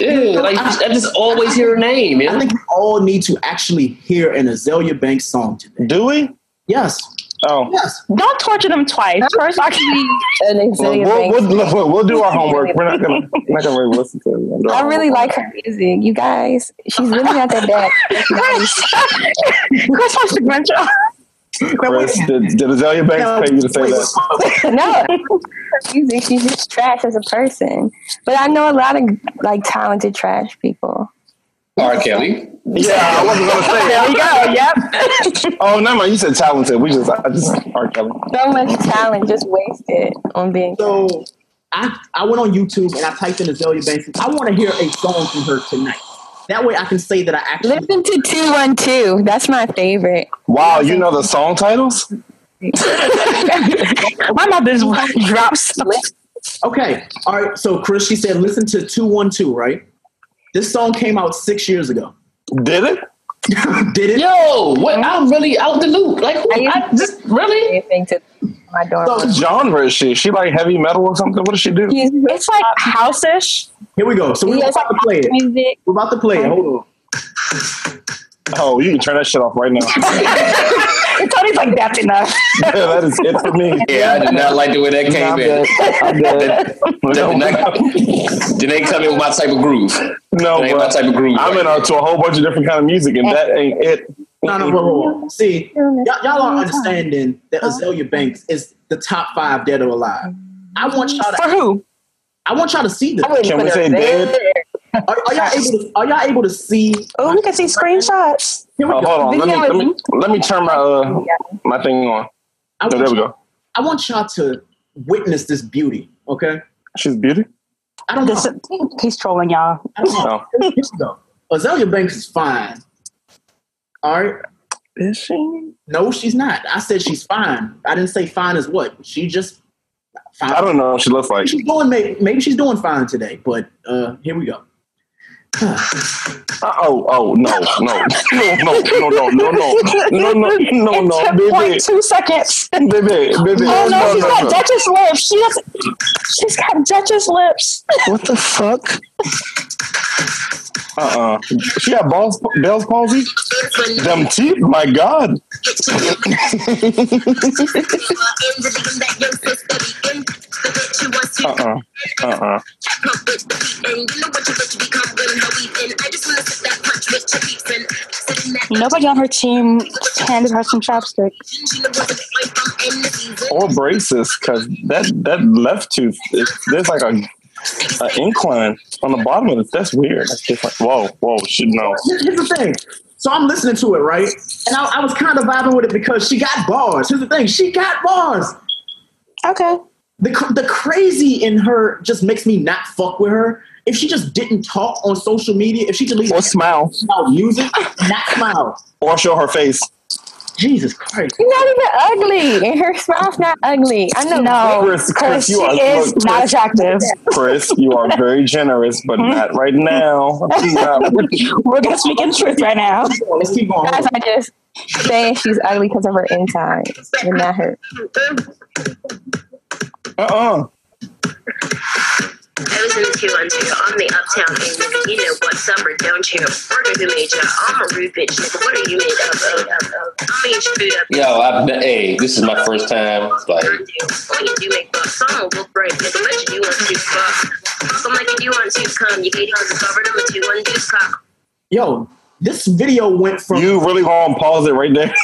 yeah, like I just always hear her name. I think we all need to actually hear an Azealia Banks song today. Do we? Yes, Oh, yes. Don't torture them twice. First, I An well, we'll, we'll, we'll, we'll do our homework. We're not gonna not gonna really listen to it. I really like her music. You guys, she's really not that bad. Chris, Chris wants to grunt. Chris, did, did Azealia Banks pay you to say Wait, that? no, her music, she's just trash as a person. But I know a lot of like talented trash people. R. Kelly. Yeah, I wasn't gonna say. There it. we go. Yep. Oh, never mind. You said talented. We just, I just, R. Kelly. So much talent just wasted on being. So I I went on YouTube and I typed in Azealia Banks. I want to hear a song from her tonight. That way I can say that I actually. Listen to two one two. That's my favorite. Wow, you know the song titles? My mother's drops. Okay, all right. So Chris, she said, listen to two one two. Right. This song came out six years ago. Did it? Did it? Yo, what? I'm really out the loop. Like, who, I just really. Anything to my dorm. What genre is she? Is she like heavy metal or something? What does she do? He's It's like house-ish. Here we go. So we're he has about to play it. We're about to play it. Um, Hold on. Oh, you can turn that shit off right now. Tony's like, that's enough. yeah, that is it for me. Yeah, I did not like the way that Nah, came I'm in. good. I'm good. Did not, did they come in with my type of groove? No, That ain't my type of groove. I'm in to a whole bunch of different kind of music, and that ain't it. No, no, no, no. See, y'all, y'all are understanding that Azealia Banks is the top five dead or alive. I want y'all to. For who? I want y'all to see this. Can we say there. dead? Are, are y'all able to? Are y'all able to see? Oh, we can see screenshots. Here we Oh, go. hold on. Let me, let me let me turn my uh my thing on. I Oh, want, there we y'all, go. I want y'all to witness this beauty. Okay. She's beauty. I don't know. This, he's trolling y'all. I don't know. Oh. Here we go. Azealia Banks is fine. All right. Is she? No, she's not. I said she's fine. I didn't say fine as what. She just fine. I don't know she looks like. She's doing maybe, maybe she's doing fine today, but uh here we go. Uh, oh, oh, no, no, no, no, no, no, no, no, no, no, no, no, Ten baby, point two seconds. baby, baby, Oh no, no, she's no, got no. Duchess lips. She has, she's got Duchess lips. What the fuck? Uh-uh. She got balls, Bell's palsy? Them teeth? My God. Uh-uh. Uh-uh. Nobody on her team handed her some chopsticks. Or braces, because that, that left tooth, is, there's like a, a incline on the bottom of it. That's weird. That's different. Whoa, whoa, should know. Here- Here's the thing. So I'm listening to it, right? And I, I was kind of vibing with it because she got bars. Here's the thing. She got bars. Okay. The, the crazy in her just makes me not fuck with her. If she just didn't talk on social media, if she deleted Or smile. about music, not smile. Or show her face. Jesus Christ. She's not even ugly, and her smile's not ugly. I know. No, Chris, Chris, she you are is look, not attractive. Chris, you are very generous, but not right now. We're gonna speak in truth right now. Let's keep going. Guys are just saying she's ugly because of her insides, and not her. Uh-uh. I was in the 212 on the uptown end. You know what summer, don't you? Murder who made ya? I'm a rude bitch, nigga. What are you made up of? I'ma eat your food up. Yo, I've been, hey, this is my first time. Like, When you do make bucks, I'm a wolf break, nigga. Bet you do want to fuck. Fuck 'em like you do want to come. You hate cause it's covered, I'm a two one deuce cock. Yo, this video went from You really gonna pause it right there?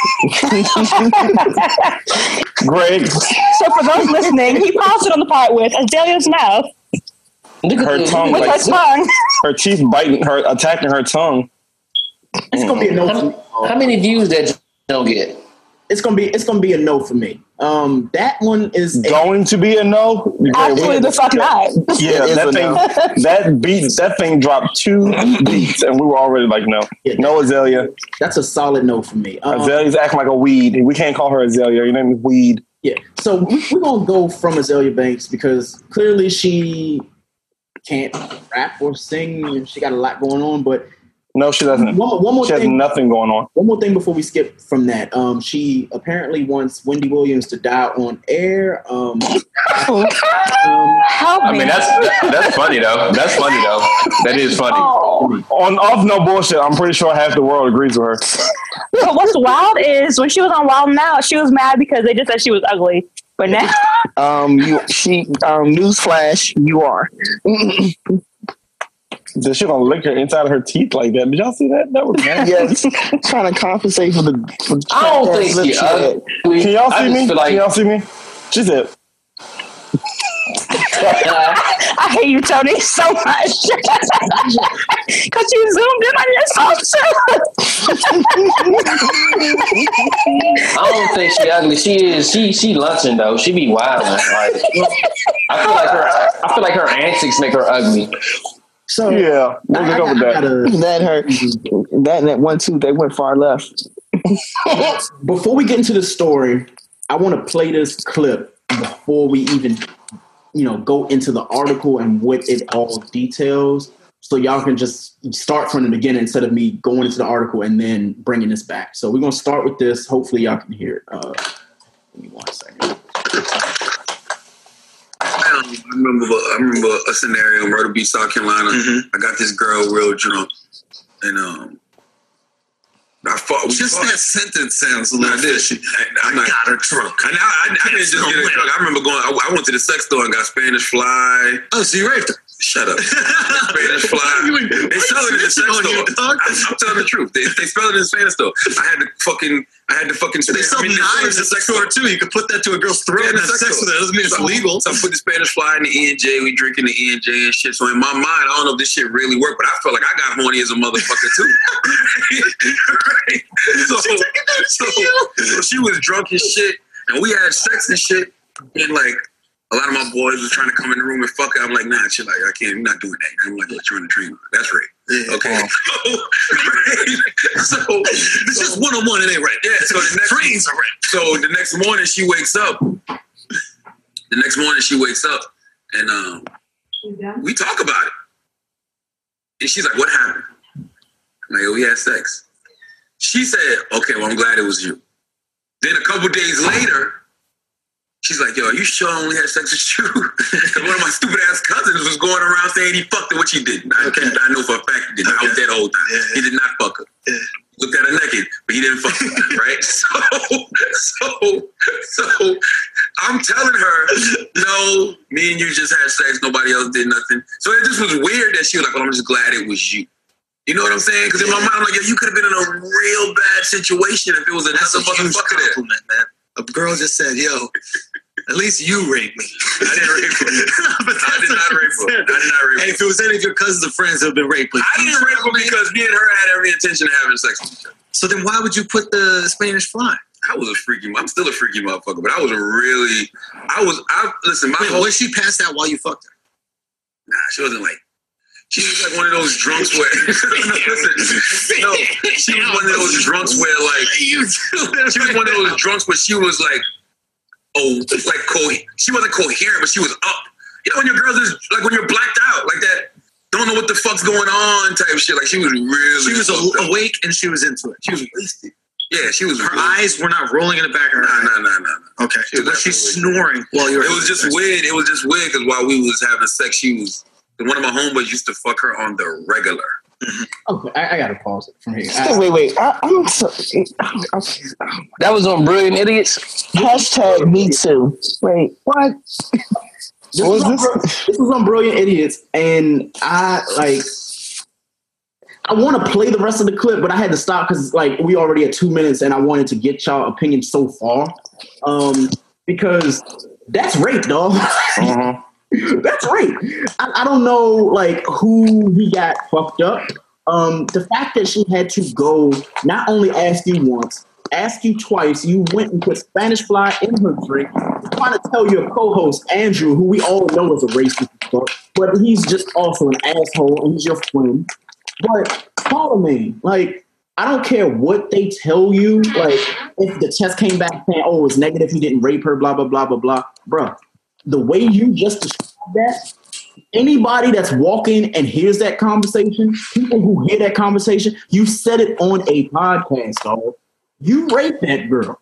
Greg, So for those listening, he paused it on the part with Azealia's mouth her tongue, with her tongue. her teeth biting her, attacking her tongue. it's gonna be a no. For me. How many views that don't get? It's gonna be it's gonna be a no for me. Um, that one is a- Going to be a no. Greg, Absolutely the fuck not. Yeah, that thing, no. that beat, that thing dropped two beats, and we were already like, no, no Azealia. that's a solid no for me. Um, Azalea's acting like a weed. We can't call her Azalea. Your name is Weed. Yeah. So we, we're gonna go from Azealia Banks because clearly she can't rap or sing. and She got a lot going on. But No, she doesn't. one, more- one more She has thing. nothing going on. One more thing before we skip from that. Um, she apparently wants Wendy Williams to die on air. Um, um, Help I me. mean, that's that's funny though. That's funny though. That is funny. Oh. On off no bullshit. I'm pretty sure half the world agrees with her. But what's wild is when she was on Wild Now, she was mad because they just said she was ugly. But now, Um, you she um newsflash, you are. That she gonna lick her inside of her teeth like that. Did y'all see that? That was nasty. yes, trying to compensate for the. For the I don't think she she ugly. Can y'all see me? like Can y'all see me? She said, I hate you, Tony, so much. Because you zoomed in on yourself, I don't think she ugly. She is. She she lunching though. She be wild. Like I feel like her. I feel like her antics make her ugly. So "Yeah, we'll I, get over I that." gotta- That hurt. That and that one too. They went far left. before we get into the story, I want to play this clip before we even, you know, go into the article and what it all details. So y'all can just start from the beginning instead of me going into the article and then bringing this back. So we're gonna start with this. Hopefully y'all can hear it. Uh, give me one second. I remember, I remember a scenario in Myrtle Beach, South Carolina. I got this girl real drunk, and um, I fought. Just that sentence sounds a little fishy. I, I got her drunk. I, I, I, didn't just get her drunk. I remember going. I, I went to the sex store and got Spanish Fly. Oh, so you raped her? Shut up. Spanish Fly. they sell it in the sex store. I, I'm telling the truth. They, they spell it in the Spanish store. I had to fucking. I had to fucking. They sell knives in the sex store too. You could put that to a girl's throat. Yeah, in the sex with That doesn't mean it's illegal. So I put the Spanish Fly in the E and J. We drinking the E and J and shit. So in my mind, I don't know if this shit really worked, but I felt like I got horny as a motherfucker too. right? So, so, so she was drunk as shit, and we had sex and shit, and like. A lot of my boys was trying to come in the room and fuck her. I'm like, nah, shit, like, I can't, I'm not doing that. I'm like, what, you're on the train. That's right. Okay. So, so this is one on one, it ain't right. Yeah. So the next trains are right. So the next morning she wakes up. The next morning she wakes up and um, we talk about it. And she's like, what happened? I'm like, oh, we had sex. She said, okay, well, I'm glad it was you. Then a couple days later, She's like, yo, are you sure I only had sex with you? one of my stupid ass cousins was going around saying he fucked her, which he didn't. I, I know for a fact he didn't. I was there the whole time. He did not fuck her. Looked at her naked, but he didn't fuck her, right? So, so, so, I'm telling her, no, me and you just had sex. Nobody else did nothing. So it just was weird that she was like, well, I'm just glad it was you. You know what I'm saying? Because in my mind, I'm like, yo, you could have been in a real bad situation if it was another motherfucker there. man. A girl just said, yo, at least you raped me. I didn't rape her. I did not rape her. I did not rape her. If it was any of your cousins or friends that have been raped, I didn't rape her because me and her had every intention of having sex with each other. So then why would you put the Spanish fly? I was a freaky. I'm still a freaky motherfucker, but I was a really. I was. I listen. My whole, was she passed out while you fucked her? Nah, she wasn't like. She was like one of those drunks where. no, listen, no, she was one of those drunks where like. She was one of those drunks where she was like, oh, like co- she wasn't coherent, but she was up. You know when your girls is like when you're blacked out like that. Don't know what the fuck's going on, type shit. Like she was really. She was a- awake and she was into it. She was wasted. Yeah, she was. Her eyes were not rolling in the back of her. Nah, nah, nah, nah. nah. Okay, she was, she snoring while you were? It was just weird. It was just weird because while we was having sex, she was. One of my homeboys used to fuck her on the regular. Okay, I, I gotta pause it from here. Hey, wait, wait. I, I'm so, That was on Brilliant Idiots. hashtag me too. Wait, what? This was, on, Bri- this was on Brilliant Idiots, and I like. I want to play the rest of the clip, but I had to stop because like we already at two minutes, and I wanted to get y'all opinion so far, um, because that's rape, dog. That's right. I, I don't know like who he got fucked up. Um, the fact that she had to go not only ask you once, ask you twice, you went and put Spanish fly in her drink, trying to tell your co-host Andrew, who we all know is a racist, but he's just also an asshole and he's your friend. But follow me, like I don't care what they tell you. Like if the test came back saying, "Oh, it's negative, he didn't rape her," blah blah blah blah blah, bruh. The way you just described that, anybody that's walking and hears that conversation, people who hear that conversation, you said it on a podcast, dog. You raped that girl.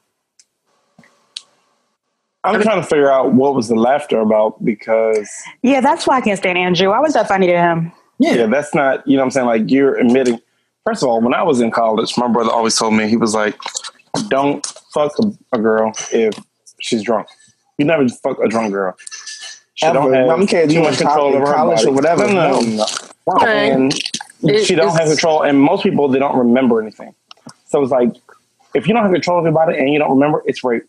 I'm trying to figure out what was the laughter about because Yeah, that's why I can't stand Andrew. Why was that funny to him? yeah. that's not you know what I'm saying. Like you're admitting. First of all, when I was in college, my brother always told me he was like, "Don't fuck a, a girl if she's drunk. You never fuck a drunk girl. She Ever. don't have I don't care if too you much in control college- over her college body. or whatever. No, no, No. no. Okay. And It- she don't have control. And most people they don't remember anything. So it's like if you don't have control of your body and you don't remember, it's rape.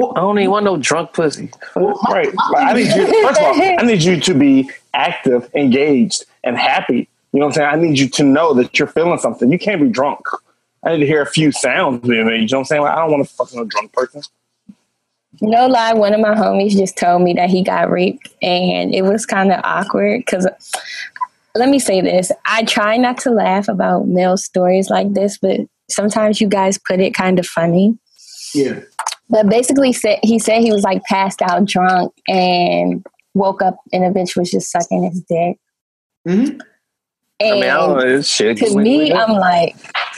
I don't even want no drunk pussy. Right. Like, I need you. First of all, I need you to be active, engaged, and happy. You know what I'm saying? I need you to know that you're feeling something. You can't be drunk. I need to hear a few sounds being made. You know what I'm saying? Like, I don't want to fuck no drunk person. No lie, one of my homies just told me that he got raped, and it was kind of awkward because. Let me say this. I try not to laugh about male stories like this, but sometimes you guys put it kind of funny. Yeah. But basically, said he said he was like passed out drunk and woke up, and a bitch was just sucking his dick. Mm-hmm. I mean, I don't know. This shit. to me, I'm like,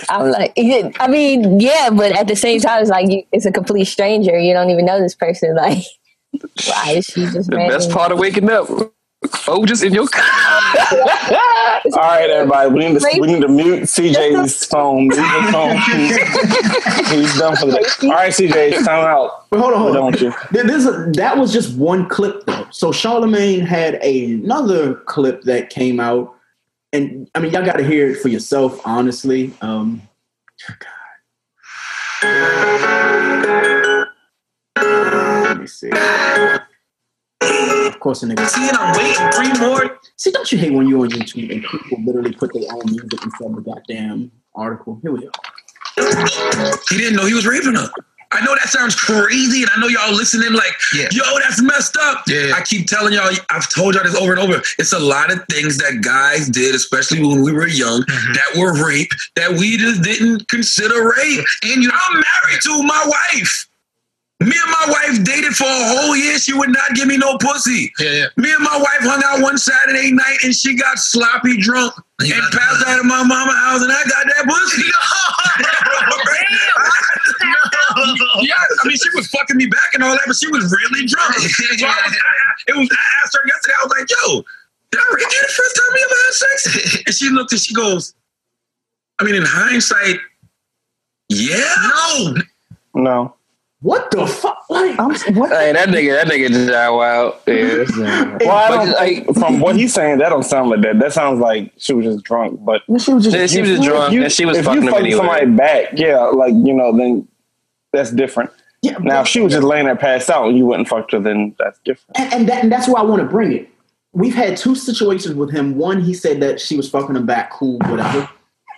I'm like, I mean, yeah, but at the same time, it's like you, it's a complete stranger. You don't even know this person. Like, why is she just The best part of waking up, oh, just in your car. All right, everybody. We need to we need to mute CJ's phone. Mute his phone. He's, he's done for the day. All right, CJ, it's time out. But hold on, hold We're on. with you. There's a, that was just one clip though. So Charlemagne had another clip that came out, and I mean y'all got to hear it for yourself. Honestly, um, God. Let me see. Of course, a nigga. See, and I'm waiting three more. See, don't you hate when you're on YouTube and people literally put their own music of the goddamn article? Here we go. He didn't know he was raping her. I know that sounds crazy, and I know y'all listening like, yo, that's messed up. I keep telling y'all, I've told y'all this over and over. It's a lot of things that guys did, especially when we were young, that were rape that we just didn't consider rape. And you I'm married to my wife. Me and my wife dated for a whole year. She would not give me no pussy. Yeah, yeah. Me and my wife hung out one Saturday night and she got sloppy drunk and passed out at my mama's house and I got that pussy. yeah, I mean, she was fucking me back and all that, but she was really drunk. So I, was, I, it was, I asked her yesterday, I was like, yo, did I rape you the first time we ever had sex? And she looked and she goes, I mean, in hindsight, yeah. No. No. What the fuck? Like, I'm, what? Hey, that nigga, that nigga just died wild. Yeah. Well, I don't just, think, from what he's saying, that don't sound like that. That sounds like she was just drunk. But she was Yeah, she was just drunk, and she was if fucking you him fucking anyway. somebody back, yeah, like you know, then that's different. Yeah, now, if she was just laying there passed out and you wouldn't fuck her, then that's different. and, and, that, and that's why I want to bring it. We've had two situations with him. One, he said that she was fucking him back, cool, whatever.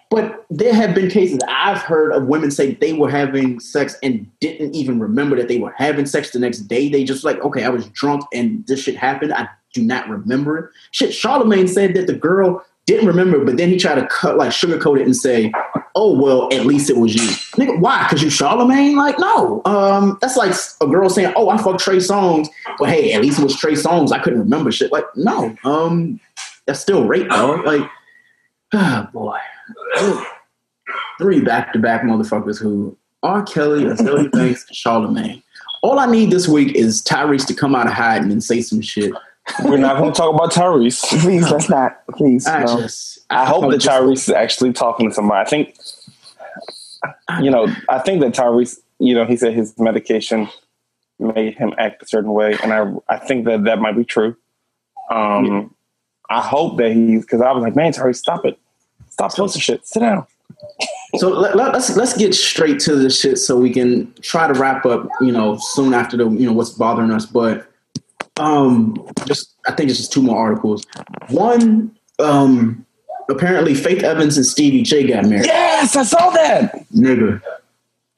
But there have been cases I've heard of women say they were having sex and didn't even remember that they were having sex the next day. They just like, okay, I was drunk and this shit happened. I do not remember it. Shit, Charlemagne said that the girl didn't remember, but then he tried to cut like sugarcoat it and say, "Oh well, at least it was you." Nigga, why? Because you Charlemagne? Like, no. Um, that's like a girl saying, "Oh, I fucked Trey Songz," but hey, at least it was Trey Songz. I couldn't remember shit. Like, no. Um, that's still rape, though. Like, ah, boy, three back to back motherfuckers who R. Kelly, Azealia Banks, and Charlemagne. All I need this week is Tyrese to come out of hiding and say some shit. We're not going to talk about Tyrese. Please, let's not. Please, I no. just, I hope that Tyrese is actually talking to somebody. I think, you know, I think that Tyrese, you know, he said his medication made him act a certain way, and I, I think that that might be true. Um, I hope that he's because I was like, man, Tyrese, stop it. Stop posting shit. Sit down. So let, us let's get straight to the shit so we can try to wrap up. You know, soon after the you know what's bothering us, but um, just I think it's just two more articles. One, um, apparently Faith Evans and Stevie J got married. Yes, I saw that. Nigga,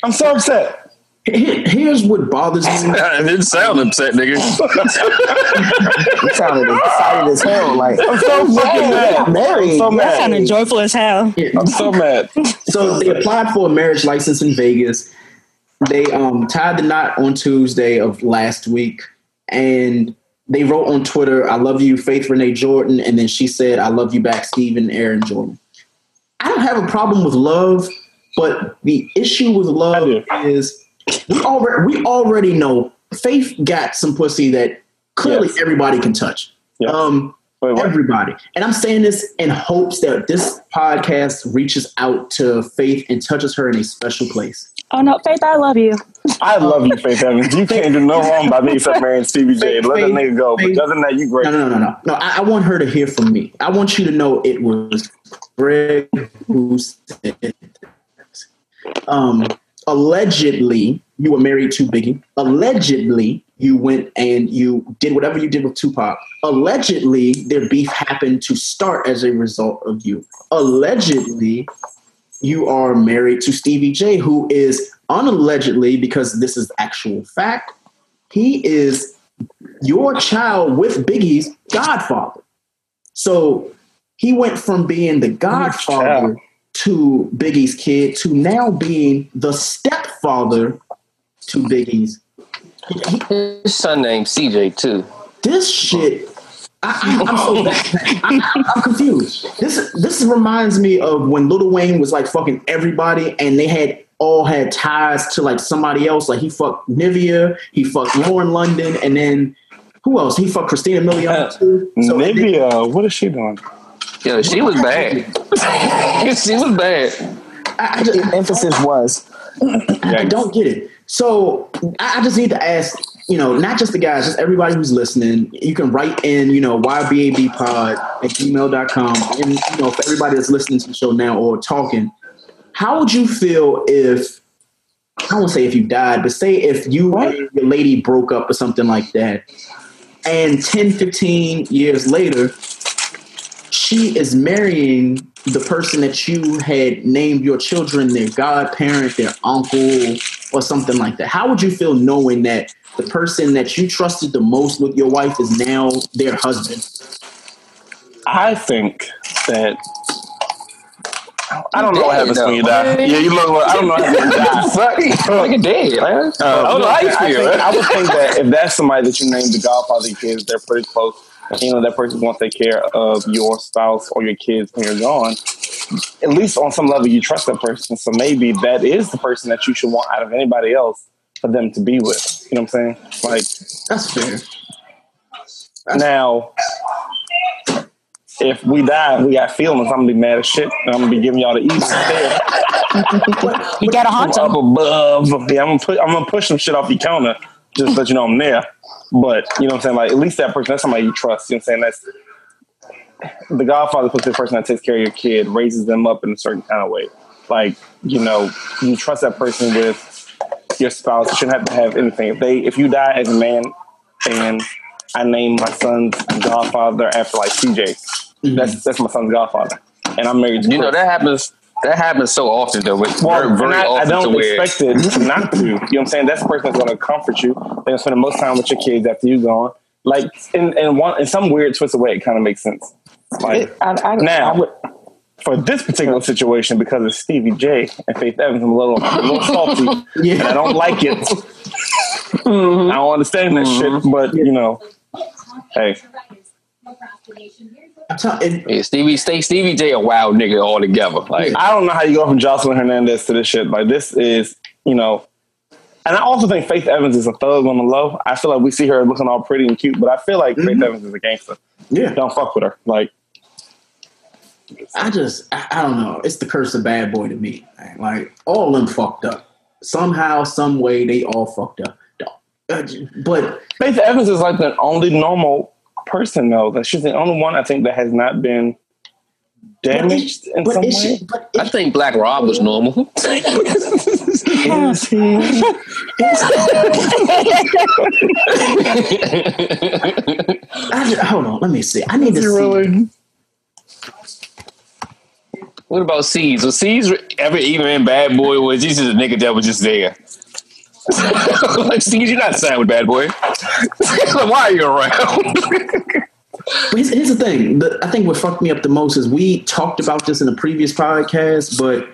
I'm so upset. Here's what bothers me. it didn't sound upset, nigga. You sounded excited as hell. Like I'm so fucking mad. married. I'm so That mad. sounded joyful as hell. I'm so mad. So they applied for a marriage license in Vegas. They um, tied the knot on Tuesday of last week, and they wrote on Twitter, "I love you, Faith Renee Jordan," and then she said, "I love you back, Stephen Aaron Jordan." I don't have a problem with love, but the issue with love is we already we already know Faith got some pussy that clearly everybody can touch. Um, everybody, and I'm saying this in hopes that this podcast reaches out to Faith and touches her in a special place. Oh no, Faith, I love you. I love you, Faith Evans. You can't do no wrong by me except marrying Stevie J. Let that nigga go. But other than that, you great. No, no, no, no, no. No, I, I want her to hear from me. I want you to know it was Greg who said this. Um, allegedly, you were married to Biggie. Allegedly, you went and you did whatever you did with Tupac. Allegedly, their beef happened to start as a result of you. Allegedly, you are married to Stevie J, who is unallegedly, because this is actual fact, he is your child with Biggie's godfather. So he went from being the godfather to Biggie's kid to now being the stepfather to Biggie's. His son named CJ too. This shit, I, I'm so oh. bad. I, I'm confused. This this reminds me of when Lil Wayne was like fucking everybody, and they had all had ties to like somebody else. Like he fucked Nivea, he fucked Lauren London, and then who else? He fucked Christina Milian uh, too. So Nivea, what is she doing? Yeah, she was bad. she was bad. I, I just, emphasis was. I don't get it. So I I just need to ask, you know, not just the guys, just everybody who's listening. You can write in, you know, ybabpod at gmail.com. And, you know, for everybody that's listening to the show now or talking, how would you feel if, I won't say if you died, but say if you and your lady broke up or something like that, and 10, 15 years later, she is marrying the person that you had named your children their godparent, their uncle, or something like that. How would you feel knowing that the person that you trusted the most with your wife is now their husband? I think that I don't know what happens when you die. Yeah, you look. I don't know how you die. Fuck, nigga dead. Like, I don't know no, how you I, feel. think, I would think that if that's somebody that you named the Godfather of your kids, they're pretty close. You know, that person wants to take care of your spouse or your kids when you're gone. At least on some level, you trust that person. So maybe that is the person that you should want out of anybody else for them to be with. You know what I'm saying? Like that's fair. Now, if we die, we got feelings. I'm gonna be mad as shit, and I'm gonna be giving y'all the easy stare. You gotta haunt From up above. Yeah, I'm gonna put I'm gonna push some shit off your counter just to let you know I'm there. But you know what I'm saying? Like at least that person, that's somebody you trust. You know what I'm saying? That's the Godfather puts the person that takes care of your kid, raises them up in a certain kind of way. Like, you know, you trust that person with your spouse. You shouldn't have to have anything. If they if you die as a man and I name my son's godfather after like CJ, mm-hmm. that's that's my son's godfather. And I'm married to You know that happens. That happens so often though. It's Well, very, very I, I often to don't where expect it not to. You know what I'm saying? That's the person that's going to comfort you. They're going to spend the most time with your kids after you gone. Like in in one in some weird twist of way, it kind of makes sense. Like I, I, now, I would, for this particular situation, because of Stevie J and Faith Evans, I'm a little a little salty, and I don't like it. Mm-hmm. I don't understand that shit, but you know, hey, yeah, Stevie Stay Stevie J a wild nigga altogether. Like I don't know how you go from Joseline Hernandez to this shit. Like this is, you know, and I also think Faith Evans is a thug on the low. I feel like we see her looking all pretty and cute, but I feel like Faith Evans is a gangster. Yeah, don't fuck with her. Like I just, I, I don't know. It's the curse of bad boy to me. man. Like all of them fucked up somehow, some way. They all fucked up. But Faith Evans is like the only normal person though. That she's the only one I think that has not been damaged in but some way? she, but I think Black Rob was normal. Is he? I ju- hold on, let me see. I need to see. What about Seeds? Was Seeds ever even in Bad Boy? Was he just a nigga that was just there? like Seeds, you're not signed with Bad Boy. like, why are you around? But here's, here's the thing. The, I think what fucked me up the most is we talked about this in a previous podcast, but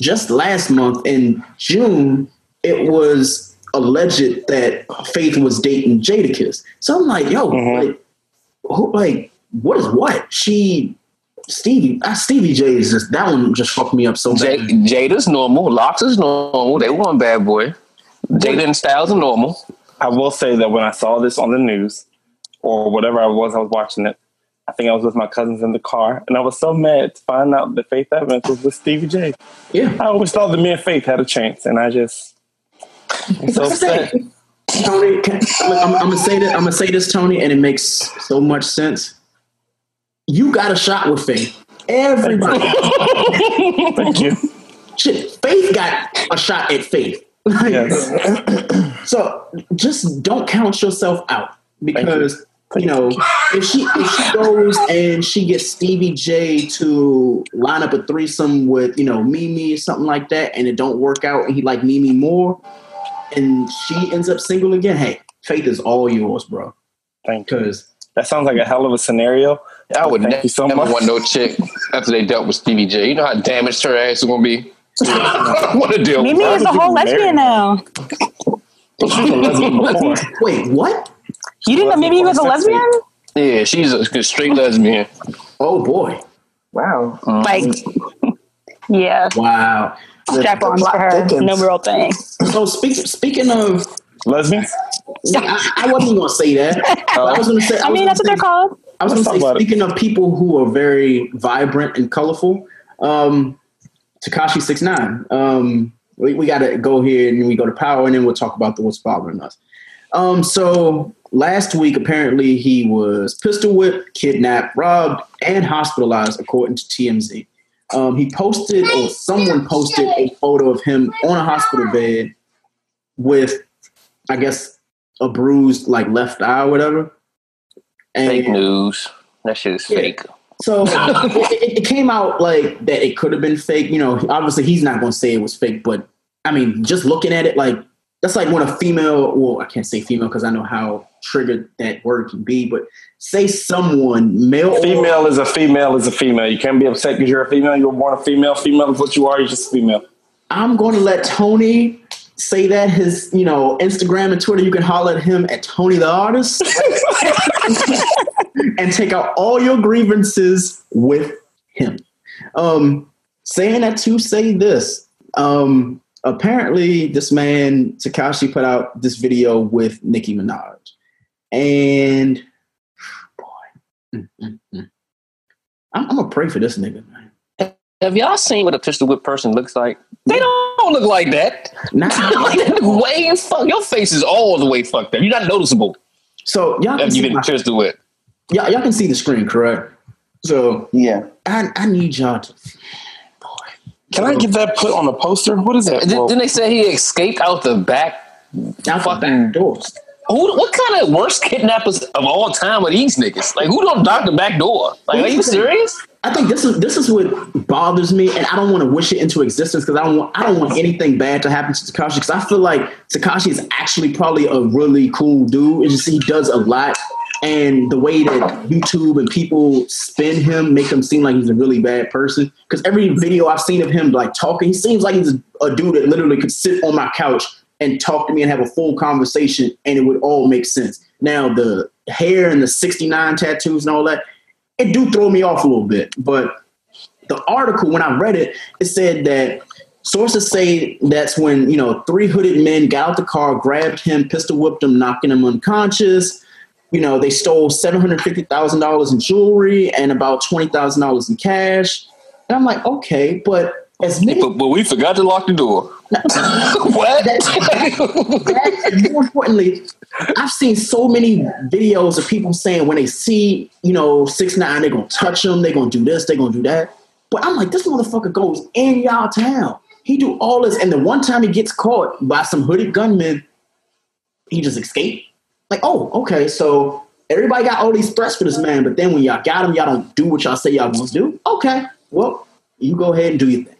just last month in June, it was alleged that Faith was dating Jadakiss. So I'm like, yo, mm-hmm. like, who, like, what is what? She, Stevie, uh, Stevie J is just that one just fucked me up so J- bad. Jada's normal. Lox is normal. They were on Bad Boy. Jada and Styles are normal. I will say that when I saw this on the news or whatever I was, I was watching it. I think I was with my cousins in the car, and I was so mad to find out that Faith Evans was with Stevie J. Yeah, I always thought that me and Faith had a chance, and I just I'm so upset. Tony, can, look, I'm, I'm gonna say this. I'm gonna say this, Tony, and it makes so much sense. You got a shot with Faith. Everybody. Thank you. Shit, Faith got a shot at Faith. Like, so just don't count yourself out because you know if she if she goes and she gets Stevie J to line up a threesome with you know Mimi or something like that, and it don't work out, and he like Mimi more, and she ends up single again. Hey, Faith is all yours, bro. Thank you. Because That sounds like a hell of a scenario. I would Thank never you so much. want no chick after they dealt with Stevie J. You know how damaged her ass is gonna be. what a deal. Mimi is a whole lesbian now. Wait, what? You didn't know Mimi was a lesbian? Yeah, she's a straight lesbian. Oh boy! Wow. Uh-huh. Like, yeah, Wow. strap-ons for her. No real thing. So speak, speaking of lesbians, I, I wasn't gonna say that. I was gonna say. I was mean, gonna that's what they're called. I was going to say, about it. speaking of people who are very vibrant and colorful, um, Tekashi Six Nine. Um, we, we got to go here and we go to Power, and then we'll talk about the what's bothering us. Um, so last week, apparently, he was pistol whipped, kidnapped, robbed, and hospitalized, according to TMZ. Um, he posted, or someone posted, a photo of him on a hospital bed with, I guess, a bruised like left eye or whatever. And Fake news. That shit is Yeah. fake. so it, it, it came out like that it could have been fake. You know, obviously he's not going to say it was fake, but I mean, just looking at it, like that's like when a female, well, I can't say female because I know how triggered that word can be, but say someone, male, or- female is a female is a female. You can't be upset because you're a female. You were born a female. Female is what you are. You're just a female. I'm going to let Tony say that his, you know, Instagram and Twitter. You can holler at him at Tony the Artist and take out all your grievances with him. Um, saying that to say this, um, apparently this man Tekashi put out this video with Nicki Minaj, and boy, mm, mm, mm. I'm, I'm gonna pray for this nigga, man. Have y'all seen what a pistol whip person looks like? They don't look like that. Not way fuck. Your face is all the way fucked up. You're not noticeable. So y'all can After you see get my- pistol whip. y'all, y'all can see the screen, correct? So yeah, I, I need y'all to. Can I get that put on a poster? What is that? Did, didn't they say he escaped out the back? Out the back door. Who, what kind of worst kidnappers of all time are these niggas? Like, who don't knock the back door? Like, are you serious? I think this is this is what bothers me, and I don't want to wish it into existence because I don't want I don't want anything bad to happen to Tekashi because I feel like Tekashi is actually probably a really cool dude. It's just he does a lot, and the way that YouTube and people spin him make him seem like he's a really bad person. Because every video I've seen of him like talking, he seems like he's a, dude that literally could sit on my couch and talk to me and have a full conversation, and it would all make sense. Now the hair and the sixty nine tattoos and all that it do throw me off a little bit. But the article, when I read it, it said that sources say that's when you know three hooded men got out the car, grabbed him, pistol whipped him, knocking him unconscious. You know, they stole seven hundred fifty thousand dollars in jewelry and about twenty thousand dollars in cash. And I'm like, okay, but as many But, but we forgot to lock the door. what? That, that, more importantly, I've seen so many videos of people saying when they see, you know, six nine, they're gonna touch them, they're gonna do this, they're gonna do that. But I'm like, this motherfucker goes in y'all town. He do all this, and the one time he gets caught by some hooded gunmen, he just escaped. Like, oh, okay, so everybody got all these threats for this man, but then when y'all got him, y'all don't do what y'all say y'all gonna do. Okay, well, you go ahead and do your thing.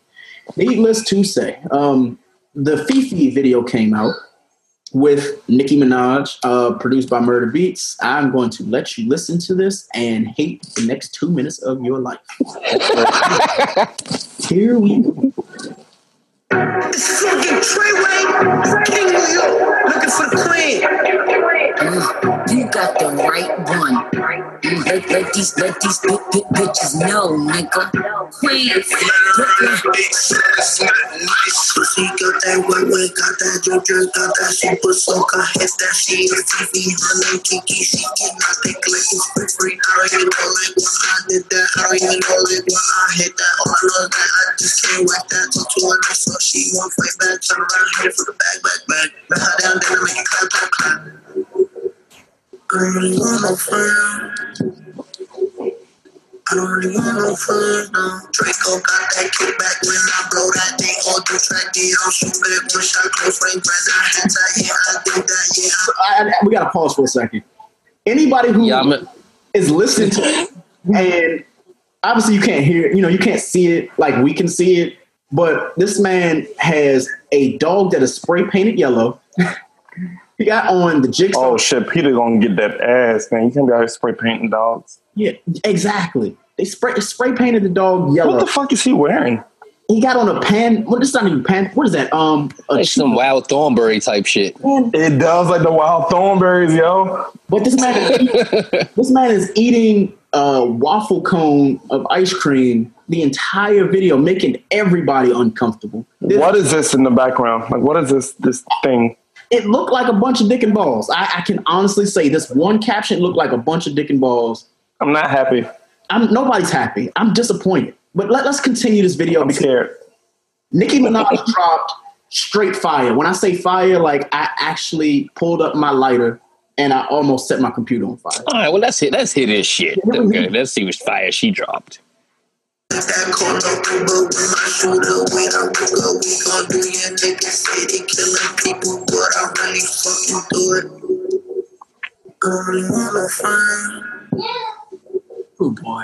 Needless to say, um, the FEFE video came out with Nicki Minaj, uh, produced by Murda Beatz. I'm going to let you listen to this and hate the next two minutes of your life. Here we go. It's fucking Treyway, King New York, looking for the queen. Mm, got the right one. Mm, let, let these let these big, big bitches know, nigga. Queens, Brooklyn. Pussy got that wet wet, got that ginger, got that super soaker, hits that she a TV, honey, Kiki, she get my dick like it's free. I don't even know like when I did that, I don't even know like when I hit that. All I know that I just can't whack that talk to her nice, so she won't fight back, turn around, hit it for the back, back, back. Let her down, then I make it clap, clap, clap. I don't really want no friend. I don't really want no friend, no. Draco got that kickback when I blow that thing all the track. Yeah, I'm shoot back, one shot, close range, present, hands out, yeah, I that, yeah. I, I- we got to pause for a second. Anybody who is listening to it, and obviously you can't hear it, you know, you can't see it like we can see it, but this man has a dog that is spray painted yellow. He got on the jigsaw. Oh shit, PETA gonna get that ass, man. You can't be out here spray painting dogs. Yeah, exactly. They spray spray painted the dog yellow. What the fuck is he wearing? He got on a pan. What is not even pan? What is that? Um, a Like some wild thornberry type shit. It does like the Wild Thornberrys, yo. But this man, is, this man is eating a waffle cone of ice cream the entire video, making everybody uncomfortable. This- What is this in the background? Like, what is this this thing? It looked like a bunch of dick and balls. I, I can honestly say this one caption looked like a bunch of dick and balls. I'm not happy. I'm nobody's happy. I'm disappointed. But let, us continue this video because scared. Nicki Minaj dropped straight fire. When I say fire, like I actually pulled up my lighter and I almost set my computer on fire. All right, well let's hit let's hit this shit. Okay, let's see which fire she dropped. That corner Uber with my shooter. When I woke up, we gon' do your niggas say they killing people, but I really fucking do it. I don't really want no friend. Oh boy.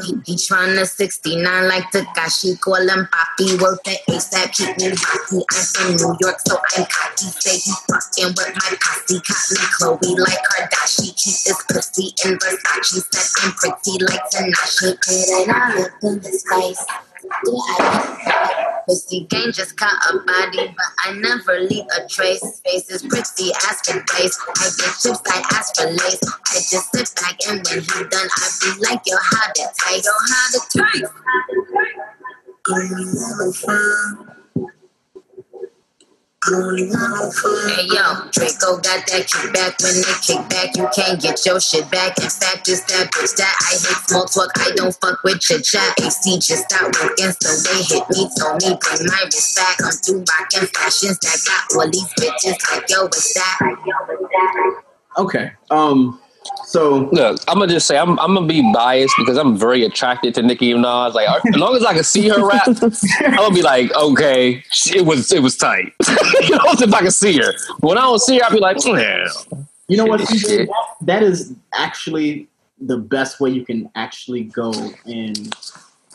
He, he tryna 69 like Tekashi, call him Papi, work the ASAP, keep me happy. I'm from New York, so I'm cocky. Say he fucking with my posse, Cotton Chloe like Kardashian. Keep this pussy in Versace, said I'm pretty like Tanashi. Did I not look in his face? I Pussy gang just caught a body, but I never leave a trace. Face is pretty, for days. I get chips, I ask for lace. I just sit back and when he done, I be like, yo, how to taste? Yo, how to taste? I don't really want no friend. I don't really want no friend. Hey yo, Draco got that kickback. When they kick back, you can't get your shit back. In fact, it's that bitch that I hate small talk. I don't fuck with your chat. AC just stopped working, so they hit me. Told me bring my wrist back. I'm through rocking fashions that got all these bitches like yo, what's that? Okay. Um. So look, I'm gonna just say I'm I'm gonna be biased because I'm very attracted to Nicki Minaj. Like as long as I can see her rap, I'm gonna be like, okay, it was it was tight. you know, if I can see her. When I don't see her, I'll be like, yeah. You know what? That, that is actually the best way you can actually go and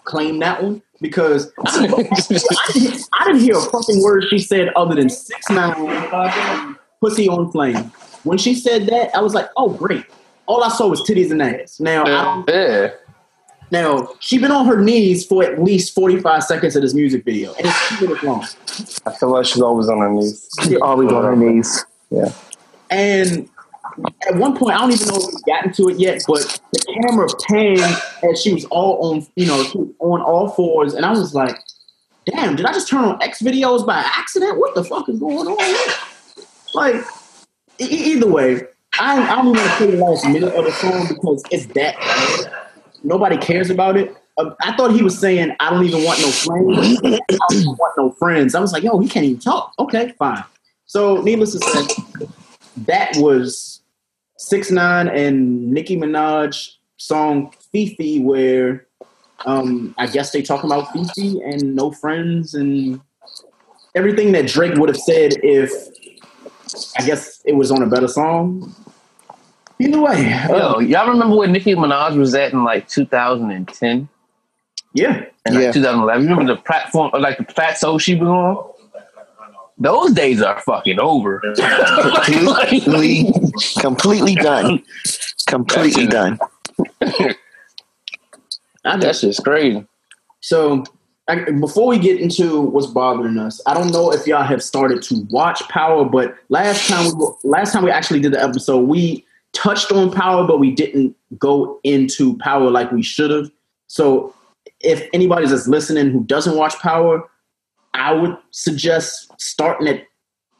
claim that one because I didn't, I didn't hear a fucking word she said other than six nine pussy on flame. When she said that, I was like, oh great. All I saw was titties and ass. Now, I don't, now she been on her knees for at least forty five seconds of this music video, and it's two minutes long. I feel like she's always on her knees. She's always on her knees. Yeah. And at one point, I don't even know if we got into it yet, but the camera panned as she was all on, you know, she was on all fours, and I was like, "Damn, did I just turn on X videos by accident? What the fuck is going on?" Here? Like, e- either way, I, I don't even want to play the last minute of the song because it's that. Nobody cares about it. uh, I thought he was saying, I don't even want no friends. I don't want no friends. I was like, yo, he can't even talk. Okay, fine. So, needless to say, that was Six Nine and Nicki Minaj song FEFE, where um, I guess they talking about FEFE and no friends and everything that Drake would have said if I guess it was on a better song. Either way, uh, Yo, y'all remember where Nicki Minaj was at in like 2010 yeah, and like Yeah. 2011? You remember the platform, or like the plateau she was on? Those days are fucking over. completely, completely done. Completely done. I That's just crazy. So, I, before we get into what's bothering us, I don't know if y'all have started to watch Power, but last time we last time we actually did the episode, we touched on Power, but we didn't go into Power like we should have. So, if anybody's just listening who doesn't watch Power, I would suggest starting at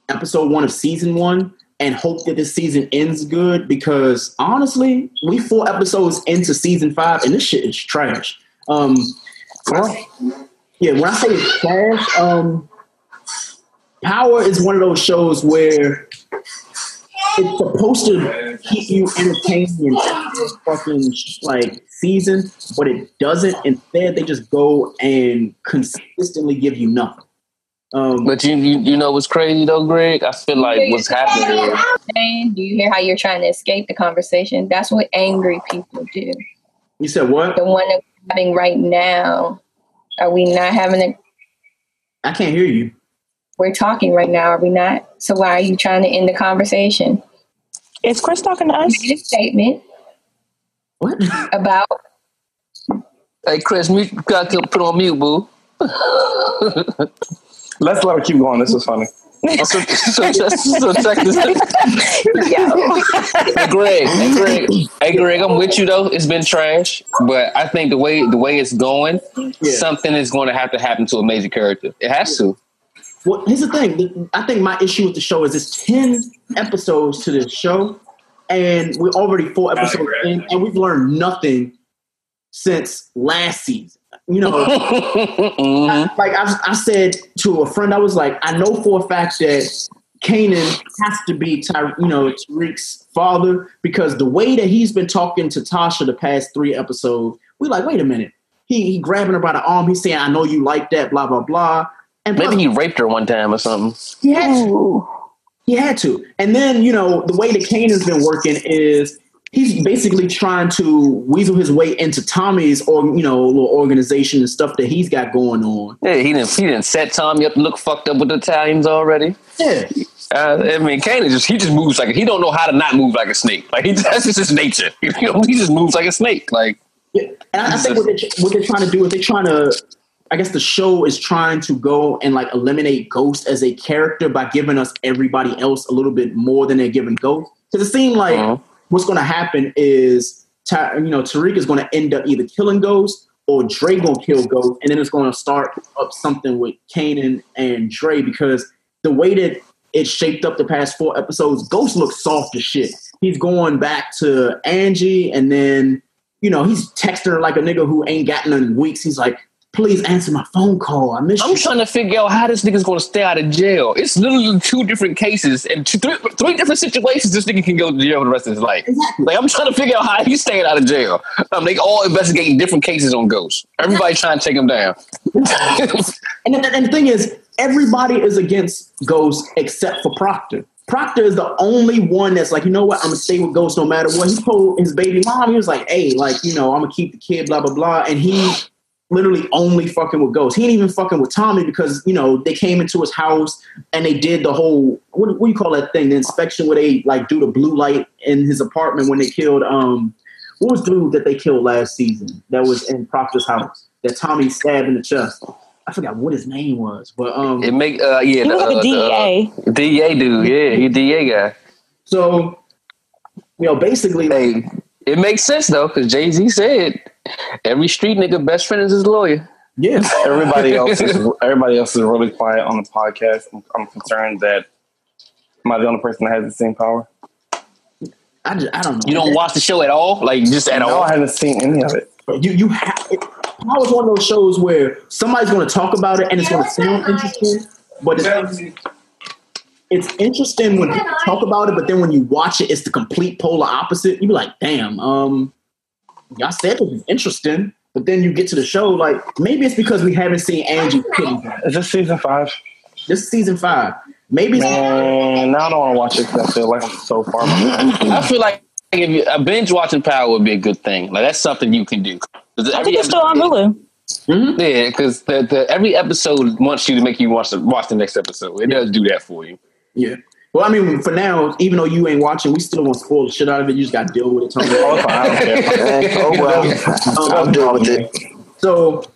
episode one of season one and hope that this season ends good because honestly, we four episodes into season five and this shit is trash. Um, I- yeah, when I say it's trash, um, Power is one of those shows where it's supposed to keep you entertained the entire fucking like season, but it doesn't. Instead, they just go and consistently give you nothing. Um, But you, you you know what's crazy though, Greg? I feel like what's happening is do you hear how you're trying to escape the conversation? That's what angry people do. you said what? The one that we're having right now. Are we not having a? I can't hear you. We're talking right now. Are we not? So why are you trying to end the conversation? Is Chris talking to us? Made a statement What? about Hey Chris, mute, you got to put on mute, boo. Let's let her keep going. This is funny. so, so, so, so check this out. Hey Greg, hey Greg, hey Greg, I'm with you though. It's been trash, but I think the way the way it's going, Yeah. something is going to have to happen to a major character. It has to. Well, here's the thing. I think my issue with the show is it's ten episodes to this show, and we're already four episodes in, and we've learned nothing since last season. You know, Mhm. I- like I, I said to a friend, I was like, I know for a fact that Kanan has to be, Ty, you know, Tariq's father because the way that he's been talking to Tasha the past three episodes, we're like, wait a minute. He, he grabbing her by the arm. He's saying, I know you like that, blah, blah, blah. And plus- Maybe he raped her one time or something. he had to. He had to. And then, you know, the way that Kanan's been working is he's basically trying to weasel his way into Tommy's or you know, little organization and stuff that he's got going on. Yeah, he didn't. He didn't set Tommy up to look fucked up with the Italians already. Yeah. Uh, I mean, Kanan just he just moves like he don't know how to not move like a snake. Like he, that's just his nature. You know, he just moves like a snake. Like Yeah. And I, I think what they're, what they're trying to do is they're trying to I guess the show is trying to go and like eliminate Ghost as a character by giving us everybody else a little bit more than they're giving Ghost. Because it seemed like Uh-huh. What's going to happen is, you know, Tariq is going to end up either killing Ghost or Dre going to kill Ghost, and then it's going to start up something with Kanan and Dre because the way that it shaped up the past four episodes, Ghost looks soft as shit. He's going back to Angie, and then you know he's texting her like a nigga who ain't got none in weeks. He's like, "Please answer my phone call. I miss I'm you." trying to figure out how this nigga's going to stay out of jail. It's literally two different cases and two, three, three different situations. This nigga can go to jail for the rest of his life. Like I'm trying to figure out how he's staying out of jail. Um, they all investigating different cases on Ghost. Everybody trying to take him down. And, then, and the thing is, everybody is against Ghost except for Proctor. Proctor is the only one that's like, you know what, I'm gonna stay with Ghost no matter what. He told his baby mom, he was like, hey, like, you know, I'm gonna keep the kid, blah, blah, blah. And he literally only fucking with ghosts. He ain't even fucking with Tommy because, you know, they came into his house and they did the whole what, what do you call that thing? The inspection where they like do the blue light in his apartment when they killed um what was dude that they killed last season that was in Proctor's house that Tommy stabbed in the chest? I forgot what his name was, but um, It make uh yeah. He was like a DEA. The, uh, DEA dude. Yeah, he DEA guy. So you know, basically, hey, it makes sense though because Jay Z said every street nigga best friend is his lawyer. Yeah, everybody else is everybody else is really quiet on the podcast. I'm, I'm concerned that am I the only person that has the same power? I, just, I don't know. You don't watch the show at all, like just at no, all. I haven't seen any of it. You you have Power is one of those shows where somebody's going to talk about it and it's going to sound interesting, but it's, it's interesting when people talk about it, but then when you watch it, it's the complete polar opposite. You be like, damn, um, y'all said it was interesting, but then you get to the show, like maybe it's because we haven't seen Angie. Is this season five? This is season five. Maybe it's- Man, now I don't want to watch it because I feel like I'm so far behind. I feel like if you, a binge watching power would be a good thing. Like that's something you can do. I think it's still on Hulu. Yeah, because the, the every episode wants you to make you watch the watch the next episode. It does do that for you. Yeah. Well, I mean, for now, even though you ain't watching, we still won't spoil the shit out of it. You just got to deal with it. Tony. Oh, it's fine. I oh well, Um, I'm dealing with it. So,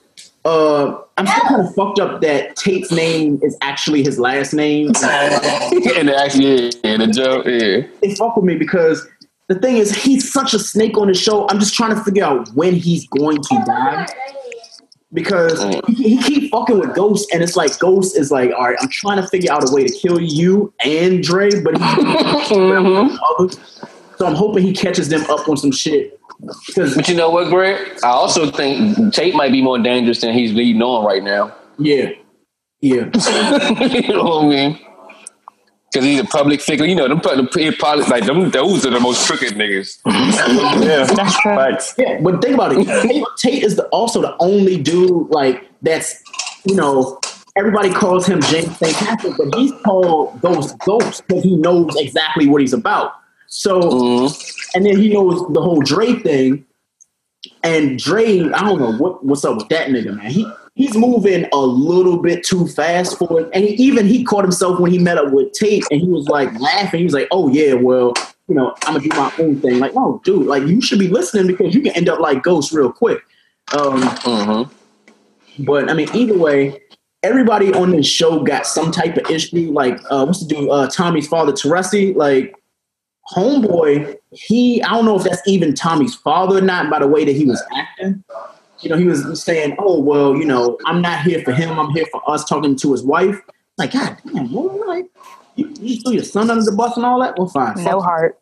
uh, I'm still kind of fucked up that Tate's name is actually his last name. and it actually, yeah, the joke, yeah. It fuck with me because the thing is, he's such a snake on the show. I'm just trying to figure out when he's going to die. Because he, he keep fucking with Ghost, and it's like Ghost is like, all right, I'm trying to figure out a way to kill you and Dre, but he's mm-hmm. so I'm hoping he catches them up on some shit. Because But you know what, Greg? I also think Tate might be more dangerous than he's leading on right now. yeah, yeah, you know what I mean? Because he's a public figure. You know, them public, public like them, those are the most crooked niggas. yeah, That's true. facts. yeah. But think about it. Tate, Tate is the, also the only dude like that's you know everybody calls him James St. Patrick, but he's called Ghost Ghost because he knows exactly what he's about. So, mm-hmm. and then he knows the whole Dre thing. And Dre, I don't know what, what's up with that nigga, man. He he's moving a little bit too fast for it. And he, even he caught himself when he met up with Tate, and he was like laughing. He was like, "Oh yeah, well, you know, I'm gonna do my own thing." Like, no, dude, like you should be listening because you can end up like Ghost real quick. Um, Mm-hmm. but I mean, either way, everybody on this show got some type of issue. Like, uh, what's the dude? Uh, Tommy's father, Teresi. Like, homeboy, he. I don't know if that's even Tommy's father or not. By the way that he was acting, you know, he was saying, "Oh well, you know, I'm not here for him. I'm here for us." Talking to his wife. Like, God damn, boy, like you, you threw your son under the bus and all that. Well, fine. No Fuck. heart.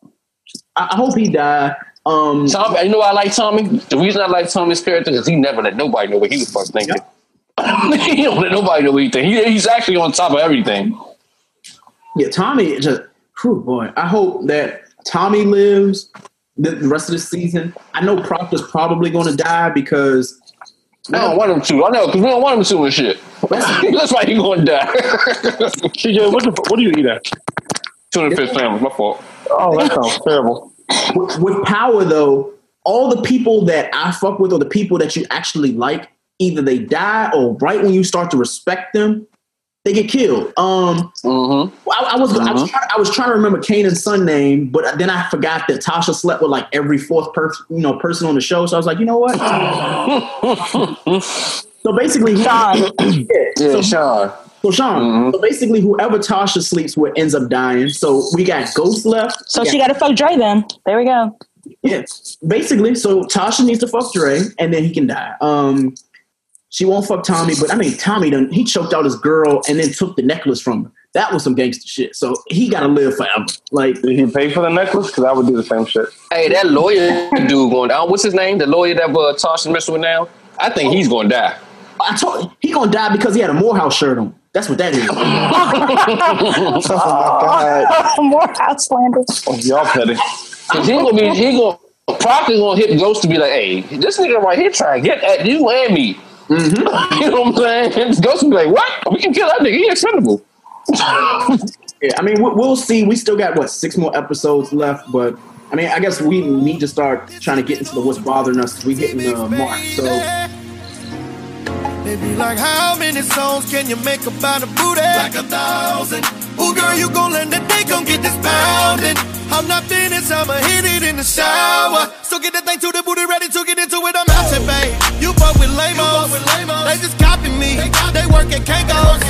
I, I hope he died. Um, Tommy, you know why I like Tommy? The reason I like Tommy's character is he never let nobody know what he was fucking thinking. he don't let nobody know what he think. He, he's actually on top of everything. Yeah, Tommy just, whew, boy. I hope that Tommy lives the the rest of the season. I know Proctor's probably going to die because I don't want him to. I know because we don't want him to and shit. That's why he going to die. CJ, what, the, what do you eat at? Two hundred fifth family. My fault. Oh, that sounds terrible. with, with power though, all the people that I fuck with or the people that you actually like, either they die or right when you start to respect them, they get killed. Um, Mm-hmm. I, I was I was trying, I was trying to remember Kanan's son name, but then I forgot that Tasha slept with like every fourth person, you know, person on the show. So I was like, you know what? so basically, Sean. yeah, Yeah, so, Sean. so Sean. Mhm. So basically, whoever Tasha sleeps with ends up dying. So we got Ghost left. So We she got- got to fuck Dre then. There we go. yeah, basically. So Tasha needs to fuck Dre, and then he can die. Um, she won't fuck Tommy, but I mean, Tommy done he choked out his girl and then took the necklace from her. That was some gangster shit. So he got to live forever. Like, Did he pay for the necklace? Because I would do the same shit. Hey, that lawyer dude going down. What's his name? The lawyer that uh, Tasha messed with now. I think he's going to die. I told he gonna die because he had a Morehouse shirt on. That's what that is. Oh my god. Morehouse slander. Oh, y'all petty. Cause he gonna be he gonna Proctor's gonna hit Ghost to be like, hey, this nigga right here trying to get at you and me. Mm-hmm. you know what I'm saying? Ghost will be like, what? We can kill that nigga. He expendable. Yeah, I mean, we- we'll see. We still got what six more episodes left, but I mean, I guess we need to start trying to get into the what's bothering us. We hitting the mark, so They be like, how many songs can you make about a booty? Like a thousand. Ooh, girl, you gon' let the day gon' get this pounding. I'm not finished, I'ma hit it in the shower. So get that thing to the booty, ready to get into it. I'm out here, lamos. They just copy me. They work at Kinko's.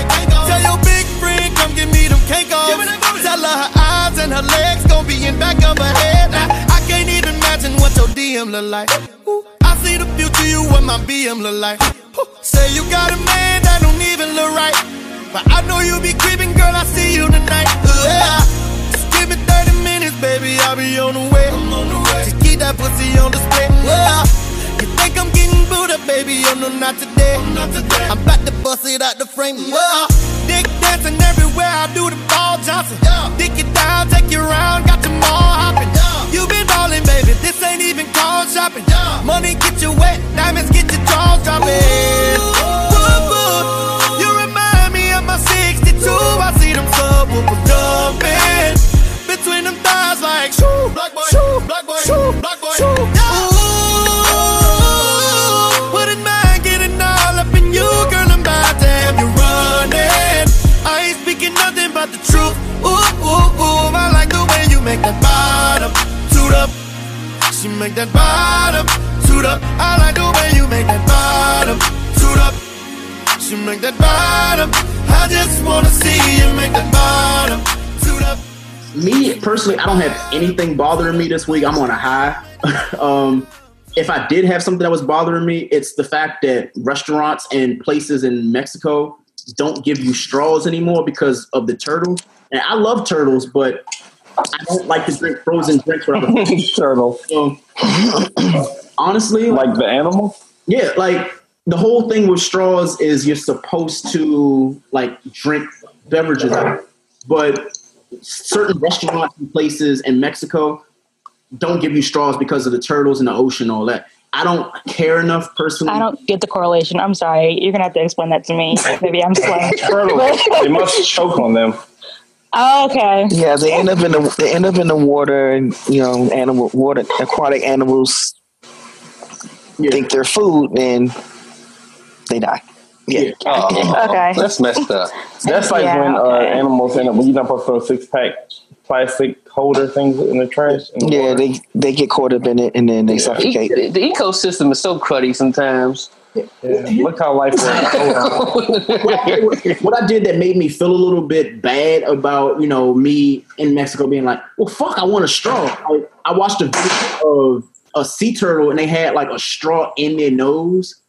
Tell your big friend, come give me them Kanko's. Tell her her eyes and her legs gon' be in back of her head. Now, I can't even imagine what your DM look like. Ooh, I see the future, you what my BM look like. Ooh, Say you got a man that don't even look right. But I know you be creeping, girl. I see you tonight. Yeah. Just give me 30 minutes, baby. I'll be on the way. I'm on the way. Just keep that pussy on display. Yeah. I'm getting booed up, baby? On no, not today. I'm about to bust it out the frame. Whoa. Dick dancing everywhere, I do the ball Johnson. Dick it down, take you around, got them all hopping. You been ballin', baby, this ain't even called shopping. Money get you wet, diamonds get your jaws dropping. Woo, woo. You remind me of my 62, I see them subwoofers jumping. Between them thighs like shoo, shoo, shoo, shoo. Ooh, make that bottom toot up. I like the way you make that bottom toot up. She make that bottom. I just wanna see you make that bottom toot up. me personally, I don't have anything bothering me this week. I'm on a high. um, if I did have something that was bothering me, it's the fact that restaurants and places in Mexico don't give you straws anymore because of the turtles. And I love turtles, but I don't like to drink frozen drinks. Turtle. So, honestly, like the animal. Yeah, like the whole thing with straws is you're supposed to like drink beverages, out of but certain restaurants and places in Mexico don't give you straws because of the turtles in the ocean, and all that. I don't care enough personally. I don't get the correlation. I'm sorry. You're gonna have to explain that to me. Maybe I'm slow. Turtles. they must choke on them. Oh, okay. Yeah, they end up in the they end up in the water, and you know, animal water aquatic animals think they're food, and they die. Yeah. Oh, Okay. That's messed up. That's like Yeah, when okay. uh, animals end up when you're not supposed to throw six pack plastic holder things in the trash. in the Yeah, water. they they get caught up in it, and then they suffocate. E- the ecosystem is so cruddy sometimes. Yeah, Look how life works. what I did that made me feel a little bit bad about you know me in Mexico being like, well, fuck, I want a straw. I, I watched a video of a sea turtle and they had like a straw in their nose,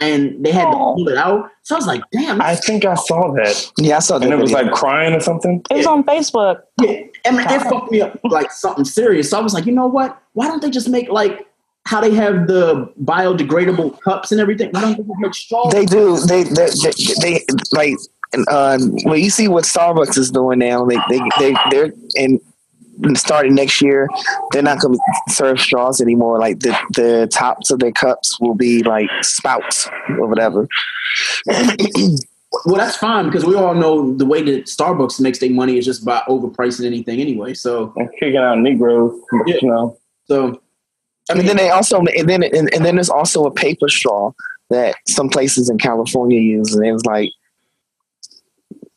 and they had to pull it out. So I was like, damn. I think I saw that. Yeah, I saw that. And it was like crying or something. It was on Facebook. Yeah, and it fucked me up like something serious. So I was like, you know what? Why don't they just make like how they have the biodegradable cups and everything? Why don't they just make straws? They do. They they they, they like. Uh, well, you see what Starbucks is doing now. They they they they're and starting next year, they're not going to serve straws anymore. Like the the tops of their cups will be like spouts or whatever. Well, that's fine because we all know the way that Starbucks makes their money is just by overpricing anything anyway. So and kicking out Negroes, you know. So I mean, then they also and then and, and then there's also a paper straw that some places in California use, and it was like,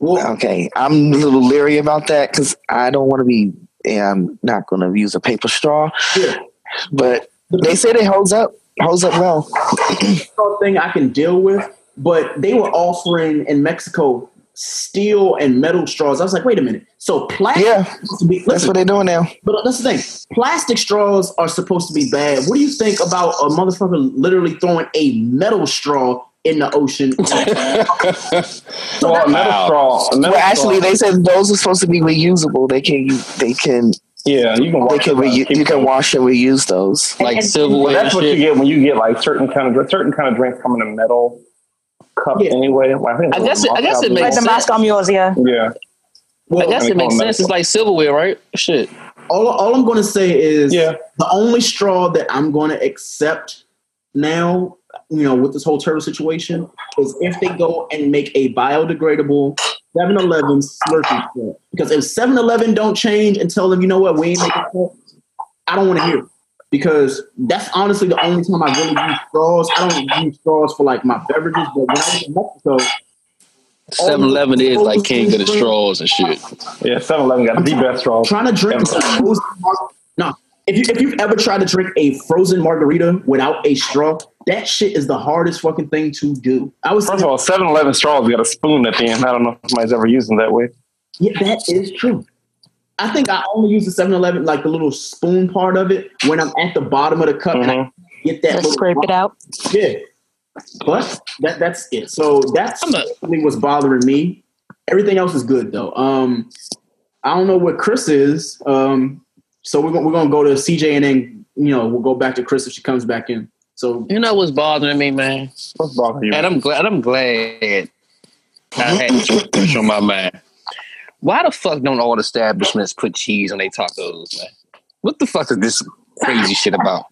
okay, I'm a little leery about that because I don't want to be. Yeah, I'm not going to use a paper straw, but they said it holds up, holds up well. thing I can deal with, but they were offering in Mexico steel and metal straws. I was like, wait a minute. So plastic? Yeah, to be, that's what they're doing now. But that's the thing. Plastic straws are supposed to be bad. What do you think about a motherfucker literally throwing a metal straw in the ocean? Well, a metal straw. a metal Well, actually, straw- they said those are supposed to be reusable. They can, they can. Yeah, you can They wash can them reu- you can them. wash and reuse those. Like Well, silverware. that's what and you get when you get like certain kind of certain kind of drinks come in a metal cup anyway. Well, I, think I guess it- I guess it Like makes the sense. Moscow mules, yeah. Yeah. I guess They it makes call 'em sense. It's like silverware, right? Shit. all, all I'm going to say is Yeah. the only straw that I'm going to accept now, you know, with this whole turtle situation, is if they go and make a biodegradable 7-Eleven Slurpee straw. Because if 7-Eleven don't change and tell them, you know what, we ain't making straw, I don't want to hear it. Because that's honestly the only time I really use straws. I don't use straws for like my beverages, but when I was in Mexico, 7 Eleven is like king of the straws and shit. Yeah, 7 Eleven got the best straws. trying to drink a frozen mar- no. If you if you've ever tried to drink a frozen margarita without a straw, that shit is the hardest fucking thing to do. I was First of all, 7 Eleven straws got a spoon at the end. I don't know if somebody's ever used them that way. yeah, that is true. I think I only use the 7-Eleven like the little spoon part of it when I'm at the bottom of the cup and I get that Just little scrape it out. Yeah. But that that's it. So that's really what's bothering me. Everything else is good though. Um I don't know what Chris is. Um so we're gonna we're gonna go to CJ and then you know we'll go back to Chris if she comes back in. So You know what's bothering me, man? What's bothering you? And I'm glad. I'm glad I had this on my mind. Why the fuck don't all establishments put cheese on their tacos, man? What the fuck is this crazy shit about?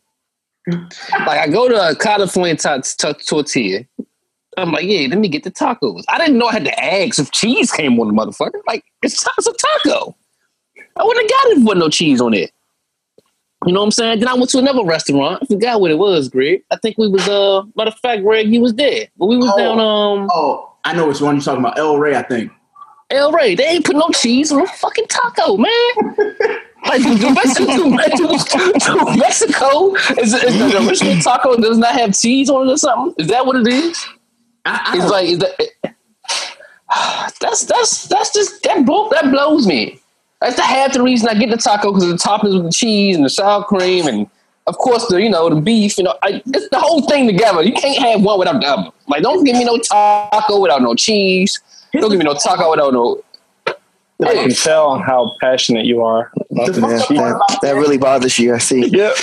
Like I go to a California ta- ta- tortilla. I'm like, yeah, let me get the tacos. I didn't know I had to ask if cheese came on the motherfucker. Like, it's, ta- it's a taco. I wouldn't have got it if wasn't no cheese on it. You know what I'm saying? Then I went to another restaurant. I forgot what it was, Greg. I think we was uh matter of fact, Greg, you was there. But we was Oh. down um Oh, I know which one you're talking about. El Rey, I think. El Rey. They ain't put no cheese on a fucking taco, man. Like do Mexico, do Mexico is, is the original taco does not have cheese on it or something? Is that what it is? it's like is that, that's that's that's just that blow, that blows me. That's the half the reason I get the taco because the toppings with the cheese and the sour cream and of course the you know the beef. You know, I, it's the whole thing together. You can't have one without the other. Like, don't give me no taco without no cheese. Don't give me no taco without no. I can tell how passionate you are. about Yeah, this cheese. that, that really bothers you. I see. Yep.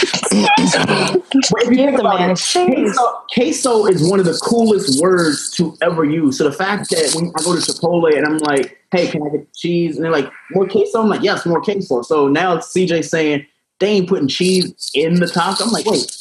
But if you think about it, queso, queso is one of the coolest words to ever use. So the fact that when I go to Chipotle and I'm like, "Hey, can I get cheese?" and they're like, "More queso," I'm like, "Yes, more queso." So now CJ saying they ain't putting cheese in the taco. I'm like, wait.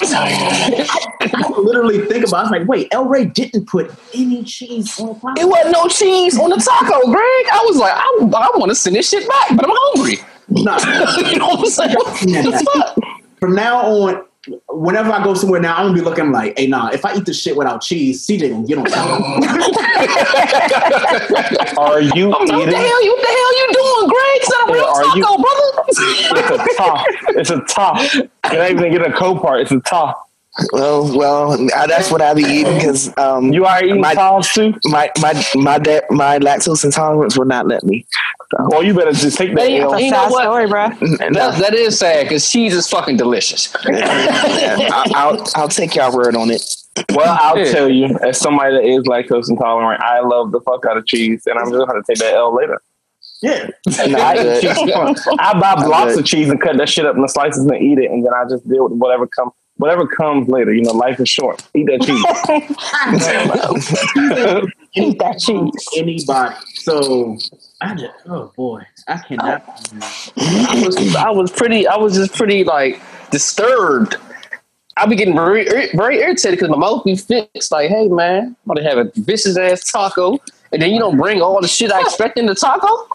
I literally think about. it. I was like, wait, El Rey didn't put any cheese on the taco. It wasn't no cheese on the taco, Greg. I was like, I, I want to send this shit back, but I'm hungry. Nah. you know what I'm saying? What the? From now on, whenever I go somewhere now, I'm gonna be looking like, hey, nah, if I eat this shit without cheese, CJ gonna get on top. Are you What the eating? hell you? What the hell you doing, Greg? It's not a real Are taco, you- brother. It's a top. It's a top. You're not even get a co part. It's a top. Well, well, I, that's what I be eating because um, You are eating my, tops too. my my my da- my lactose intolerance will not let me. Well, you better just take that Hey, L. you know what? story, bro. That, that is sad because cheese is fucking delicious. I, I'll I'll take your word on it. Well, I'll Yeah. tell you, as somebody that is lactose intolerant, I love the fuck out of cheese, and I'm just gonna take that L later. yeah. No, I. I buy blocks of cheese and cut that shit up into slices and eat it, and then I just deal with whatever comes. Whatever comes later, you know, life is short. Eat that cheese. Eat that cheese. Anybody. So I just, oh boy, I cannot. I was, I was pretty, I was just pretty like disturbed. I be getting very, very irritated because my mouth be fixed. Like, hey man, I'm gonna have a vicious ass taco, and then you don't bring all the shit I expect in the taco.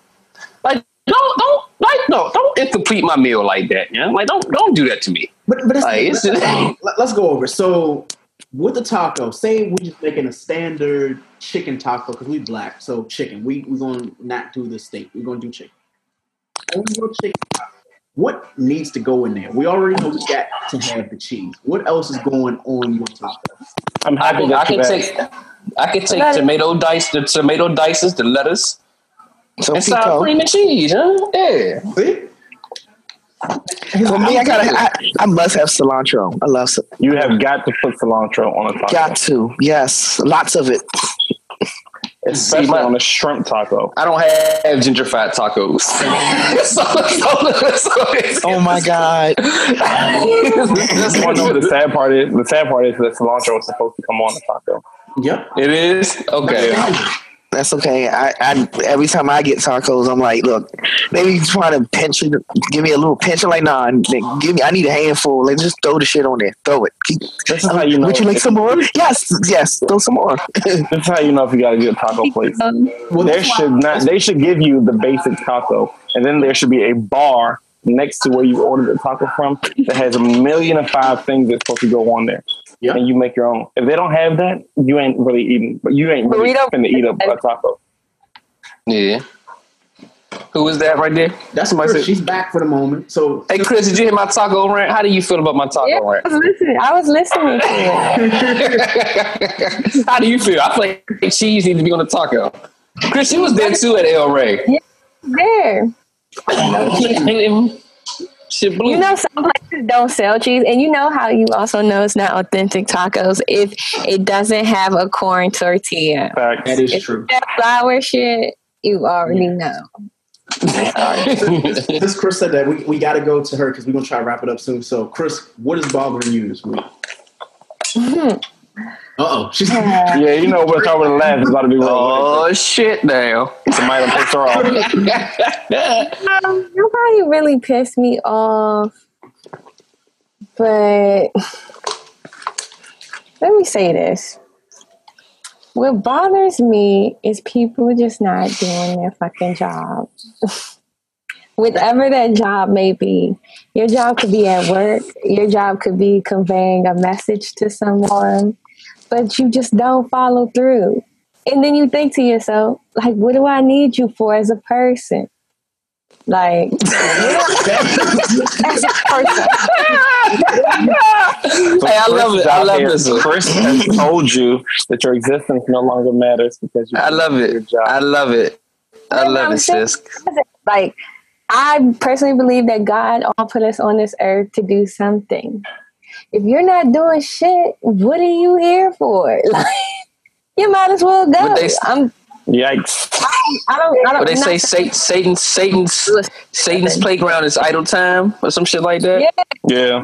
Like, don't, don't, like, no, don't incomplete my meal like that. You know, like, don't, don't do that to me. But but it's, Like, it's just- let- let's go over. So with the taco, say we're just making a standard chicken taco because we black, so chicken. We we're gonna not do the steak. We're gonna do chicken. On chicken what needs to go in there? We already know we got to have the cheese. What else is going on your taco? I'm I happy can, I can take, I can take Lettuce. tomato dice, the tomato dices, the lettuce, So and sour cream and cheese. Huh? Yeah. See? For me, I gotta. I, I must have cilantro. I love. cil- You have got to put cilantro on a taco, Got to. Yes, lots of it. especially See, my- on a shrimp taco. I don't have ginger fat tacos. so, so, so, Oh my god. That's Well, no, the sad part is the sad part is that cilantro is supposed to come on the taco. Yep. It is okay. That's okay. I, I every time I get tacos, I'm like, look, maybe trying to pinch it, give me a little pinch. I'm like, nah, nigga, give me. I need a handful. Like, just throw the shit on there. Throw it. Keep, This is how you know. Would you like some more? Yes, yes. Throw some more. This is how you know if you got a good taco place. Well, There should not. They should give you the basic taco, and then there should be a bar next to where you ordered the taco from that has a million and five things that's supposed to go on there. Yeah. And you make your own. If they don't have that, you ain't really eating. But you ain't really Burrito. finna eat a, a taco. Yeah. Who was that right there? That's Somebody Chris. said- She's back for the moment. So Hey Chris, did you hear my taco rant? How do you feel about my taco Yeah, I was listening. I was listening to it. How do you feel? I feel like cheese needs to be on the taco. Chris, you was there too at El Rey. There. Shit blew. You know, some places don't sell cheese, and you know how you also know it's not authentic tacos if it doesn't have a corn tortilla. Facts. that is If true. that flour shit, you already know. Since Chris said that, we, we got to go to her because we're gonna try to wrap it up soon. So, Chris, what is bothering you this week? Uh-oh. She's yeah, you know what's over the laugh is about to be Oh shit! Now somebody done pissed her off. Um, nobody really pissed me off, but let me say this. What bothers me is people just not doing their fucking job. Whatever that job may be. Your job could be at work, your job could be conveying a message to someone, but you just don't follow through. And then you think to yourself, like, what do I need you for as a person? Like, as a person. Hey, I love it. I love this one. Chris has told you that your existence no longer matters because you. I love it. I love it. I That's what love I'm it, saying. sis. Like, I personally believe that God all put us on this earth to do something. If you're not doing shit, what are you here for? Like, you might as well go. They- I'm. Yikes! I don't. I don't. What they say, not- Satan, Satan, Satan's, Satan's playground is idle time or some shit like that. Yeah, Yeah.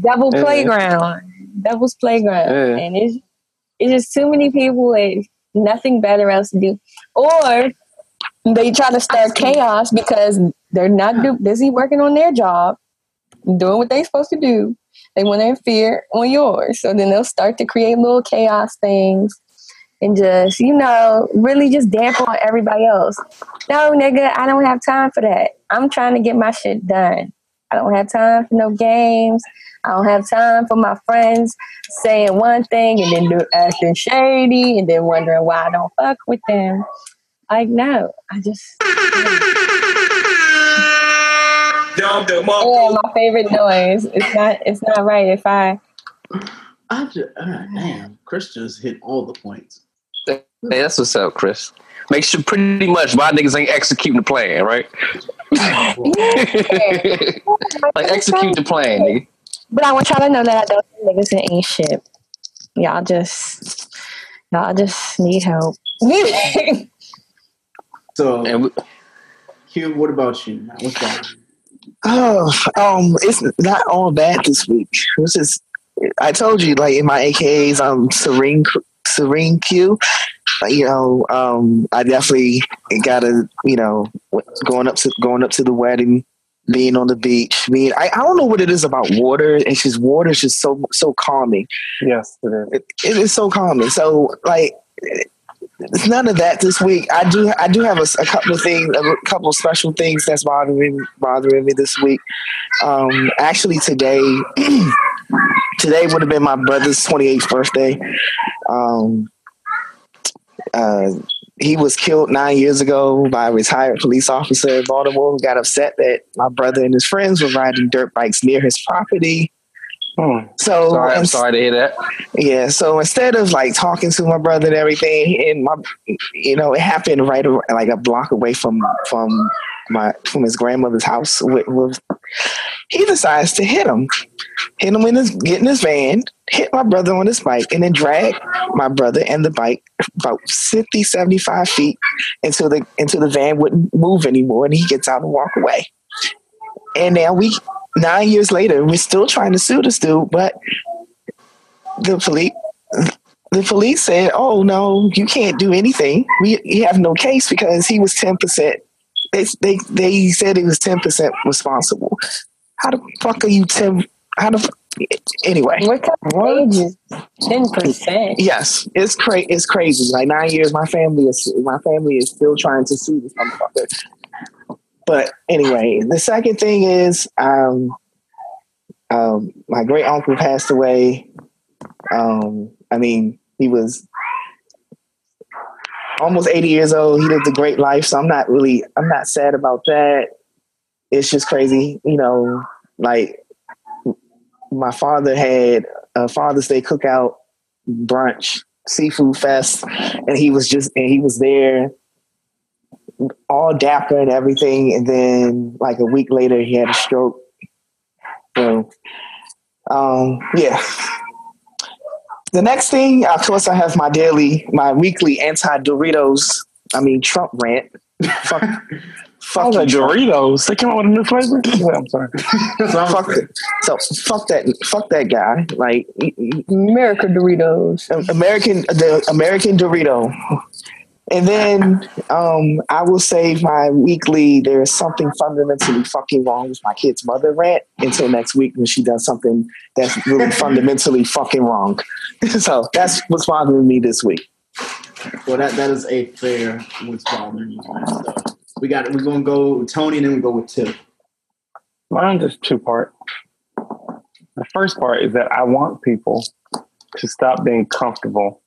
devil Yeah. playground, devil's playground, Yeah. and it's it's just too many people with nothing better else to do, or they try to start chaos because they're not do, busy working on their job, doing what they're supposed to do. They want to interfere on yours, so then they'll start to create little chaos things. And just, you know, really just dampen on everybody else. No, nigga, I don't have time for that. I'm trying to get my shit done. I don't have time for no games. I don't have time for my friends saying one thing and then do, acting shady and then wondering why I don't fuck with them. Like, no, I just. Yeah, my favorite noise. It's not. It's not right if I. I just, uh, damn, Chris just hit all the points. Hey, that's what's up, Chris. Make sure pretty much my niggas ain't executing the plan, right? like execute the plan, nigga. But I want y'all to know that I don't think niggas that ain't shit. Y'all just, y'all just need help. So, Q, what about you? What's going on? Oh, um, it's not all bad this week. It was just, I told you, like in my AKAs, I'm serene, serene Q. You know, um, I definitely gotta, you know, going up to going up to the wedding, being on the beach. Being, I, I don't know what it is about water. It's just water is just so so calming. Yes, it is. It, it is so calming. So like. It's none of that this week. I do. I do have a, a couple of things, a couple of special things that's bothering bothering me this week. Um, actually, today, today would have been my brother's twenty eighth birthday. Um, uh, he was killed nine years ago by a retired police officer in Baltimore who got upset that my brother and his friends were riding dirt bikes near his property. Hmm. So Sorry, I'm sorry to hear that. yeah, so instead of like talking to my brother and everything, and my, you know, it happened right like a block away from from my from his grandmother's house. With, with he decides to hit him, hit him in his get in his van, hit my brother on his bike, and then drag my brother and the bike about 50, 75 feet until the until the van wouldn't move anymore, and he gets out and walk away. And now we nine years later, we're still trying to sue this dude, but the police the police said, "Oh no, you can't do anything. We you have no case because he was ten percent. They they they said he was ten percent responsible. How the fuck are you ten? How the anyway? What kind of age is ten percent? Yes, it's cra- It's crazy. Like nine years, my family is my family is still trying to sue this motherfucker. But anyway, the second thing is, um, um, my great uncle passed away. Um, I mean, he was almost 80 years old. He lived a great life. So I'm not really, I'm not sad about that. It's just crazy, you know, like my father had a Father's Day cookout brunch, seafood fest, and he was just, and he was there all dapper and everything. And then like a week later, he had a stroke. So, um, yeah. The next thing, of course, I have my daily, my weekly anti Doritos, I mean Trump rant. fuck, Fuck like Doritos. They came out with a new flavor. Yeah, I'm sorry. fuck that. So fuck that. Fuck that guy. Like American Doritos. American the American Dorito. And then um, I will say my weekly. There is something fundamentally fucking wrong with my kid's mother rant until next week when she does something that's really fundamentally fucking wrong. so that's what's bothering me this week. Well, that that is a fair what's bothering you. So we got we're gonna go with Tony and then we go with Tip. Mine's just two part. The first part is that I want people to stop being comfortable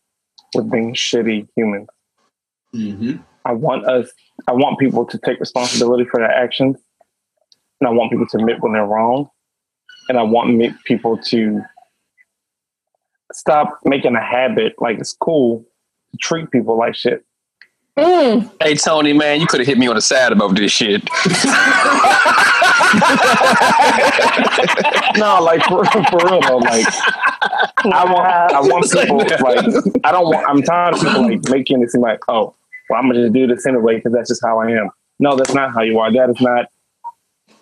with being shitty humans. Mm-hmm. I want us. I want people to take responsibility for their actions, and I want people to admit when they're wrong, and I want me, people to stop making a habit like it's cool to treat people like shit. Hey Tony, man, you could have hit me on the side about this shit. no, like for, for real though, like I want I want people like I don't want I'm tired of people like making it seem like oh well I'm gonna just do this anyway because that's just how I am. No, that's not how you are. That is not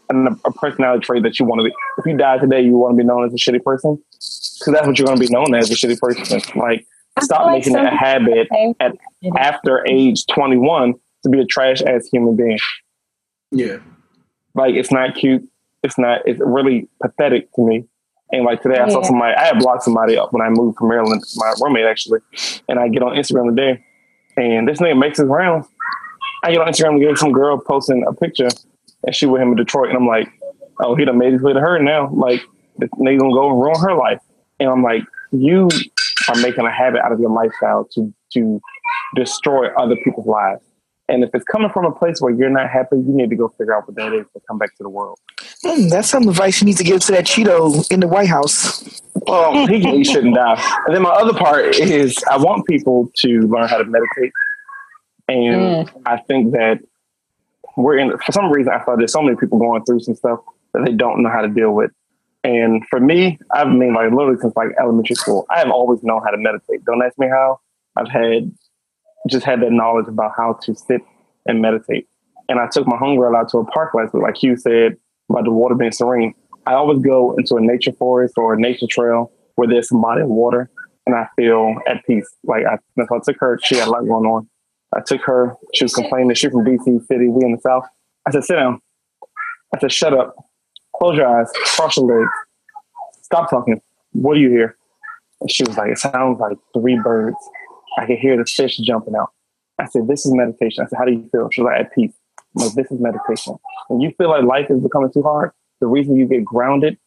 an, a personality trait that you want to be. If you die today, you want to be known as a shitty person because that's what you're going to be known as a shitty person. Like stop like making it a some- habit at after age 21 to be a trash ass human being. Yeah. Like it's not cute. It's not. It's really pathetic to me. And like today, I saw somebody. I had blocked somebody up when I moved from Maryland. My roommate actually, and I get on Instagram today, and this nigga makes his rounds. I get on Instagram to get some girl posting a picture, and she with him in Detroit, and I'm like, oh, he done made his way to her now. Like this nigga gonna go and ruin her life, and I'm like, you are making a habit out of your lifestyle to to destroy other people's lives. And if it's coming from a place where you're not happy, you need to go figure out what that is to come back to the world. Hmm, that's some advice you need to give to that Cheeto in the White House. Well, he, he shouldn't die. And then my other part is I want people to learn how to meditate. And I think that we're in, for some reason, I thought there's so many people going through some stuff that they don't know how to deal with. And for me, I've been like literally since like elementary school, I have always known how to meditate. Don't ask me how. I've had just had that knowledge about how to sit and meditate. And I took my homegirl out to a park last week, like Q said about the water being serene. I always go into a nature forest or a nature trail where there's some body of water and I feel at peace. Like I, so I took her, she had a lot going on. I took her, she was complaining that she from DC City, we in the South. I said, sit down. I said, shut up, close your eyes, cross your legs, stop talking. What do you hear? And she was like, it sounds like three birds. I can hear the fish jumping out. I said, this is meditation. I said, how do you feel? She was like, at peace. I'm like, this is meditation. When you feel like life is becoming too hard, the reason you get grounded,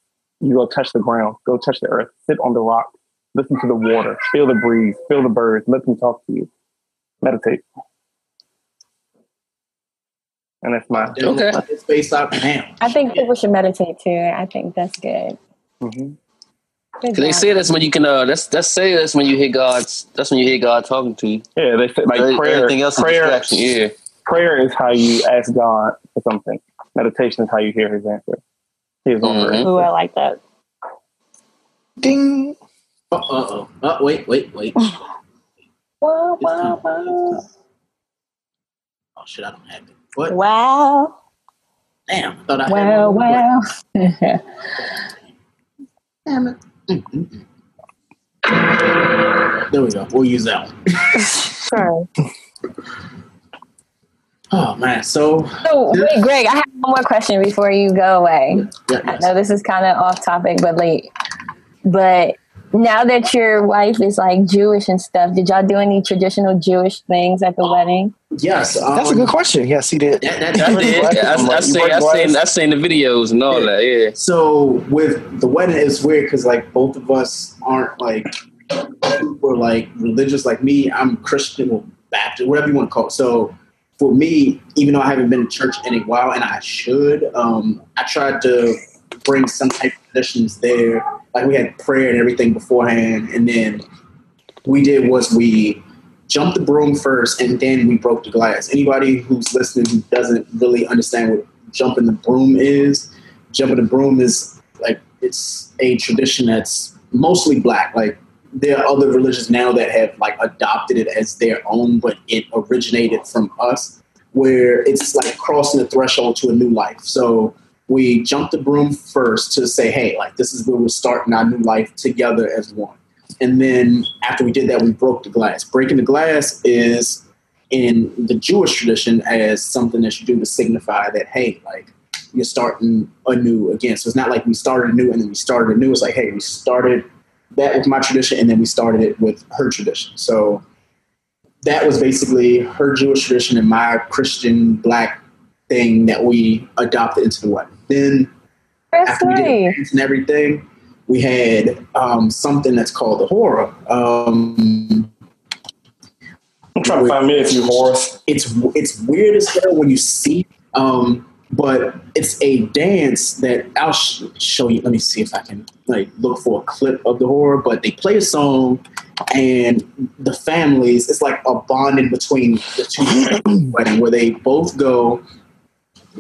you go touch the ground, go touch the earth, sit on the rock, listen to the water, feel the breeze, feel the birds, let them talk to you. Meditate. And that's my Okay. Space out now. I think people should meditate too. I think that's good. Mhm. Good Cause they say that's when you can. Uh, that's that's say that's when you hear God's. That's when you hear God talking to you. Yeah, they say like Every- prayer. Everything else is prayer, distraction. Yeah. prayer is how you ask God for something. Meditation is how you hear His answer. His own Mhm. Ooh, I like that. Ding. Uh oh. Uh, wait, wait, wait. Wow, wow, wow. Oh shit, I don't have it. What? Wow. Damn, I thought I had Wow, wow. Damn it. Mm-mm-mm. There we go. We'll use that one. Sorry. Oh man, so So wait, Greg, I have one more question before you go away. yeah, I know this is kind of off topic, but like, but now that your wife is like Jewish and stuff, did y'all do any traditional Jewish things at the wedding? yes, um, That's a good question. Yes, he did. That, that, I did. I, I, I, seen, I, seen, I seen the videos and all that. Yeah. So with the wedding, it's weird because like both of us aren't like super like religious like me. I'm Christian or Baptist, whatever you want to call it. So for me, even though I haven't been to church in a while, and I should, um, I tried to bring some type of traditions there. Like we had prayer and everything beforehand, and then we did was we jumped the broom first, and then we broke the glass. Anybody who's listening who doesn't really understand what jumping the broom is, jumping the broom is like it's a tradition that's mostly black. Like there are other religions now that have like adopted it as their own, but it originated from us. where it's like crossing the threshold to a new life. So we jumped the broom first to say, hey, like this is where we're starting our new life together as one. And then after we did that, we broke the glass. Breaking the glass is in the Jewish tradition as something that you do to signify that, hey, like you're starting anew again. So it's not like we started anew and then we started anew. It's like, hey, we started that with my tradition and then we started it with her tradition. So that was basically her Jewish tradition and my Christian black thing that we adopted into the wedding. Then That's after we did dance and everything, we had um, something that's called the hora. Um, I'm trying to find me a few horas. It's it's weird as hell when you see, um, but it's a dance that I'll sh- show you. Let me see if I can like look for a clip of the hora. But they play a song, and the families. It's like a bonding between the two families wedding where they both go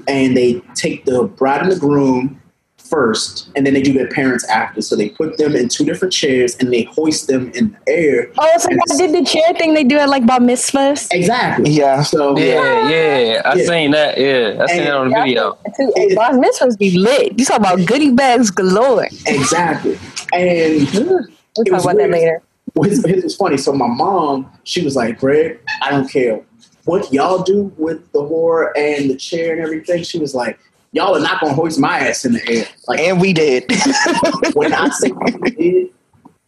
and they take the bride and the groom first, and then they do their parents after. So they put them in two different chairs and they hoist them in the air. Oh, so I did the chair thing they do at like bar mitzvahs. Exactly. Yeah. So Yeah, yeah. I Yeah. seen that. Yeah, I seen And- that on the video. Too. And oh, bar mitzvahs be lit. You talk about goodie bags galore. Exactly. And We'll it talk was about that later. Well, his, his was funny. So my mom, she was like, Greg, I don't care what y'all do with the hora and the chair and everything. She was like, y'all are not gonna hoist my ass in the air. Like, and we did. when I say we did,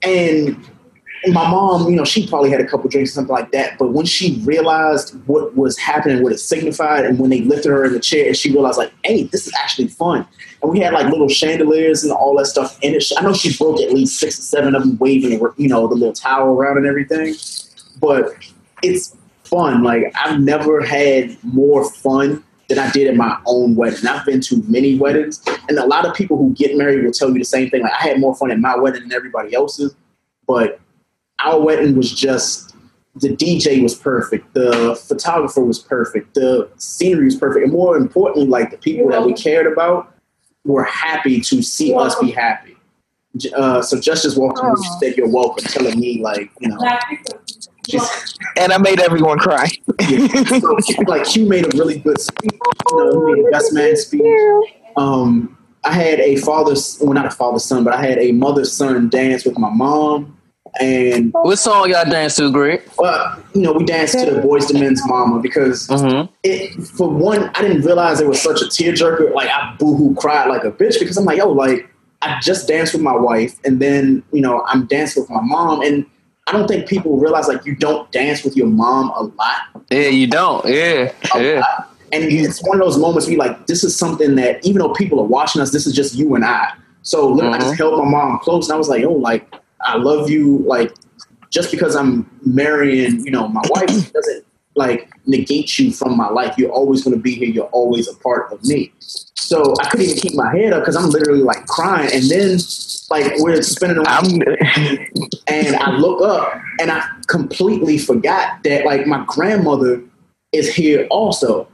and my mom, you know, she probably had a couple drinks or something like that. But when she realized what was happening, what it signified, and when they lifted her in the chair, and she realized, like, hey, this is actually fun. And we had like little chandeliers and all that stuff in it. I know she broke at least six or seven of them, waving, you know, the little towel around and everything. But it's fun. Like I've never had more fun than I did at my own wedding. I've been to many weddings, and a lot of people who get married will tell you the same thing. Like I had more fun at my wedding than everybody else's, but our wedding was just the DJ was perfect, the photographer was perfect, the scenery was perfect, and more importantly, like the people that we cared about were happy to see us be happy. Uh, so Justice walked in, she said, "You're welcome," telling me like, you know, she's, and I made everyone cry. so, like Q made a really good speech. You know, he made a best man speech. Um, I had a father, well, not a father son, but I had a mother son dance with my mom, and What song y'all dance to, Greg? well, you know, we danced to the Boyz II Men's Mama because it, for one, I didn't realize it was such a tearjerker. Like I boohoo cried like a bitch because I'm like, yo, like I just danced with my wife, and then you know I'm dancing with my mom, and I don't think people realize like you don't dance with your mom a lot. Yeah, you don't. Yeah, yeah. And it's one of those moments where like, this is something that even though people are watching us, this is just you and I. So look, I just mm-hmm. held my mom close, and I was like, oh, like I love you. Like just because I'm marrying, you know, my wife doesn't like negate you from my life. You're always going to be here. You're always a part of me. So I couldn't even keep my head up because I'm literally like crying. And then like we're spinning around, and I look up and I completely forgot that like my grandmother is here also.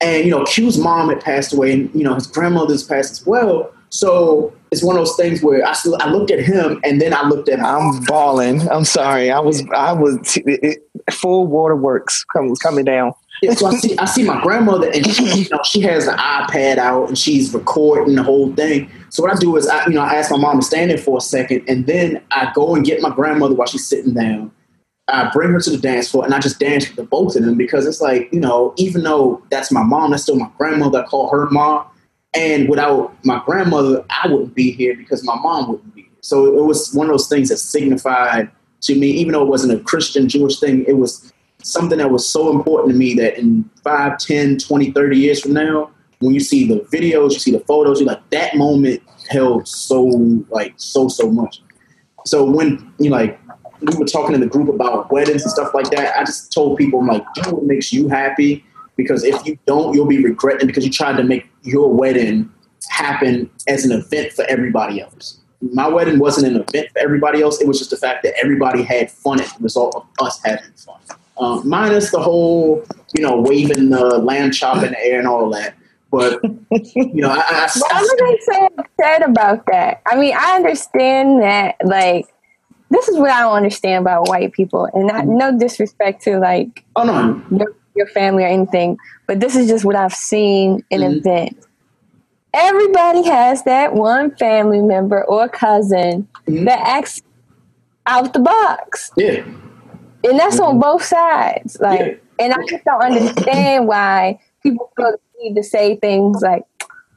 And you know, Q's mom had passed away, and you know his grandmother's passed as well. So it's one of those things where I, still, I looked at him, and then I looked at. him. I'm balling. I'm sorry. I was I was it, it, full waterworks come, coming down. Yeah, so I see, I see my grandmother, and she, you know, she has an iPad out, and she's recording the whole thing. So what I do is, I, you know, I ask my mom to stand there for a second, and then I go and get my grandmother while she's sitting down. I bring her to the dance floor, and I just dance with the both of them because it's like, you know, even though that's my mom, that's still my grandmother. I call her mom, and without my grandmother, I wouldn't be here because my mom wouldn't be here. So it was one of those things that signified to me, even though it wasn't a Christian Jewish thing, it was something that was so important to me that in 5, 10, 20, 30 years from now, when you see the videos, you see the photos, you're like, that moment held so, like, so, so much. So when, you know, like, we were talking in the group about weddings and stuff like that, I just told people, I'm like, do what makes you happy because if you don't, you'll be regretting because you tried to make your wedding happen as an event for everybody else. My wedding wasn't an event for everybody else. It was just the fact that everybody had fun as a result of us having fun. Um, minus the whole, you know, waving the lamb chop in the air and all that. But, you know, I, I, But I'm gonna say upset about that. I mean, I understand that. Like, this is what I don't understand about white people, and not, no disrespect to like oh no, your, family or anything, but this is just what I've seen in Mm-hmm. events. Everybody has that one family member or cousin that acts out the box. Yeah. And that's on both sides. Like, and I just don't understand why people feel the need to say things like,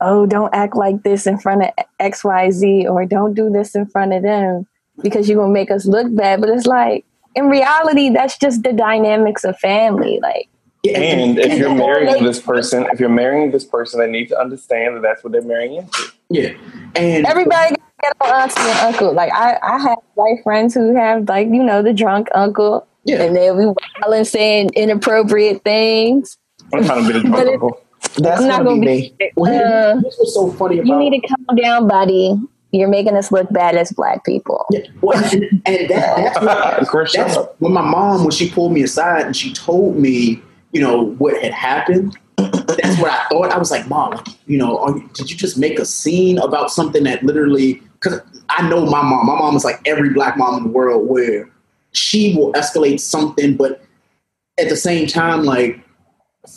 oh, don't act like this in front of XYZ or don't do this in front of them because you're going to make us look bad. But it's like, in reality, that's just the dynamics of family. Like, And if you're marrying this person, if you're marrying this person, they need to understand that that's what they're marrying into. Yeah. And everybody got an auntie and uncle. Like I, I have white friends who have like you know the drunk uncle, yeah. and they'll be wilding, saying inappropriate things. I'm trying to be the drunk uncle. That's I'm not gonna gonna be be. me. Uh, this was so funny you need to calm down, buddy. You're making us look bad as black people. Well, and, and that, that's, what, that's when my mom, when she pulled me aside and she told me, you know, what had happened. That's what I thought. I was like, Mom, you know, are did you just make a scene about something that literally? Because I know my mom. My mom is like every black mom in the world, where she will escalate something, but at the same time, like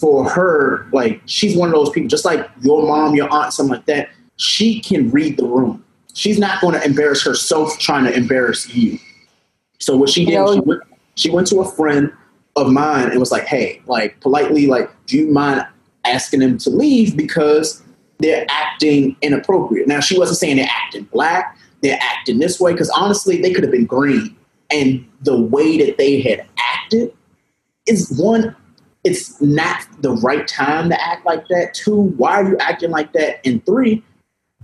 for her, like she's one of those people, just like your mom, your aunt, something like that. She can read the room. She's not going to embarrass herself trying to embarrass you. So what she did, she went, she went to a friend of mine and was like, "Hey, like politely, like, do you mind asking them to leave because they're acting inappropriate?" Now she wasn't saying they're acting black, they're acting this way because honestly, they could have been green. And the way that they had acted is one, it's not the right time to act like that. Two, why are you acting like that? And three,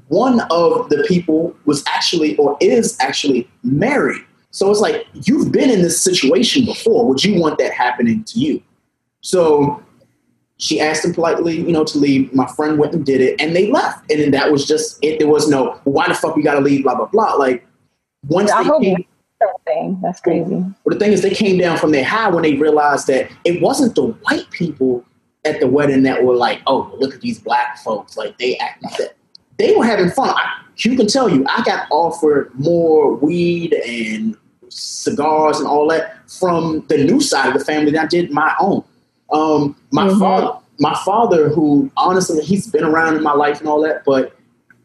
one of the people was actually or is actually married. So it's like you've been in this situation before. Would you want that happening to you? So she asked him politely, you know, to leave. My friend went and did it, and they left. And then that was just it. There was no why the fuck we gotta leave, blah blah blah. Like once I they hope came, something. That's crazy. but the thing is, they came down from their high when they realized that it wasn't the white people at the wedding that were like, "Oh, look at these black folks, like they act like that." They were having fun. I, you can tell you, I got offered more weed and cigars and all that from the new side of the family than I did my own. Um, my father, my father, who honestly he's been around in my life and all that, but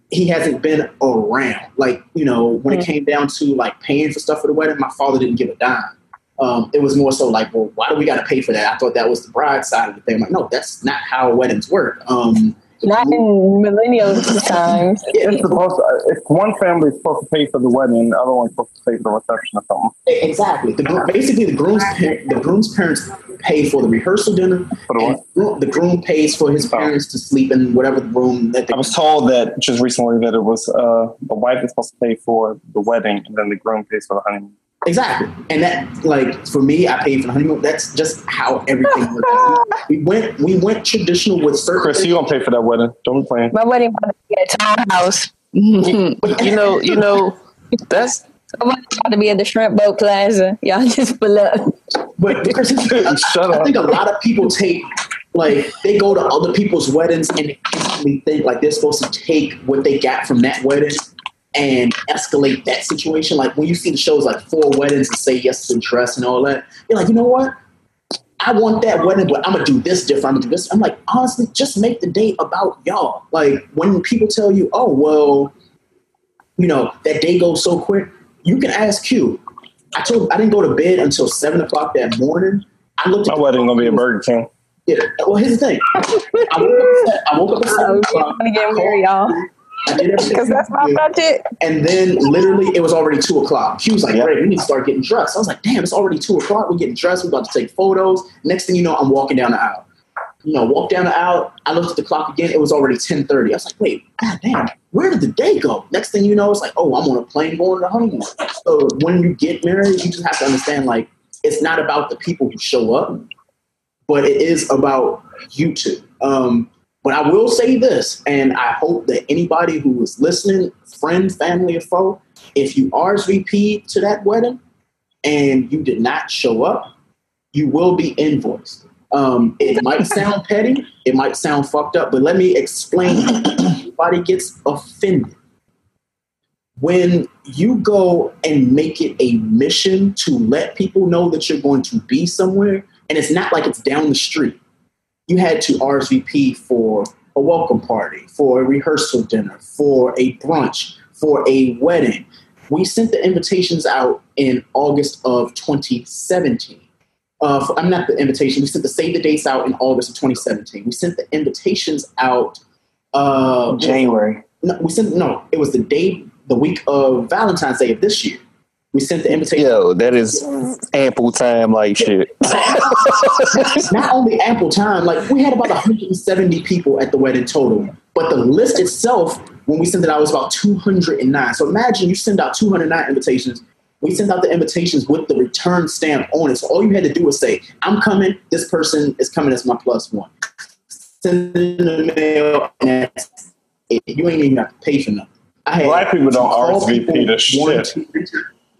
he hasn't been around. Like you know, when it came down to like paying for stuff for the wedding, my father didn't give a dime. Um, it was more so like, well, why do we got to pay for that? I thought that was the bride side of the thing. I'm like, no, that's not how weddings work. Um, Not in millennial times. It's supposed to, if one family is supposed to pay for the wedding, the other one's supposed to pay for the reception or something. Exactly. The, gr- basically, the groom's par- the groom's parents pay for the rehearsal dinner. For the and gro- the groom pays for his parents to sleep in whatever room that they. I was told that just recently that it was uh, the wife is supposed to pay for the wedding and then the groom pays for the honeymoon. Exactly. And that, like, for me, I paid for the honeymoon. That's just how everything worked out. We we went, we went traditional with certain. Chris, you gonna pay for that wedding? Don't be playing. My wedding about to be at townhouse. you know, you know, that's I want y'all to be at the Shrimp Boat Plaza. Y'all just pull up. But there's, I think a lot of people take like they go to other people's weddings and instantly think like they're supposed to take what they got from that wedding and escalate that situation. Like when you see the shows like Four Weddings and Say Yes to Dress and all that, you're like, you know what? I want that wedding, but I'm gonna do this different. I'm gonna do this. I'm like, honestly, just make the date about y'all. Like when people tell you, oh well, you know that day goes so quick. You can ask Q. I told I didn't go to bed until seven o'clock that morning. I looked at My wedding gonna be a Burger King. yeah. Well, here's the thing. I woke up at, I woke up at seven o'clock. I'm gonna get married, y'all. I did everything. Because that's my budget. And then literally it was already two o'clock. He was like, Greg, we need to start getting dressed. I was like, damn, it's already two o'clock. We're getting dressed. We're about to take photos. Next thing you know, I'm walking down the aisle. You know, walk down the aisle. I looked at the clock again. It was already 1030. I was like, wait, god damn, where did the day go? Next thing you know, it's like, oh, I'm on a plane going to the honeymoon. So when you get married, you just have to understand, like, it's not about the people who show up, but it is about you two. Um, but I will say this, and I hope that anybody who is listening, friend, family, or foe, if you RSVP to that wedding and you did not show up, you will be invoiced. Um, it might sound petty, it might sound fucked up, but let me explain. Everybody gets offended when you go and make it a mission to let people know that you're going to be somewhere, and it's not like it's down the street. You had to RSVP for a welcome party, for a rehearsal dinner, for a brunch, for a wedding. We sent the invitations out in August of 2017. Uh, for, I'm not the invitation. We sent the save the dates out in August of 2017. We sent the invitations out uh, January. No, we sent no. It was the day, the week of Valentine's Day of this year. We sent the invitation. Yo, that is ample time, like shit. Not only ample time, like we had about 170 people at the wedding total, but the list itself, when we sent it out, was about 209. So imagine you send out 209 invitations. We sent out the invitations with the return stamp on it. So all you had to do was say, "I'm coming. This person is coming as my plus one." Send in the mail, and that's it. you ain't even have to pay for nothing. I had Black people don't RSVP one, shit.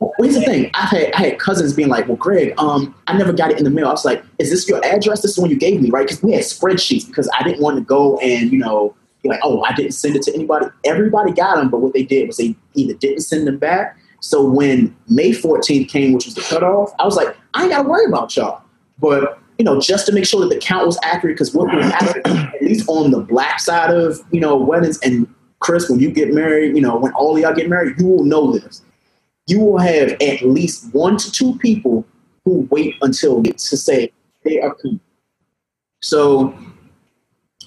Well, here's the thing. I had I had cousins being like, "Well, Greg, um, I never got it in the mail." I was like, "Is this your address? This is the one you gave me, right?" Because we had spreadsheets because I didn't want to go and you know be like, "Oh, I didn't send it to anybody." Everybody got them, but what they did was they either didn't send them back. So when May 14th came, which was the cutoff, I was like, "I ain't got to worry about y'all." But you know, just to make sure that the count was accurate, because what happen, at least on the black side of you know weddings and Chris, when you get married, you know, when all of y'all get married, you will know this you will have at least one to two people who wait until to say they are coming. So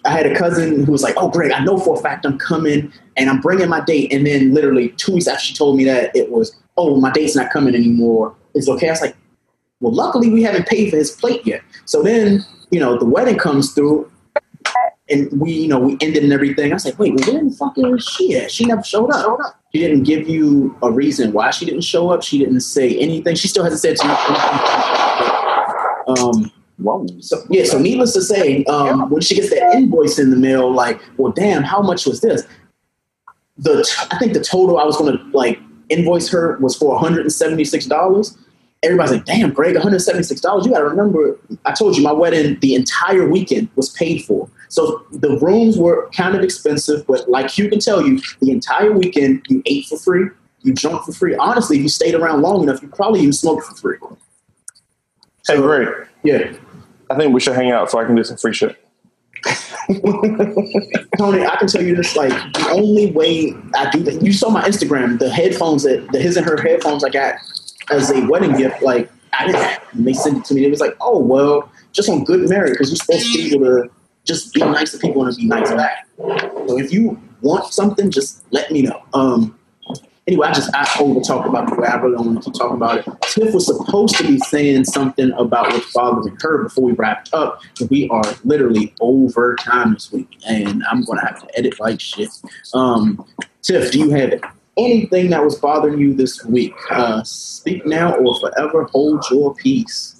I had a cousin who was like, "Oh, Greg, I know for a fact I'm coming, and I'm bringing my date." And then literally two weeks after she told me that, it was, "Oh, my date's not coming anymore. It's okay." I was like, "Well, luckily we haven't paid for his plate yet." So then, you know, the wedding comes through, and we, you know, we ended and everything. I was like, "Wait, well, where the fuck is she at? She never showed up." Showed up. She didn't give you a reason why she didn't show up. She didn't say anything. She still hasn't said to me. Um, so yeah, so needless to say, um, when she gets that invoice in the mail, like, well, damn, how much was this? The t- I think the total I was going to like invoice her was for one hundred and seventy six dollars. Everybody's like, damn, Greg, one hundred seventy six dollars. You got to remember, I told you my wedding, the entire weekend was paid for. So the rooms were kind of expensive, but like you can tell you, the entire weekend you ate for free, you drank for free. Honestly, if you stayed around long enough, you probably even smoked for free. Hey, Greg. Yeah. I think we should hang out so I can do some free shit. Tony, I can tell you this: like the only way I do that. You saw my Instagram, the headphones that the his and her headphones I got as a wedding gift. Like I didn't. Have them. They sent it to me. It was like, oh well, just on good merit because you're supposed to be able to just be nice to people and be nice back. So if you want something, just let me know. Um, anyway, I just I over talked about the way I really don't want to keep talking about it. Tiff was supposed to be saying something about what's bothering her before we wrapped up. We are literally over time this week, and I'm going to have to edit like shit. Um, Tiff, do you have anything that was bothering you this week? Uh, speak now or forever hold your peace.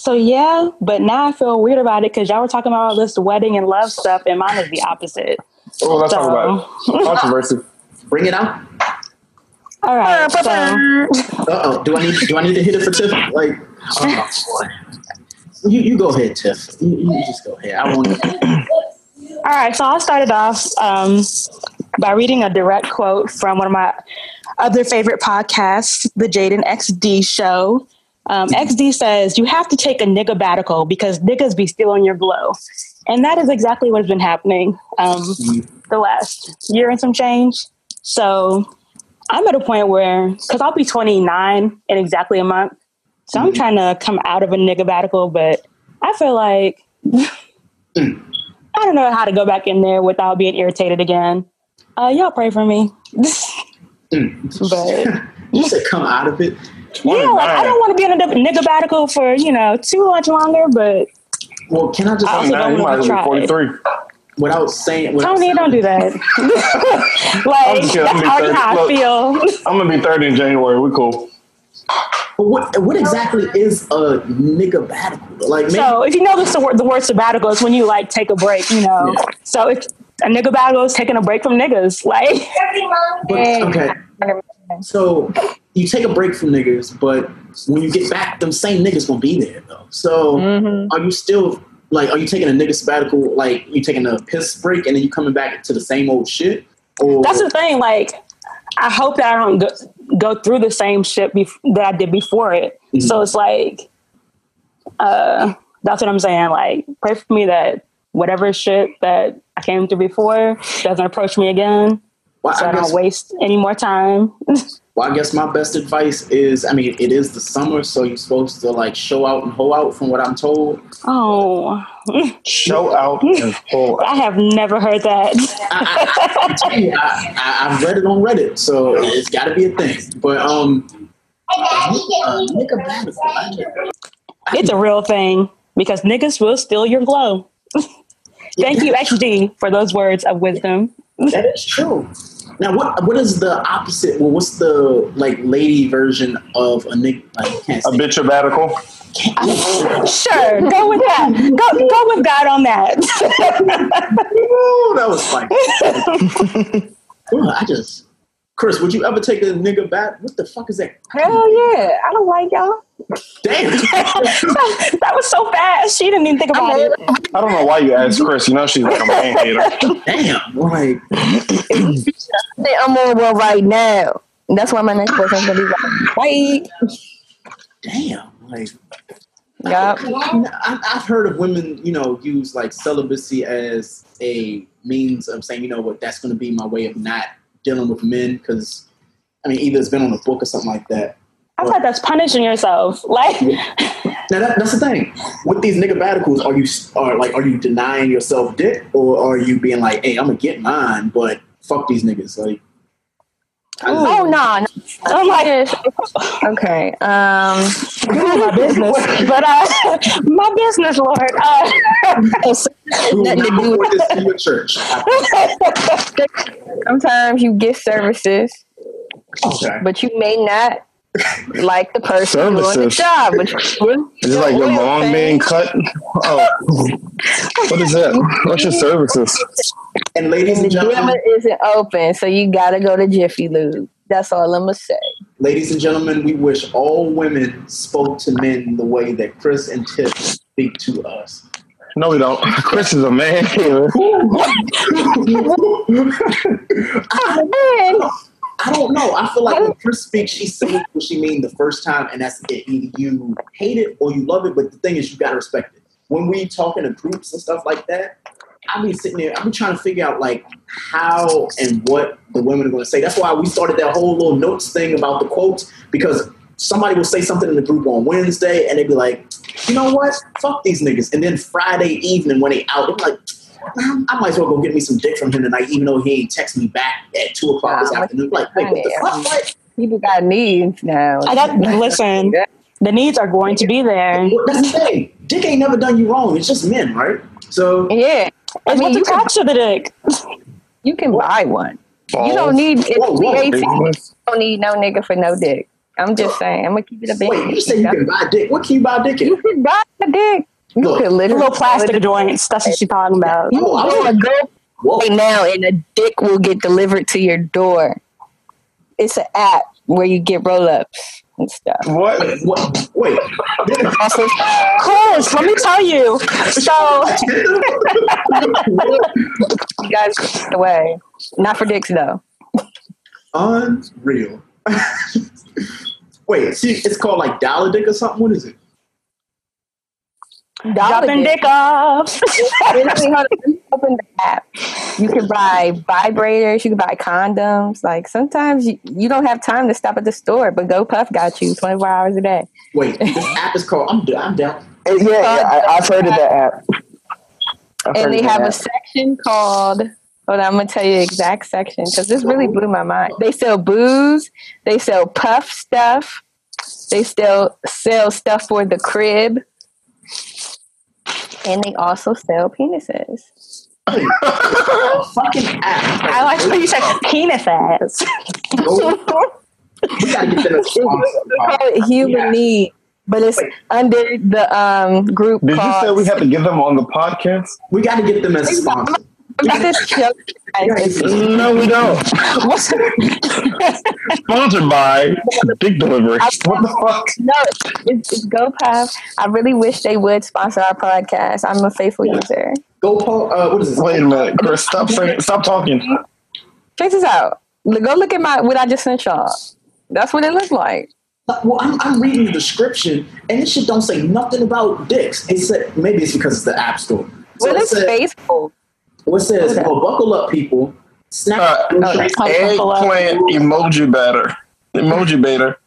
So yeah, but now I feel weird about it because y'all were talking about all this wedding and love stuff, and mine is the opposite. Oh, let's talk about it. Controversy. Bring it out. All right. So Uh oh. Do I need do I need to hit it for Tiff? Like, oh boy. You you go ahead, Tiff. You, you just go ahead. I want to. All right, so I'll start it off um, by reading a direct quote from one of my other favorite podcasts, the Jaden XD Show. Um, XD says, You have to take a nigga batical because niggas be stealing your glow. And that is exactly what's been happening um, the last year and some change. So I'm at a point where, because I'll be 29 in exactly a month. So I'm trying to come out of a nigga batical, but I feel like I don't know how to go back in there without being irritated again. Uh, y'all pray for me. but You said come out of it. Yeah, like I don't want to be in a nigga batical for you know too much longer. But Well, can I just I also don't want to try. it. without saying without Tony, don't do that. like kidding. that's I'm already gonna be how I feel. I'm gonna be 30 in January. We cool. But what what exactly is a nigga batical? Like maybe, So if you know this, the word, the word sabbatical is when you like take a break. You know, so if a nigga batical is taking a break from niggas, like but, okay. So you take a break from niggas, but when you get back, them same niggas gonna be there though. So Mm-hmm. are you still like are you taking a nigga sabbatical like you taking a piss break and then you coming back to the same old shit? Or That's the thing. Like, I hope that I don't go, go through the same shit bef- that I did before it. Mhm. So it's like, uh, That's what I'm saying. Like, pray for me that whatever shit that I came through before doesn't approach me again. Well, so I I, guess- don't waste any more time. Well, I guess my best advice is, I mean, it is the summer, so you're supposed to like show out and hoe out, from what I'm told. Oh, show out and pull. I have never heard that. I, I, I've read it on Reddit, so it's got to be a thing. But um, uh, it's a real thing because niggas will steal your glow. Thank you, XD, for those words of wisdom. that is true. Now, what what is the opposite? Well, what's the like lady version of a nigga? I can't A bitch sabbatical. Sure, go with that. Go, go with God on that. Ooh, that was funny. Ooh, I just, Chris, would you ever take a nigga back? What the fuck is that? Hell yeah. I don't like y'all. Damn. that was so fast. She didn't even think about it. I don't know why you asked Chris. You know she's like a man hater. Damn. Like, Say I'm on one right now. That's why my next boyfriend's gonna be like, wait. damn. Like, Yup. I, I've heard of women, you know, use like celibacy as a means of saying, you know what, that's going to be my way of not dealing with men because, I mean, either it's been on a book or something like that. I thought that's punishing yourself. Like, Now that, that's the thing with these nigga radicals. Are you are like are you denying yourself dick or are you being like, hey, I'm gonna get mine, but fuck these niggas? Like, Oh no, no. I'm like, okay. Um, my business, but uh, my business, Lord. Uh, nothing to do with this in your church. Sometimes you get services, Okay. but you may not like the person doing the Services. job. But Is it like your lawn being cut? Oh, what is that? What's your services? And ladies the and gentlemen, dimmer isn't open, so you gotta go to Jiffy Lube. That's all I'm gonna say. ladies and gentlemen, we wish all women spoke to men the way that Chris and Tip speak to us. No, we don't. Chris is a man hater. I don't know. I feel like when Chris speaks, she says what she mean the first time, and that's it. Either you hate it or you love it. But the thing is, you gotta respect it. When we talk in groups and stuff like that, I be sitting there. I be trying to figure out like how and what the women are going to say. That's why we started that whole little notes thing about the quotes because somebody will say something in the group on Wednesday, and they'd be like, "You know what? Fuck these niggas." And then Friday evening when they out, they're like. Um, I might as well go get me some dick from him tonight, even though he ain't text me back at two o'clock this afternoon. Like, wait, what the fuck? Like, People got needs now. I got listen. The needs are going to be there. That's the thing. Dick ain't never done you wrong. It's just men, right? So yeah, I It's mean, what's you can, attached to the dick. you can buy one. You don't need it's Whoa, whoa, 18. You don't need no nigga for no dick. I'm just saying. I'm gonna keep it a bit. wait, you say you can buy dick? What can you buy dick in? You can buy a dick. You Look, could literally Little plastic joints. That's what she's talking about. You I go was- and go right now, and a dick will get delivered to your door. It's an app where you get roll ups and stuff. What? Wait, what? Wait. Also, Chris, let me tell you. So you guys the way. Not for dicks though. Unreal. Wait, see, it's called like dollar dick or something. What is it? Dropping dick off. Literally, hold on, let me Open the app. You can buy vibrators. You can buy condoms. Like sometimes you, you don't have time to stop at the store, but GoPuff got you 24 hours a day. Wait, this app is called. I'm I'm down. Uh, Yeah, yeah, I, I've heard of that app. I've and they of that have a section called hold on, I'm gonna tell you the exact section because this really blew my mind. They sell booze, they sell puff stuff, they still sell stuff for the crib, and they also sell penises. Fucking app. I like when you say penis ass. We gotta get them a sponsor. They call it human need, but it's under the um group Did you say we have to get them on the podcast? We gotta get them as a sponsor. I'm just joking, guys. No, we don't. Sponsored by Dick Delivery. What the fuck? No, it's, it's GoPuff. I really wish they would sponsor our podcast. I'm a faithful user. Go, Paul. Uh, what is this? Wait a minute, Chris. Stop saying. Stop talking. Check this out. Go look at my what I just sent y'all. That's what it looks like. well, I'm, I'm reading the description, and this shit don't say nothing about dicks. It said maybe it's because it's the App Store. What it is said- faithful? What it says? Well, buckle up, people. Snap. Uh, eggplant emoji batter. Emoji baiter.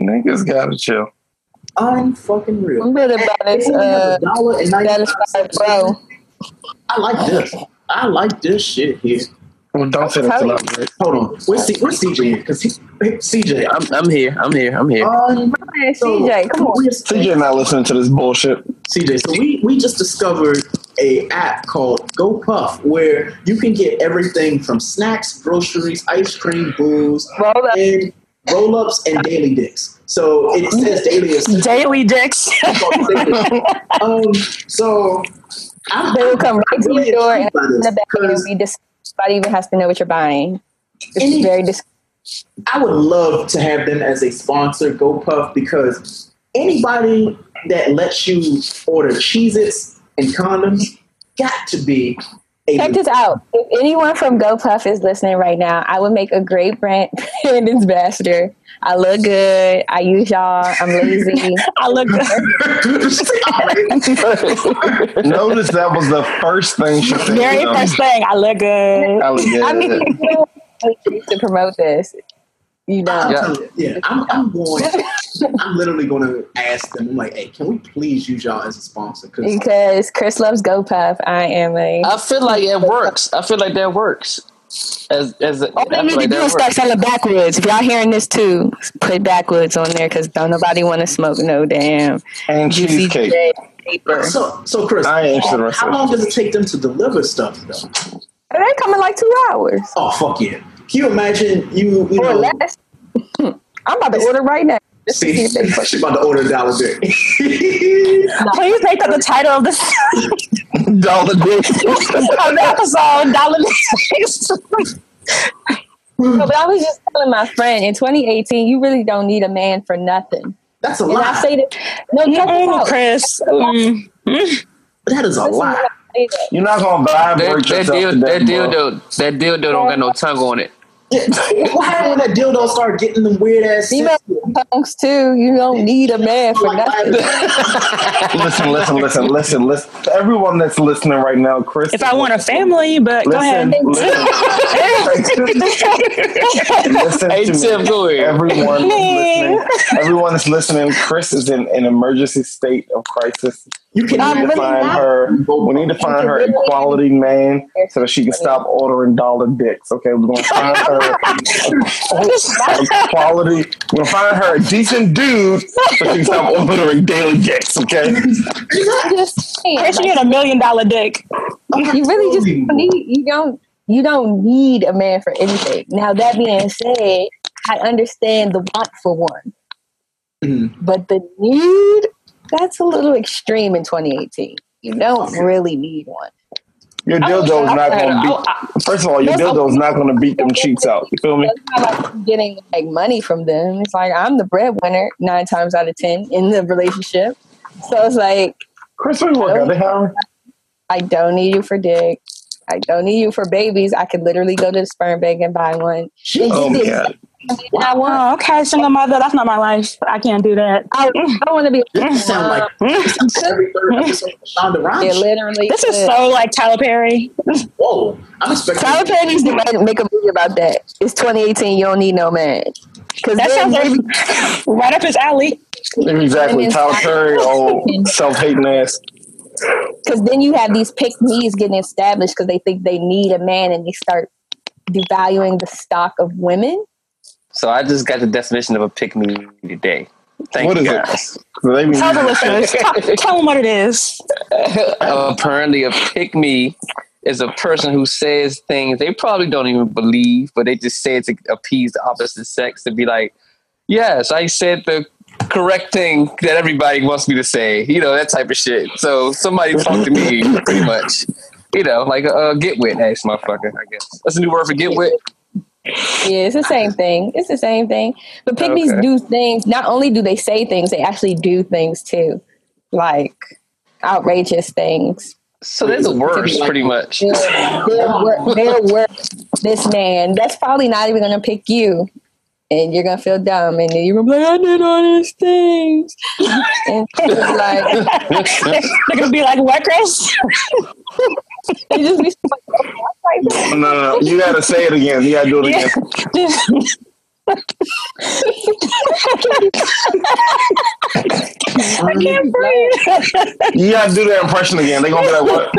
Niggas gotta chill. Unfucking real. I'm better about this. Uh, satisfied bro. I like this. I like this shit here. Well, don't say that loud. Hold on. Where's, C- where's CJ? here? Because CJ, I'm, I'm here. I'm here. I'm here. Um, Man, CJ, come on. CJ not listening to this bullshit. CJ, so we, we just discovered a app called Go Puff where you can get everything from snacks, groceries, ice cream, booze, and roll ups and daily dicks. So it says daily is Daily dicks. um, so I'm, They will come right to your door and the back be dis- Nobody even has to know what you're buying. It's very dis- I would love to have them as a sponsor, GoPuff, because anybody that lets you order Cheez-Its and condoms got to be Check this out. If anyone from GoPuff is listening right now, I would make a great brand, brand ambassador. I look good. I use y'all. I'm lazy. I look good. Notice that was the first thing she said. Very first thing. I look good. I look good. I mean, to promote this, you know. I'm telling you, yeah, I'm, I'm going. I'm literally going to ask them. I'm like, hey, can we please use y'all as a sponsor? Because Because Chris loves GoPuff. I am a. I feel like it works. I feel like that works. As as a, All they need like to do that is start works. selling backwoods. If y'all hearing this too, put backwoods on there because don't nobody want to smoke no damn and juicy cheesecake. Paper. so, so Chris, I ain't interested in the rest how long does it take them to deliver stuff though? They come in like two hours Oh fuck yeah! Can you imagine you you or know? less. I'm about to order right now. See See, if they put- she's about to order a dollar dick. Please make that the title of this Dollar dick. of the episode. Dollar dicks. No, but I was just telling my friend in 2018, you really don't need a man for nothing. That's a And I lie. say that no, check this Mm. Chris. Mm. That is a Listen lie. what I say that. You're not gonna That, vibrate that, yourself deal, to that death, bro. dildo, that dildo don't got no tongue on it. what happened when that dildo start getting them weird ass? Female punks too. You don't need a man for nothing. listen, listen, listen, listen, listen. Everyone that's listening right now, Chris. If I want a family, but go Listen, ahead. listen Hey, to Tim, me. go ahead. Everyone listening, everyone that's listening, Chris is in an emergency state of crisis. You We can I'm need to find not. her. We need to find her a quality man so that she can stop ordering dollar dicks. Okay, we're gonna find her a quality. We're gonna find her a decent dude so she can stop ordering daily dicks. Okay. I'm just saying, Chris, you like, get a million dollar dick. you really just need you don't you don't need a man for anything. Now that being said, I understand the want for one, Mhm. but the need that's a little extreme in 2018. You don't really need one. Your I dildo is not gonna a- beat. First of all, your dildo is not gonna beat them cheeks out. You feel me? It's not like getting like money from them. It's like I'm the breadwinner nine times out of ten in the relationship. So it's like Chris, where you work? Are they hiring? I don't need you for dick. I don't need you for babies. I could literally go to the sperm bank and buy one. And Oh get the my god. exact thing I want. Oh, okay, single mother. That's not my life. I can't do that. I, I want to be. This sound like every third episode of Shonda Rhimes. It literally. This is could. so like Tyler Perry. Whoa, I'm expecting. Tyler Perry needs to write- make a movie about that. It's 2018. You don't need no man. Because That sounds like right up his alley. Exactly. Tyler Perry, old self-hating ass. Because then you have these pick me's getting established because they think they need a man and they start devaluing the stock of women. So I just got the definition of a pick me today. Thank What you is it? guys. They mean- Tell the listeners. Tell, tell them what it is. Apparently, a pick me is a person who says things they probably don't even believe, but they just say it to appease the opposite sex to be like, "Yes, I said the correct thing that everybody wants me to say." You know that type of shit. So somebody talk to me, pretty much. You know, like uh, get wit, ass motherfucker. I guess that's a new word for get wit. Yeah, it's the same thing. It's the same thing. But pick me's Okay. do things. Not only do they say things, they actually do things too, like outrageous things. So they're the worst, pretty much. They're, they're, wor- they're worse. This man, that's probably not even going to pick you. and you're gonna feel dumb, and you're gonna be like, I did all these things, and you'll be like, They're gonna be like, "What, Chris?" You just be No, no, no. You gotta say it again. You gotta do it again. I can't breathe. You gotta do that impression again. They gonna be like, "What?"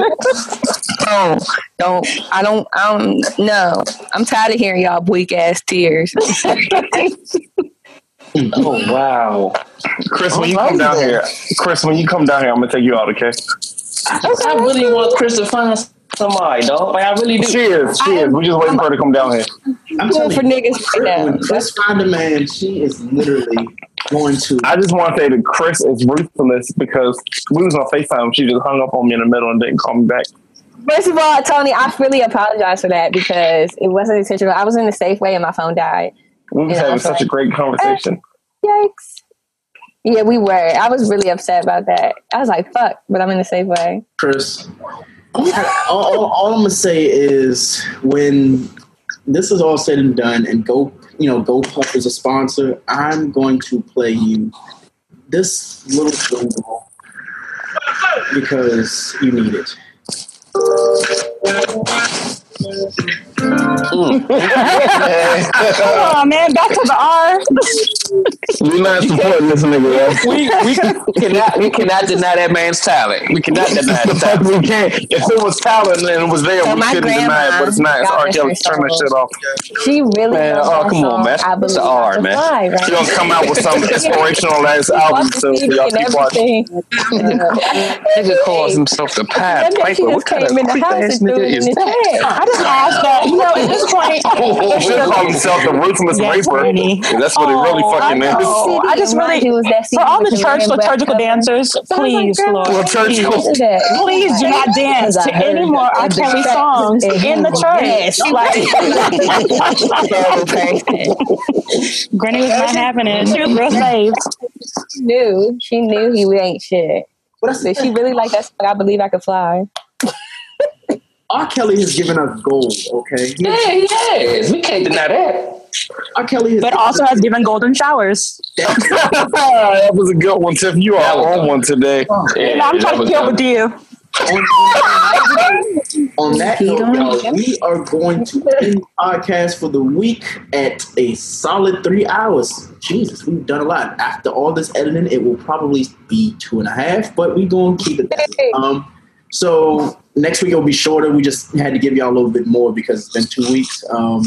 don't, don't, I don't, I don't, no. I'm tired of hearing y'all weak ass tears. Oh wow. Chris, when you come down here, Chris, when you come down here, I'm gonna take you out. Okay? I really want Chris to find somebody, dog. Like I really do. She is. She is. We just waiting for her to come down here. I'm Going telling for you, niggas right now. when Chris find a man, she is literally going to. I just want to say that Chris is ruthless because we was on Facetime. She just hung up on me in the middle and didn't call me back. First of all, Tony, I really apologize for that because it wasn't intentional. I was in the Safeway and my phone died. We was having that's such a great uh, conversation. Yikes. Yeah, we were. I was really upset about that. I was like, fuck, but I'm in the Safeway. Chris. all, all, all I'm gonna say is when this is all said and done, and Go, you know, GoPuff is a sponsor. I'm going to play you this little jingle because you need it. Come on, man, back to the R. We're not supporting this nigga. yo. We we cannot we cannot deny that man's talent. We cannot deny the the talent. we can't. If it was talent and it was there, So we my couldn't deny it. But it's not. It's R. Kelly. God Turn that shit off. She really Man, oh, that come on, man. I It's believe a R, I can man. fly, right? She gonna come out with some inspirational ass album soon for y'all keep watching. Nigga calls himself the Pied That bitch, she Piper. What kind of came creep ass nigga is that? I just asked that. You know, at this point, He should call himself the ruthless Yes, raper. Granny. That's what he really Oh, fucking I is. I just really, It was that for all the church the red liturgical dancers, So I was like, please, Lord, Well, please, please do not dance to any more R. the Kelly sex songs in the church. Like, Terrible person. Granny was not having it. She was real saved. She knew. She knew he ain't shit. But But she really liked that song. I believe I could fly. R. Kelly has given us gold. Okay, Yeah, he is. We can't deny that. R. Kelly has But also has given golden showers. that was a good one, Tiff. You are was on one today. Yeah, And I'm that trying to was deal with you. on, on that note, y'all, we are going to end the podcast for the week at a solid three hours. Jesus, we've done a lot. After all this editing, it will probably be two and a half, but we're going to keep it. Um, so next week it'll be shorter. We just had to give y'all a little bit more because it's been two weeks. Um,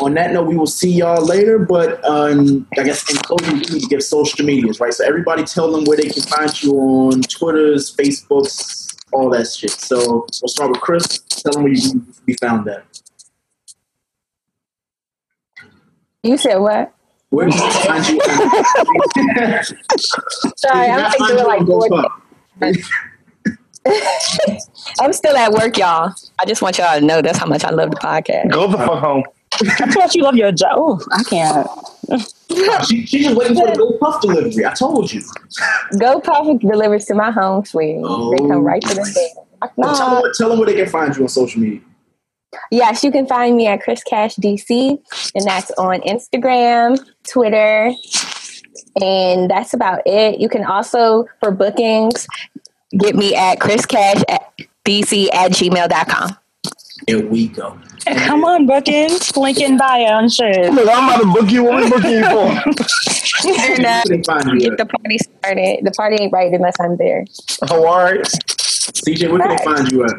on that note, we will see y'all later. But um, I guess in closing, we need to give social medias, right? So everybody tell them where they can find you on Twitters, Facebooks, all that shit. So we'll start with Chris. Tell them where you can be found at. You said what? Where can find you? Sorry, I'm I thinking like on four. GoPuff? I'm still at work, y'all. I just want y'all to know that's how much I love the podcast. Go the fuck home. I thought you love your job. Oh, I can't. Uh, she, she's just waiting for the GoPuff delivery. I told you. Go Puff delivers to my home, sweetie. They come oh. right to the door. Knock, Well, tell, them, tell them where they can find you on social media. Yes, you can find me at Chris Cash DC, and that's on Instagram, Twitter, and that's about it. You can also, for bookings, get me at Chris Cash at DC at gmail.com. Here we go. Come on, bookings. Link in bio and shit. Look, I'm about to book you. What we booking you for? And, uh, Where they find you get the party started. The party ain't right unless I'm there. Oh, all right. CJ, where can they find you at?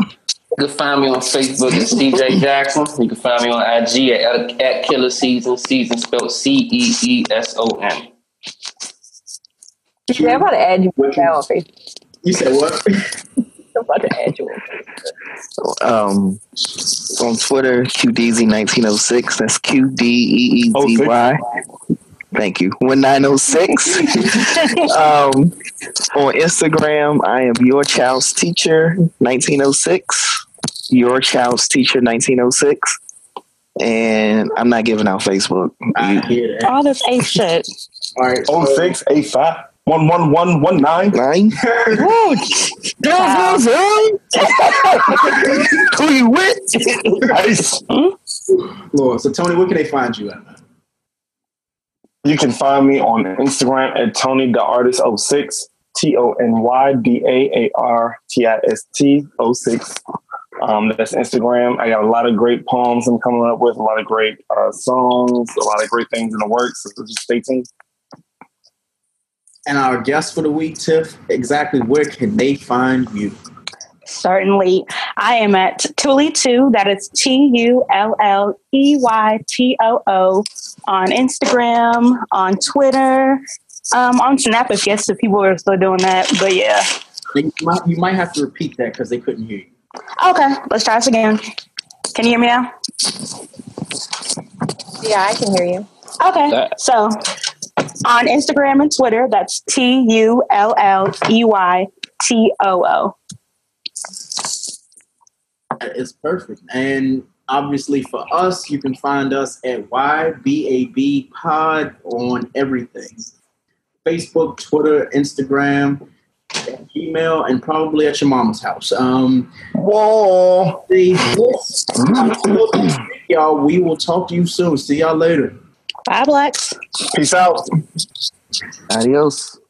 You can find me on Facebook at CJ Jackson. You can find me on IG at, at Killer Season. Season spelled C E E S O N. Yeah, I'm about to add you now on Facebook. You said what? I'm about to add you um, on Twitter, QDZ1906. That's Q D E E Z Y. Thank you. 1906. um, on Instagram, I am Your Child's Teacher 1906. Your Child's Teacher 1906. And I'm not giving out Facebook. All this A shit. All right. 0685 one one one one nine. Nine. Woo. Wow. Who you with? Nice. Lord, so Tony, where can they find you at? Man? You can find me on Instagram at Tony the Artist 06, T O N Y D A A R T I S T 06. Um, that's Instagram. I got a lot of great poems I'm coming up with, a lot of great uh, songs, a lot of great things in the works. So just stay tuned. And our guest for the week, Tiff, exactly where can they find you? Certainly. I am at Tully2, that is T U L L E Y T O O, on Instagram, on Twitter, um, on Snap, if yes, if people are still doing that. But yeah. You might, you might have to repeat that because they couldn't hear you. Okay, let's try this again. Can you hear me now? Yeah, I can hear you. Okay, so on Instagram and Twitter, that's T U L L E Y T O O. It's perfect. And obviously for us, you can find us at YBAB Pod on everything Facebook, Twitter, Instagram, email, and probably at your mama's house. Um, Whoa. y'all, we will talk to you soon. See y'all later. Bye, Blacks. Peace out. Adios.